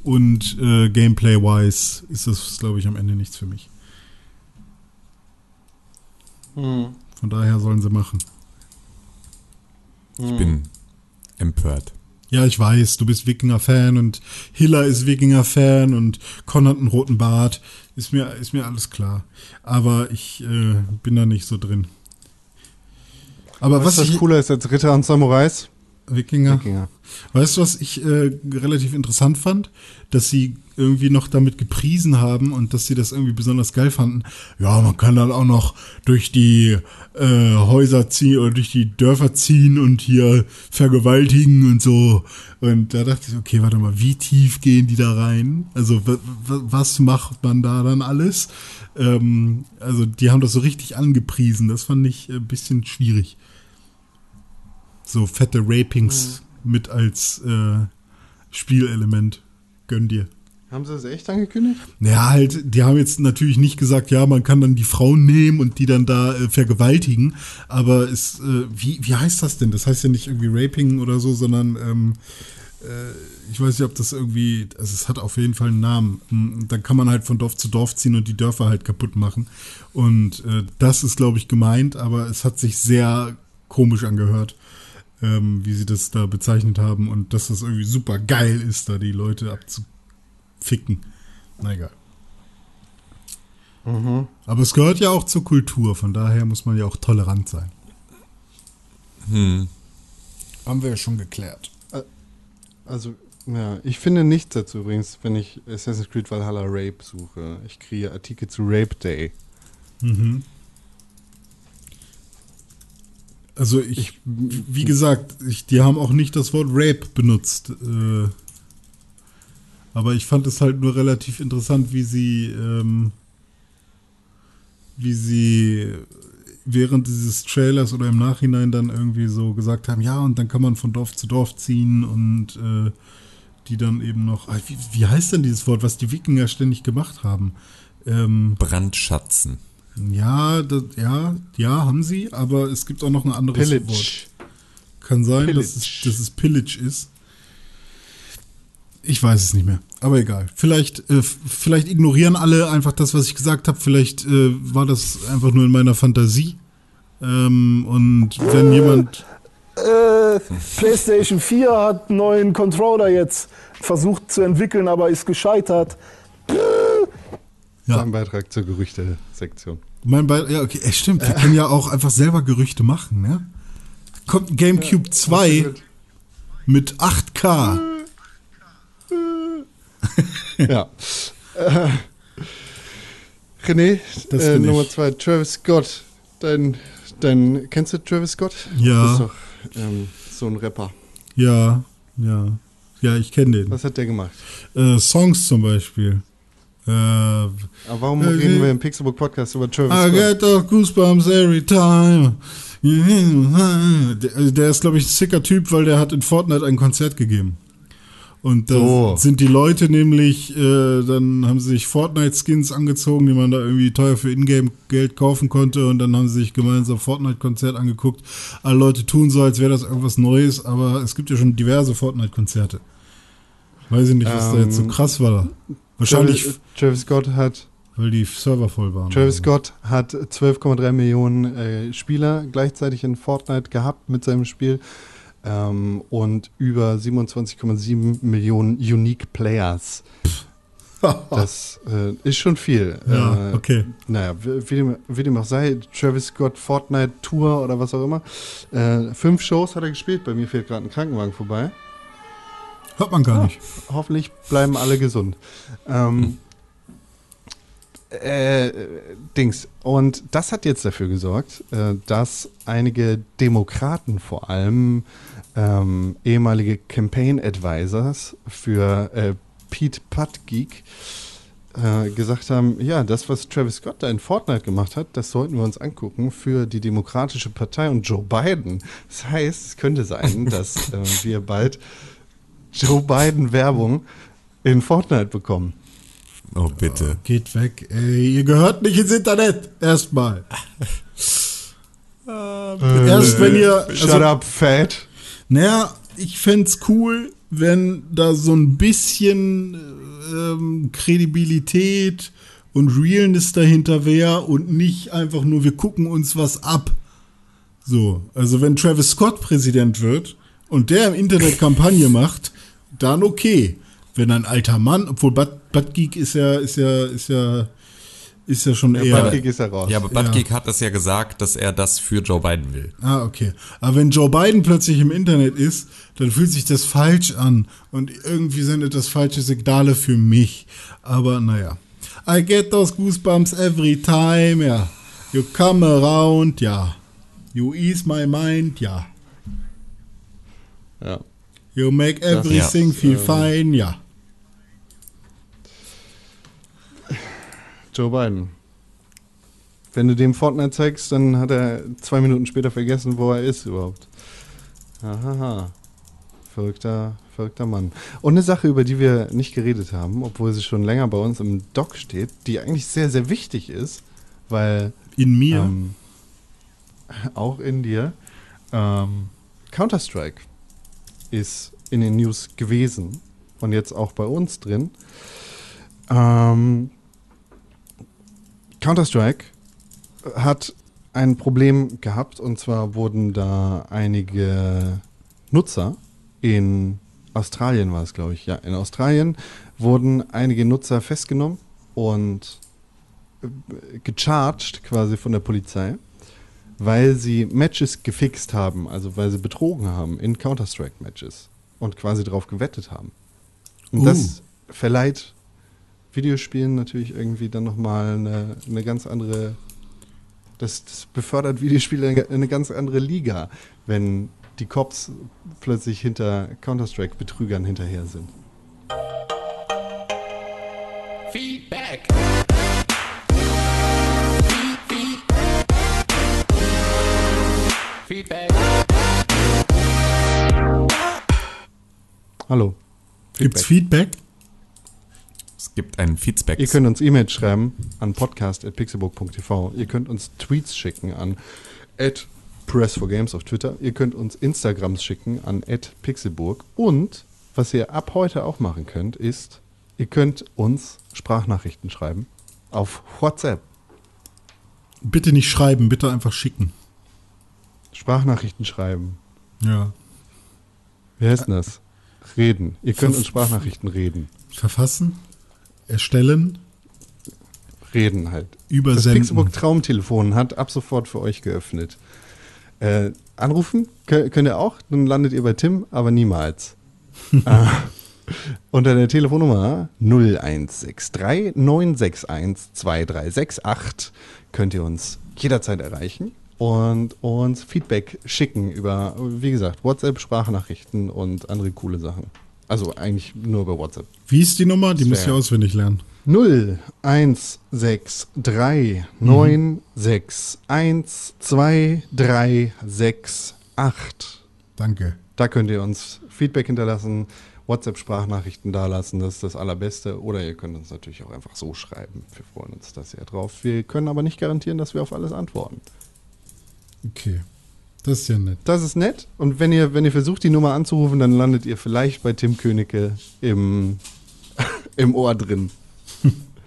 S2: und äh, Gameplay-wise ist das, glaube ich, am Ende nichts für mich.
S1: Hm.
S2: Von daher sollen sie machen.
S3: Ich bin empört.
S2: Ja, ich weiß, du bist Wikinger-Fan und Hiller ist Wikinger-Fan und Con hat einen roten Bart. Ist mir, ist mir alles klar. Aber ich äh, bin da nicht so drin. Aber
S1: Was,
S2: was,
S1: was
S2: ich,
S1: cooler ist als Ritter und Samurais?
S2: Wikinger.
S1: Wikinger.
S2: Weißt du, was ich äh, relativ interessant fand? Dass sie irgendwie noch damit gepriesen haben und dass sie das irgendwie besonders geil fanden. Ja, man kann dann auch noch durch die äh, Häuser ziehen oder durch die Dörfer ziehen und hier vergewaltigen und so. Und da dachte ich, okay, warte mal, wie tief gehen die da rein? Also wa- wa- was macht man da dann alles? Ähm, also die haben das so richtig angepriesen. Das fand ich ein bisschen schwierig so fette Rapings mit als äh, Spielelement. Gönn dir.
S1: Haben sie das echt angekündigt?
S2: Naja, halt, die haben jetzt natürlich nicht gesagt, ja, man kann dann die Frauen nehmen und die dann da äh, vergewaltigen, aber es, äh, wie, wie heißt das denn? Das heißt ja nicht irgendwie Raping oder so, sondern ähm, äh, ich weiß nicht, ob das irgendwie, also es hat auf jeden Fall einen Namen. Mm, Dann kann man halt von Dorf zu Dorf ziehen und die Dörfer halt kaputt machen. Und äh, das ist, glaube ich, gemeint, aber es hat sich sehr komisch angehört, ähm, wie sie das da bezeichnet haben und dass das irgendwie super geil ist, da die Leute abzuficken. Na egal. Aber es gehört ja auch zur Kultur, von daher muss man ja auch tolerant sein.
S3: Hm.
S2: Haben wir ja schon geklärt.
S1: Also, ja, ich finde nichts dazu übrigens, wenn ich Assassin's Creed Valhalla Rape suche. Ich kriege Artikel zu Rape Day.
S2: Mhm. Also ich, wie gesagt, ich, die haben auch nicht das Wort Rape benutzt. Äh, aber ich fand es halt nur relativ interessant, wie sie, ähm, wie sie während dieses Trailers oder im Nachhinein dann irgendwie so gesagt haben, ja, und dann kann man von Dorf zu Dorf ziehen und äh, die dann eben noch, ah, wie, wie heißt denn dieses Wort, was die Wikinger ständig gemacht haben? Ähm,
S3: Brandschatzen.
S2: ja, das, ja, ja, haben sie, aber es gibt auch noch ein anderes Wort.
S1: Pillage.
S2: Kann sein, dass es,
S1: Pillage.
S2: dass es Pillage ist. Ich weiß es nicht mehr, aber egal. Vielleicht, äh, vielleicht ignorieren alle einfach das, was ich gesagt habe. Vielleicht äh, war das einfach nur in meiner Fantasie. Ähm, und wenn jemand,
S4: Äh, PlayStation 4 hat einen neuen Controller jetzt versucht zu entwickeln, aber ist gescheitert.
S2: Ja.
S1: Ein Beitrag zur Gerüchte-Sektion.
S2: mein Be ja, okay, stimmt, wir können ja auch einfach selber Gerüchte machen, ne? Kommt GameCube 2 mit 8K.
S1: ja. Äh, René,
S2: Das
S1: äh. Nummer zwei, Travis Scott. Dein, dein, kennst du Travis Scott?
S2: Ja.
S1: Das ist doch ähm, so ein Rapper.
S2: Ja, ja. Ja, ich kenne den.
S1: Was hat der gemacht?
S2: Äh, Songs zum Beispiel. Äh,
S1: Aber warum
S2: Äh,
S1: reden wir im Pixelbook Podcast über Travis
S2: I
S1: Scott?
S2: get the goosebumps every time. Der, der ist, glaube ich, ein sicker Typ, weil der hat in Fortnite ein Konzert gegeben. Und da
S1: So.
S2: sind die Leute nämlich, äh, dann haben sie sich Fortnite-Skins angezogen, die man da irgendwie teuer für Ingame-Geld kaufen konnte. Und dann haben sie sich gemeinsam Fortnite-Konzert angeguckt. Alle Leute tun so, als wäre das irgendwas Neues, aber es gibt ja schon diverse Fortnite-Konzerte. Weiß ich nicht, was da jetzt so
S1: Ähm,
S2: krass war. Wahrscheinlich,
S1: Travis, Travis Scott hat
S2: weil die Server voll waren.
S1: Travis. Scott hat 12,3 Millionen äh, Spieler gleichzeitig in Fortnite gehabt mit seinem Spiel ähm, und über 27,7 Millionen Unique Players. Das äh, ist schon viel.
S2: Ja,
S1: äh,
S2: okay.
S1: Naja, wie, dem, wie dem auch sei, Travis Scott Fortnite Tour oder was auch immer. Äh, fünf Shows hat er gespielt. Bei mir fährt gerade ein Krankenwagen vorbei.
S2: Hört man gar nicht.
S1: Hoffentlich bleiben alle gesund. Ähm, äh, Dings. Und das hat jetzt dafür gesorgt, äh, dass einige Demokraten vor allem ähm, ehemalige Campaign Advisors für äh, Pete Putgeek äh, gesagt haben, ja, das, was Travis Scott da in Fortnite gemacht hat, das sollten wir uns angucken für die Demokratische Partei und Joe Biden. Das heißt, es könnte sein, dass äh, wir bald Joe Biden Werbung in Fortnite bekommen.
S3: Oh, bitte.
S2: Geht weg, ey. Ihr gehört nicht ins Internet. Erstmal. Erst wenn ihr.
S1: Shut
S2: also-
S1: up, fat.
S2: Naja, ich fänd's cool, wenn da so ein bisschen ähm, Kredibilität und Realness dahinter wäre und nicht einfach nur, wir gucken uns was ab. So, also wenn Travis Scott Präsident wird und der im Internet Kampagne macht, dann okay. Wenn ein alter Mann, obwohl Bud, Bud Geek ist ja, ist ja, ist ja, ist ja schon eher.
S1: Bud Geek ist ja raus.
S3: Ja, aber Buttgeek hat das ja gesagt, dass er das für Joe Biden will.
S2: Ah, okay. Aber wenn Joe Biden plötzlich im Internet ist, dann fühlt sich das falsch an und irgendwie sendet das falsche Signale für mich. Aber naja. I get those goosebumps every time, ja. You come around, ja. You ease my mind, ja.
S1: Ja.
S2: You make everything feel fine, ja.
S1: Joe Biden. Wenn du dem Fortnite zeigst, dann hat er zwei Minuten später vergessen, wo er ist überhaupt. Hahaha. Verrückter, verrückter Mann. Und eine Sache, über die wir nicht geredet haben, obwohl sie schon länger bei uns im Doc steht, die eigentlich sehr, sehr wichtig ist, weil
S2: In mir.
S1: ähm, auch in dir, ähm, Counter-Strike ist in den News gewesen und jetzt auch bei uns drin. Ähm, Counter-Strike hat ein Problem gehabt und zwar wurden da einige Nutzer in Australien war es, glaube ich, ja, in Australien wurden einige Nutzer festgenommen und äh, gecharged quasi von der Polizei, weil sie Matches gefixt haben, also weil sie betrogen haben in Counter-Strike-Matches und quasi darauf gewettet haben. Und
S2: Uh.
S1: das verleiht Videospielen natürlich irgendwie dann nochmal eine, eine ganz andere, das, das befördert Videospiele in eine ganz andere Liga, wenn die Cops plötzlich hinter Counter-Strike-Betrügern hinterher sind.
S5: Feedback. Feedback.
S1: Hallo.
S2: Gibt's Feedback?
S3: Es gibt einen Feedback.
S1: Ihr könnt uns E-Mails schreiben an podcast.pixelbook.tv. Ihr könnt uns Tweets schicken an press4games auf Twitter. Ihr könnt uns Instagrams schicken an pixelburg. Und was ihr ab heute auch machen könnt, ist, ihr könnt uns Sprachnachrichten schreiben auf WhatsApp.
S2: Bitte nicht schreiben, bitte einfach schicken.
S1: Sprachnachrichten schreiben.
S2: Ja.
S1: Wie heißt denn das? Reden. Ihr könnt
S2: Verf-
S1: uns Sprachnachrichten reden.
S2: Verfassen, erstellen,
S1: Reden halt. Das
S2: übersenden.
S1: Pixelbook Traumtelefon hat ab sofort für euch geöffnet. Äh, anrufen kö- könnt ihr auch, dann landet ihr bei Tim, aber niemals. äh, unter der Telefonnummer 0163 961 2368 könnt ihr uns jederzeit erreichen und uns Feedback schicken über, wie gesagt, WhatsApp, Sprachnachrichten und andere coole Sachen. Also eigentlich nur über WhatsApp.
S2: Wie ist die Nummer? Die
S1: Das
S2: muss ich auswendig lernen.
S1: 0 1 6 3 9 6 1 2 3 6 8.
S2: Danke.
S1: Da könnt ihr uns Feedback hinterlassen, WhatsApp-Sprachnachrichten dalassen, das ist das Allerbeste. Oder ihr könnt uns natürlich auch einfach so schreiben. Wir freuen uns da sehr drauf. Wir können aber nicht garantieren, dass wir auf alles antworten.
S2: Okay. Das ist ja nett.
S1: Das ist nett. Und wenn ihr, wenn ihr versucht, die Nummer anzurufen, dann landet ihr vielleicht bei Tim Königke im, im Ohr drin.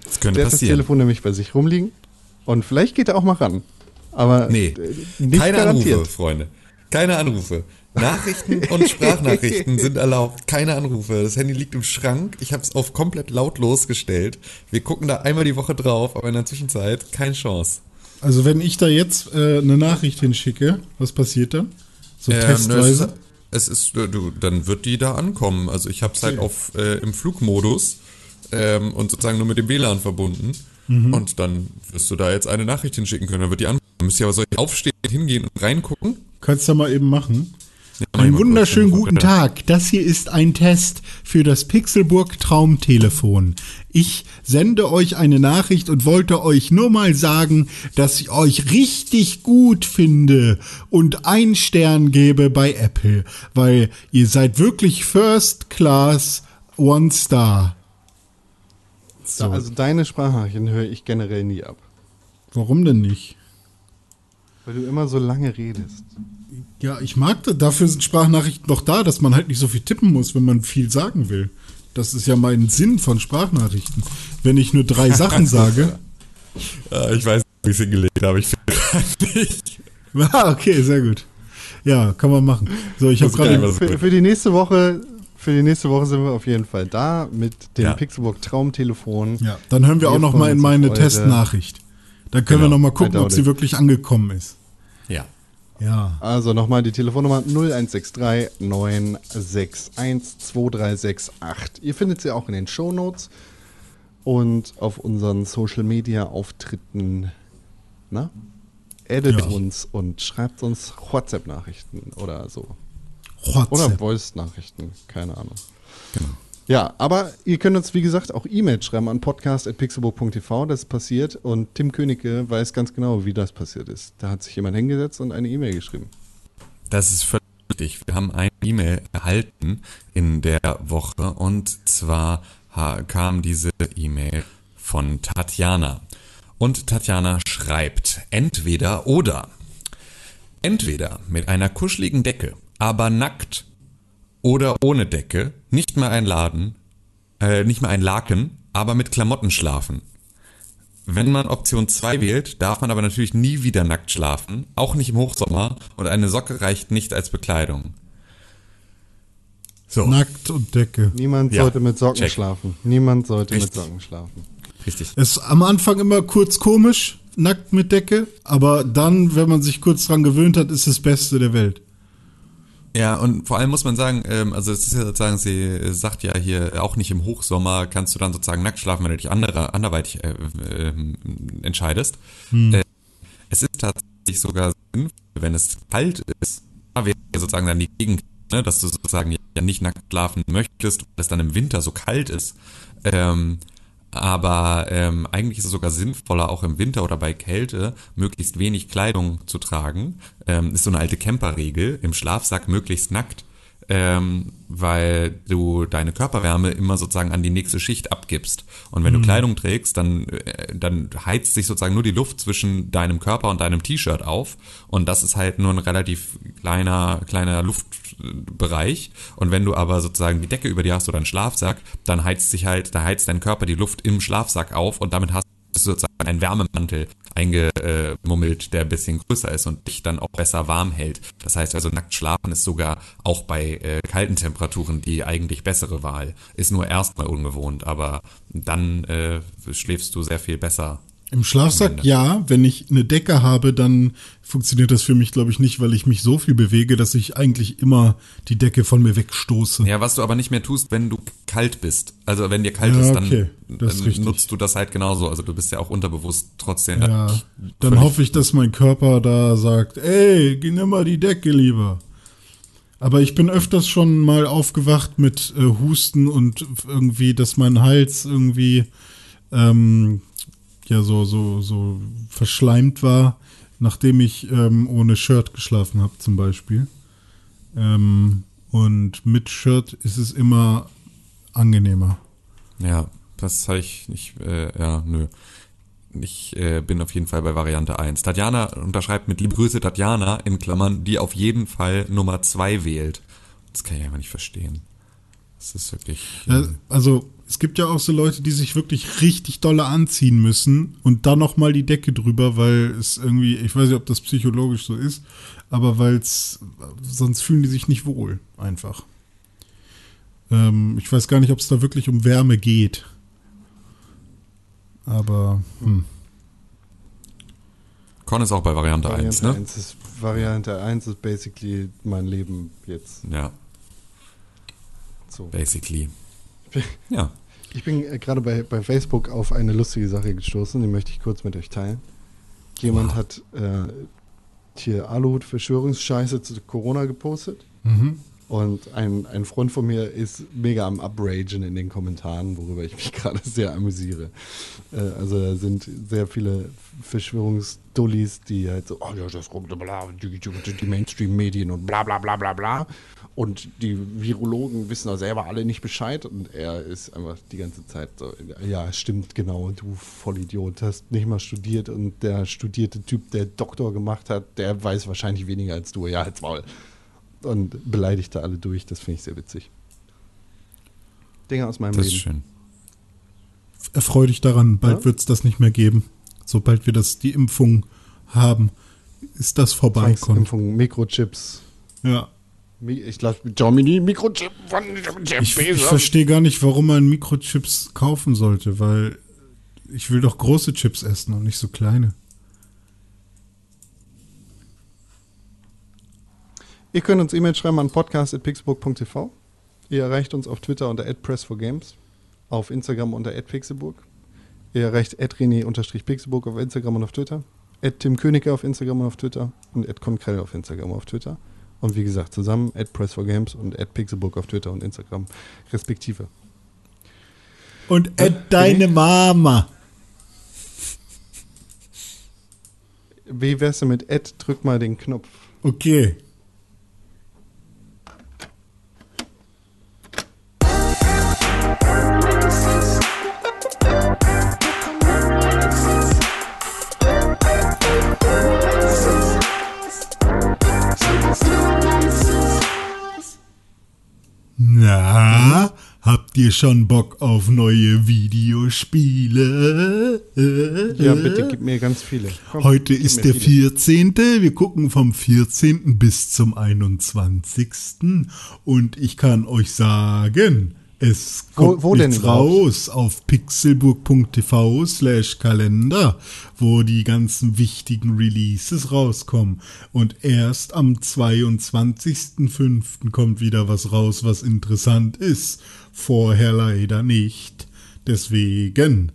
S3: das könnte
S1: Der hat das
S3: passieren.
S1: Telefon nämlich bei sich rumliegen. Und vielleicht geht er auch mal ran. Aber
S3: Nee,
S1: äh, nicht
S3: Keine
S1: garantiert.
S3: Anrufe, Freunde. Keine Anrufe. Nachrichten und Sprachnachrichten sind erlaubt. Keine Anrufe. Das Handy liegt im Schrank. Ich habe es auf komplett lautlos gestellt. Wir gucken da einmal die Woche drauf, aber in der Zwischenzeit keine Chance.
S2: Also wenn ich da jetzt äh, eine Nachricht hinschicke, was passiert dann? So
S3: Ähm,
S2: testweise?
S3: Es ist, es ist du, dann wird die da ankommen. Also ich habe es halt auf äh, im Flugmodus ähm, und sozusagen nur mit dem WLAN verbunden.
S2: Mhm.
S3: Und dann wirst du da jetzt eine Nachricht hinschicken können. Dann wird die ankommen. Dann müsst ihr aber ich aufstehen, hingehen und reingucken.
S2: Kannst du mal eben machen. Einen wunderschönen guten Tag. Das hier ist ein Test für das Pixelburg Traumtelefon. Ich sende euch eine Nachricht und wollte euch nur mal sagen, dass ich euch richtig gut finde und ein Stern gebe bei Apple, weil ihr seid wirklich First Class One Star.
S1: Da, also deine Sprachnachrichten höre ich generell nie ab.
S2: Warum denn nicht?
S1: Weil du immer so lange redest.
S2: Ja, ich mag das. Dafür sind Sprachnachrichten doch da, dass man halt nicht so viel tippen muss, wenn man viel sagen will. Das ist ja mein Sinn von Sprachnachrichten. Wenn ich nur drei Sachen sage.
S3: Ja, ich weiß, wie ich es hingelegt habe. Ich finde nicht.
S2: Ah, okay, sehr gut. Ja, kann man machen. So, ich habe
S3: nicht
S2: gerade.
S1: Für, für die nächste Woche, für die nächste Woche sind wir auf jeden Fall da mit dem
S3: Ja.
S1: Pixelburg Traumtelefon.
S2: Ja, dann hören wir
S1: Wir
S2: auch noch mal in meine Testnachricht. Dann können
S3: Genau,
S2: wir noch mal gucken, ob sie wirklich angekommen ist.
S3: Ja.
S2: Ja.
S1: Also nochmal die Telefonnummer 0163 961 2368. Ihr findet sie auch in den Shownotes und auf unseren Social Media Auftritten. Na? Edit
S2: Ja.
S1: uns und schreibt uns WhatsApp-Nachrichten oder so. Oder
S2: WhatsApp.
S1: Voice-Nachrichten, keine Ahnung.
S3: Genau.
S1: Ja, aber ihr könnt uns, wie gesagt, auch E-Mail schreiben an podcast.pixelburg.tv, das passiert. Und Tim Königke weiß ganz genau, wie das passiert ist. Da hat sich jemand hingesetzt und eine E-Mail geschrieben.
S3: Das ist völlig richtig. Wir haben eine E-Mail erhalten in der Woche und zwar kam diese E-Mail von Tatjana. Und Tatjana schreibt entweder oder. Entweder mit einer kuscheligen Decke, aber nackt oder ohne Decke, nicht mehr ein Laden, äh, nicht mehr ein Laken, aber mit Klamotten schlafen. Wenn man Option 2 wählt, darf man aber natürlich nie wieder nackt schlafen, auch nicht im Hochsommer und eine Socke reicht nicht als Bekleidung. So,
S2: Nackt und Decke.
S1: Niemand
S3: Ja,
S1: sollte mit Socken
S3: check.
S1: schlafen. Niemand sollte mit
S3: Richtig.
S1: Socken schlafen.
S3: richtig.
S2: Es ist am Anfang immer kurz komisch, nackt mit Decke, aber dann, wenn man sich kurz dran gewöhnt hat, ist das Beste der Welt.
S3: Ja, und vor allem muss man sagen, ähm, also es ist ja sozusagen, sie sagt ja hier, auch nicht im Hochsommer kannst du dann sozusagen nackt schlafen, wenn du dich andere, anderweitig äh, ähm, entscheidest. Äh, es ist tatsächlich sogar sinnvoll, wenn es kalt ist, da wäre sozusagen dann die Gegend, ne, dass du sozusagen ja nicht nackt schlafen möchtest, weil es dann im Winter so kalt ist. Ähm, aber ähm, eigentlich ist es sogar sinnvoller, auch im Winter oder bei Kälte möglichst wenig Kleidung zu tragen. Ähm, ist so eine alte Camperregel, im Schlafsack möglichst nackt, ähm, weil du deine Körperwärme immer sozusagen an die nächste Schicht abgibst. Und wenn du Kleidung trägst, dann, äh, dann heizt sich sozusagen nur die Luft zwischen deinem Körper und deinem T-Shirt auf. Und das ist halt nur ein relativ kleiner, kleiner Luftbereich. Und wenn du aber sozusagen die Decke über dir hast oder einen Schlafsack, dann heizt sich halt, da heizt dein Körper die Luft im Schlafsack auf und damit hast du sozusagen einen Wärmemantel eingemummelt, der ein bisschen größer ist und dich dann auch besser warm hält. Das heißt also, nackt schlafen ist sogar auch bei äh, kalten Temperaturen die eigentlich bessere Wahl. Ist nur erstmal ungewohnt, aber dann äh, schläfst du sehr viel besser.
S2: Im Schlafsack ja, wenn ich eine Decke habe, dann funktioniert das für mich, glaube ich, nicht, weil ich mich so viel bewege, dass ich eigentlich immer die Decke von mir wegstoße.
S3: Ja, was du aber nicht mehr tust, wenn du kalt bist. Also wenn dir kalt
S2: Ja,
S3: ist, dann,
S2: okay, ist
S3: dann nutzt du das halt genauso. Also du bist ja auch unterbewusst trotzdem.
S2: Ja, dann hoffe ich, dass mein Körper da sagt, ey, geh nimm mal die Decke lieber. Aber ich bin öfters schon mal aufgewacht mit äh, Husten und irgendwie, dass mein Hals irgendwie ähm, ja so so so verschleimt war, nachdem ich ähm, ohne Shirt geschlafen habe zum Beispiel. Ähm, und mit Shirt ist es immer angenehmer.
S3: Ja, das habe ich nicht, äh, ja, nö. Ich äh, bin auf jeden Fall bei Variante 1. Tatjana unterschreibt mit liebe Grüße Tatjana in Klammern, die auf jeden Fall Nummer 2 wählt. Das kann ich einfach nicht verstehen. Das ist wirklich.
S2: Äh, also Es gibt ja auch so Leute, die sich wirklich richtig dolle anziehen müssen und dann noch mal die Decke drüber, weil es irgendwie, ich weiß nicht, ob das psychologisch so ist, aber weil es, sonst fühlen die sich nicht wohl, einfach. Ähm, ich weiß gar nicht, ob es da wirklich um Wärme geht. Aber, hm.
S6: Con ist auch bei Variante,
S1: Variante
S6: 1, ne?
S1: 1 ist, Variante 1 ist basically mein Leben jetzt.
S6: Ja,
S1: So.
S6: basically. Ja.
S1: Ich bin äh, gerade bei, bei Facebook auf eine lustige Sache gestoßen, die möchte ich kurz mit euch teilen. Jemand hat äh, hier Aluhut-Verschwörungsscheiße zu Corona gepostet.
S2: Mhm.
S1: Und ein, ein Freund von mir ist mega am Upragen in den Kommentaren, worüber ich mich gerade sehr amüsiere. Äh, also da sind sehr viele Verschwörungsdullis, die halt so, oh ja, das kommt bla, die, die, die Mainstream-Medien und bla bla bla bla bla. Und die Virologen wissen auch selber alle nicht Bescheid. Und er ist einfach die ganze Zeit so, ja, stimmt genau, du Vollidiot, hast nicht mal studiert. Und der studierte Typ, der Doktor gemacht hat, der weiß wahrscheinlich weniger als du. Ja, jetzt Maul und beleidigt da alle durch. Das finde ich sehr witzig. Dinge aus meinem
S6: Das ist
S1: Leben.
S6: schön.
S2: erfreu dich daran, bald
S1: Ja?
S2: wird es das nicht mehr geben. Sobald wir das, die Impfung haben, ist das vorbei.
S1: Zwangsimpfung, Mikrochips.
S2: Ja.
S1: Ich glaube, Germany Mikrochip von Jeff
S2: Ich, ich verstehe gar nicht, warum man Mikrochips kaufen sollte, weil ich will doch große Chips essen und nicht so kleine.
S1: Ihr könnt uns E-Mail schreiben an podcast.pixelburg.tv. Ihr erreicht uns auf Twitter unter @press4games, auf Instagram unter @pixelburg. Ihr erreicht @rené_pixelburg auf Instagram und auf Twitter, Tim Königke auf Instagram und auf Twitter und @konkrell auf Instagram und auf Twitter. Und wie gesagt, zusammen @press4games und @pixelburg auf Twitter und Instagram respektive.
S2: Und deine Mama.
S1: Wie wär's denn mit Ed? Drück mal den Knopf.
S2: Okay. Habt ihr schon Bock auf neue Videospiele?
S1: Ja, bitte, gib mir ganz viele. Komm,
S2: Heute ist der
S1: viele.
S2: 14. Wir gucken vom 14. bis zum 21. Und ich kann euch sagen, es
S1: Wo-
S2: kommt
S1: wo denn
S2: nichts raus auf pixelburg.tv slash Kalender, wo die ganzen wichtigen Releases rauskommen. Und erst am 22.05. kommt wieder was raus, was interessant ist. Vorher leider nicht. Deswegen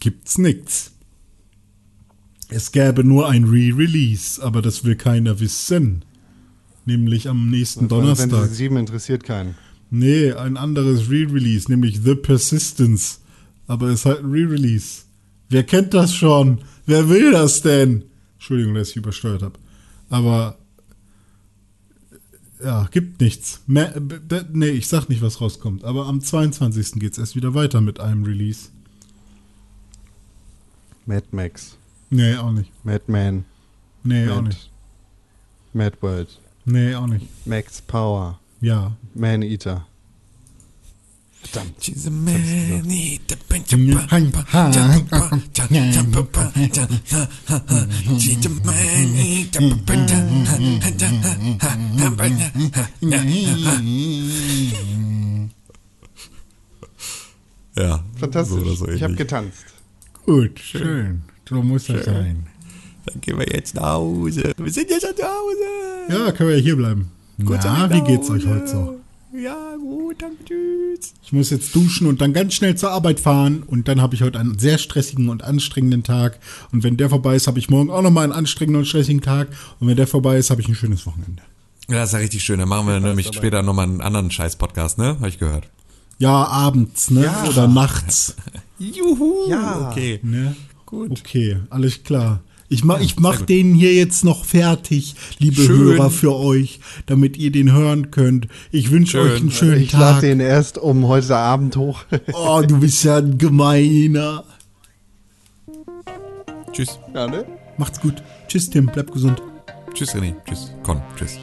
S2: gibt's nichts. Es gäbe nur ein Re-Release, aber das will keiner wissen. Nämlich am nächsten
S1: Final
S2: Donnerstag.
S1: Fantasy 7 interessiert keinen.
S2: Nee, ein anderes Re-Release, nämlich The Persistence. Aber es ist halt ein Re-Release. Wer kennt das schon? Wer will das denn? Entschuldigung, dass ich übersteuert habe. Aber ja, gibt nichts. Mehr, nee, ich sag nicht, was rauskommt. Aber am 22. geht's erst wieder weiter mit einem Release.
S1: Mad Max,
S2: Nee, auch nicht.
S1: Madman,
S2: Nee, auch
S1: Mad,
S2: nicht.
S1: Mad World,
S2: Nee, auch nicht.
S1: Max Power,
S2: Ja.
S1: Man Eater. Verdammt.
S6: She's a man, need a bunch
S2: Ja,
S6: She's a man, Ja,
S1: Fantastisch.
S6: so so
S1: ich habe getanzt.
S2: Gut, schön. So muss das sein.
S6: Dann gehen wir jetzt nach Hause. Wir sind jetzt schon zu Hause.
S2: Ja, können wir ja hier bleiben.
S6: Gut,
S2: Na, wie geht's euch heute so?
S6: Ja, gut, danke, tschüss.
S2: Ich muss jetzt duschen und dann ganz schnell zur Arbeit fahren und dann habe ich heute einen sehr stressigen und anstrengenden Tag. Und wenn der vorbei ist, habe ich morgen auch nochmal einen anstrengenden und stressigen Tag. Und wenn der vorbei ist, habe ich ein schönes Wochenende.
S6: Ja, das ist ja richtig schön. Dann machen wir nämlich später nochmal einen anderen Scheiß-Podcast, ne? Habe ich gehört.
S2: Ja, abends, ne?
S1: Ja.
S2: Oder nachts.
S6: Juhu.
S1: Ja.
S6: Okay.
S2: Ne?
S6: Gut.
S2: Okay, alles klar. Ich mach, ich
S6: sehr
S2: mach den hier jetzt noch fertig, liebe
S6: Schön.
S2: Hörer, für euch, damit ihr den hören könnt. Ich wünsche
S6: Schön.
S2: euch einen schönen
S1: ich lade
S2: Tag.
S1: den erst um heute Abend hoch.
S2: Oh, du bist ja ein gemeiner.
S6: Tschüss.
S1: ja, ne?
S2: Macht's gut. Tschüss, Tim. Bleib gesund.
S6: Tschüss, René. Tschüss. Con. Tschüss.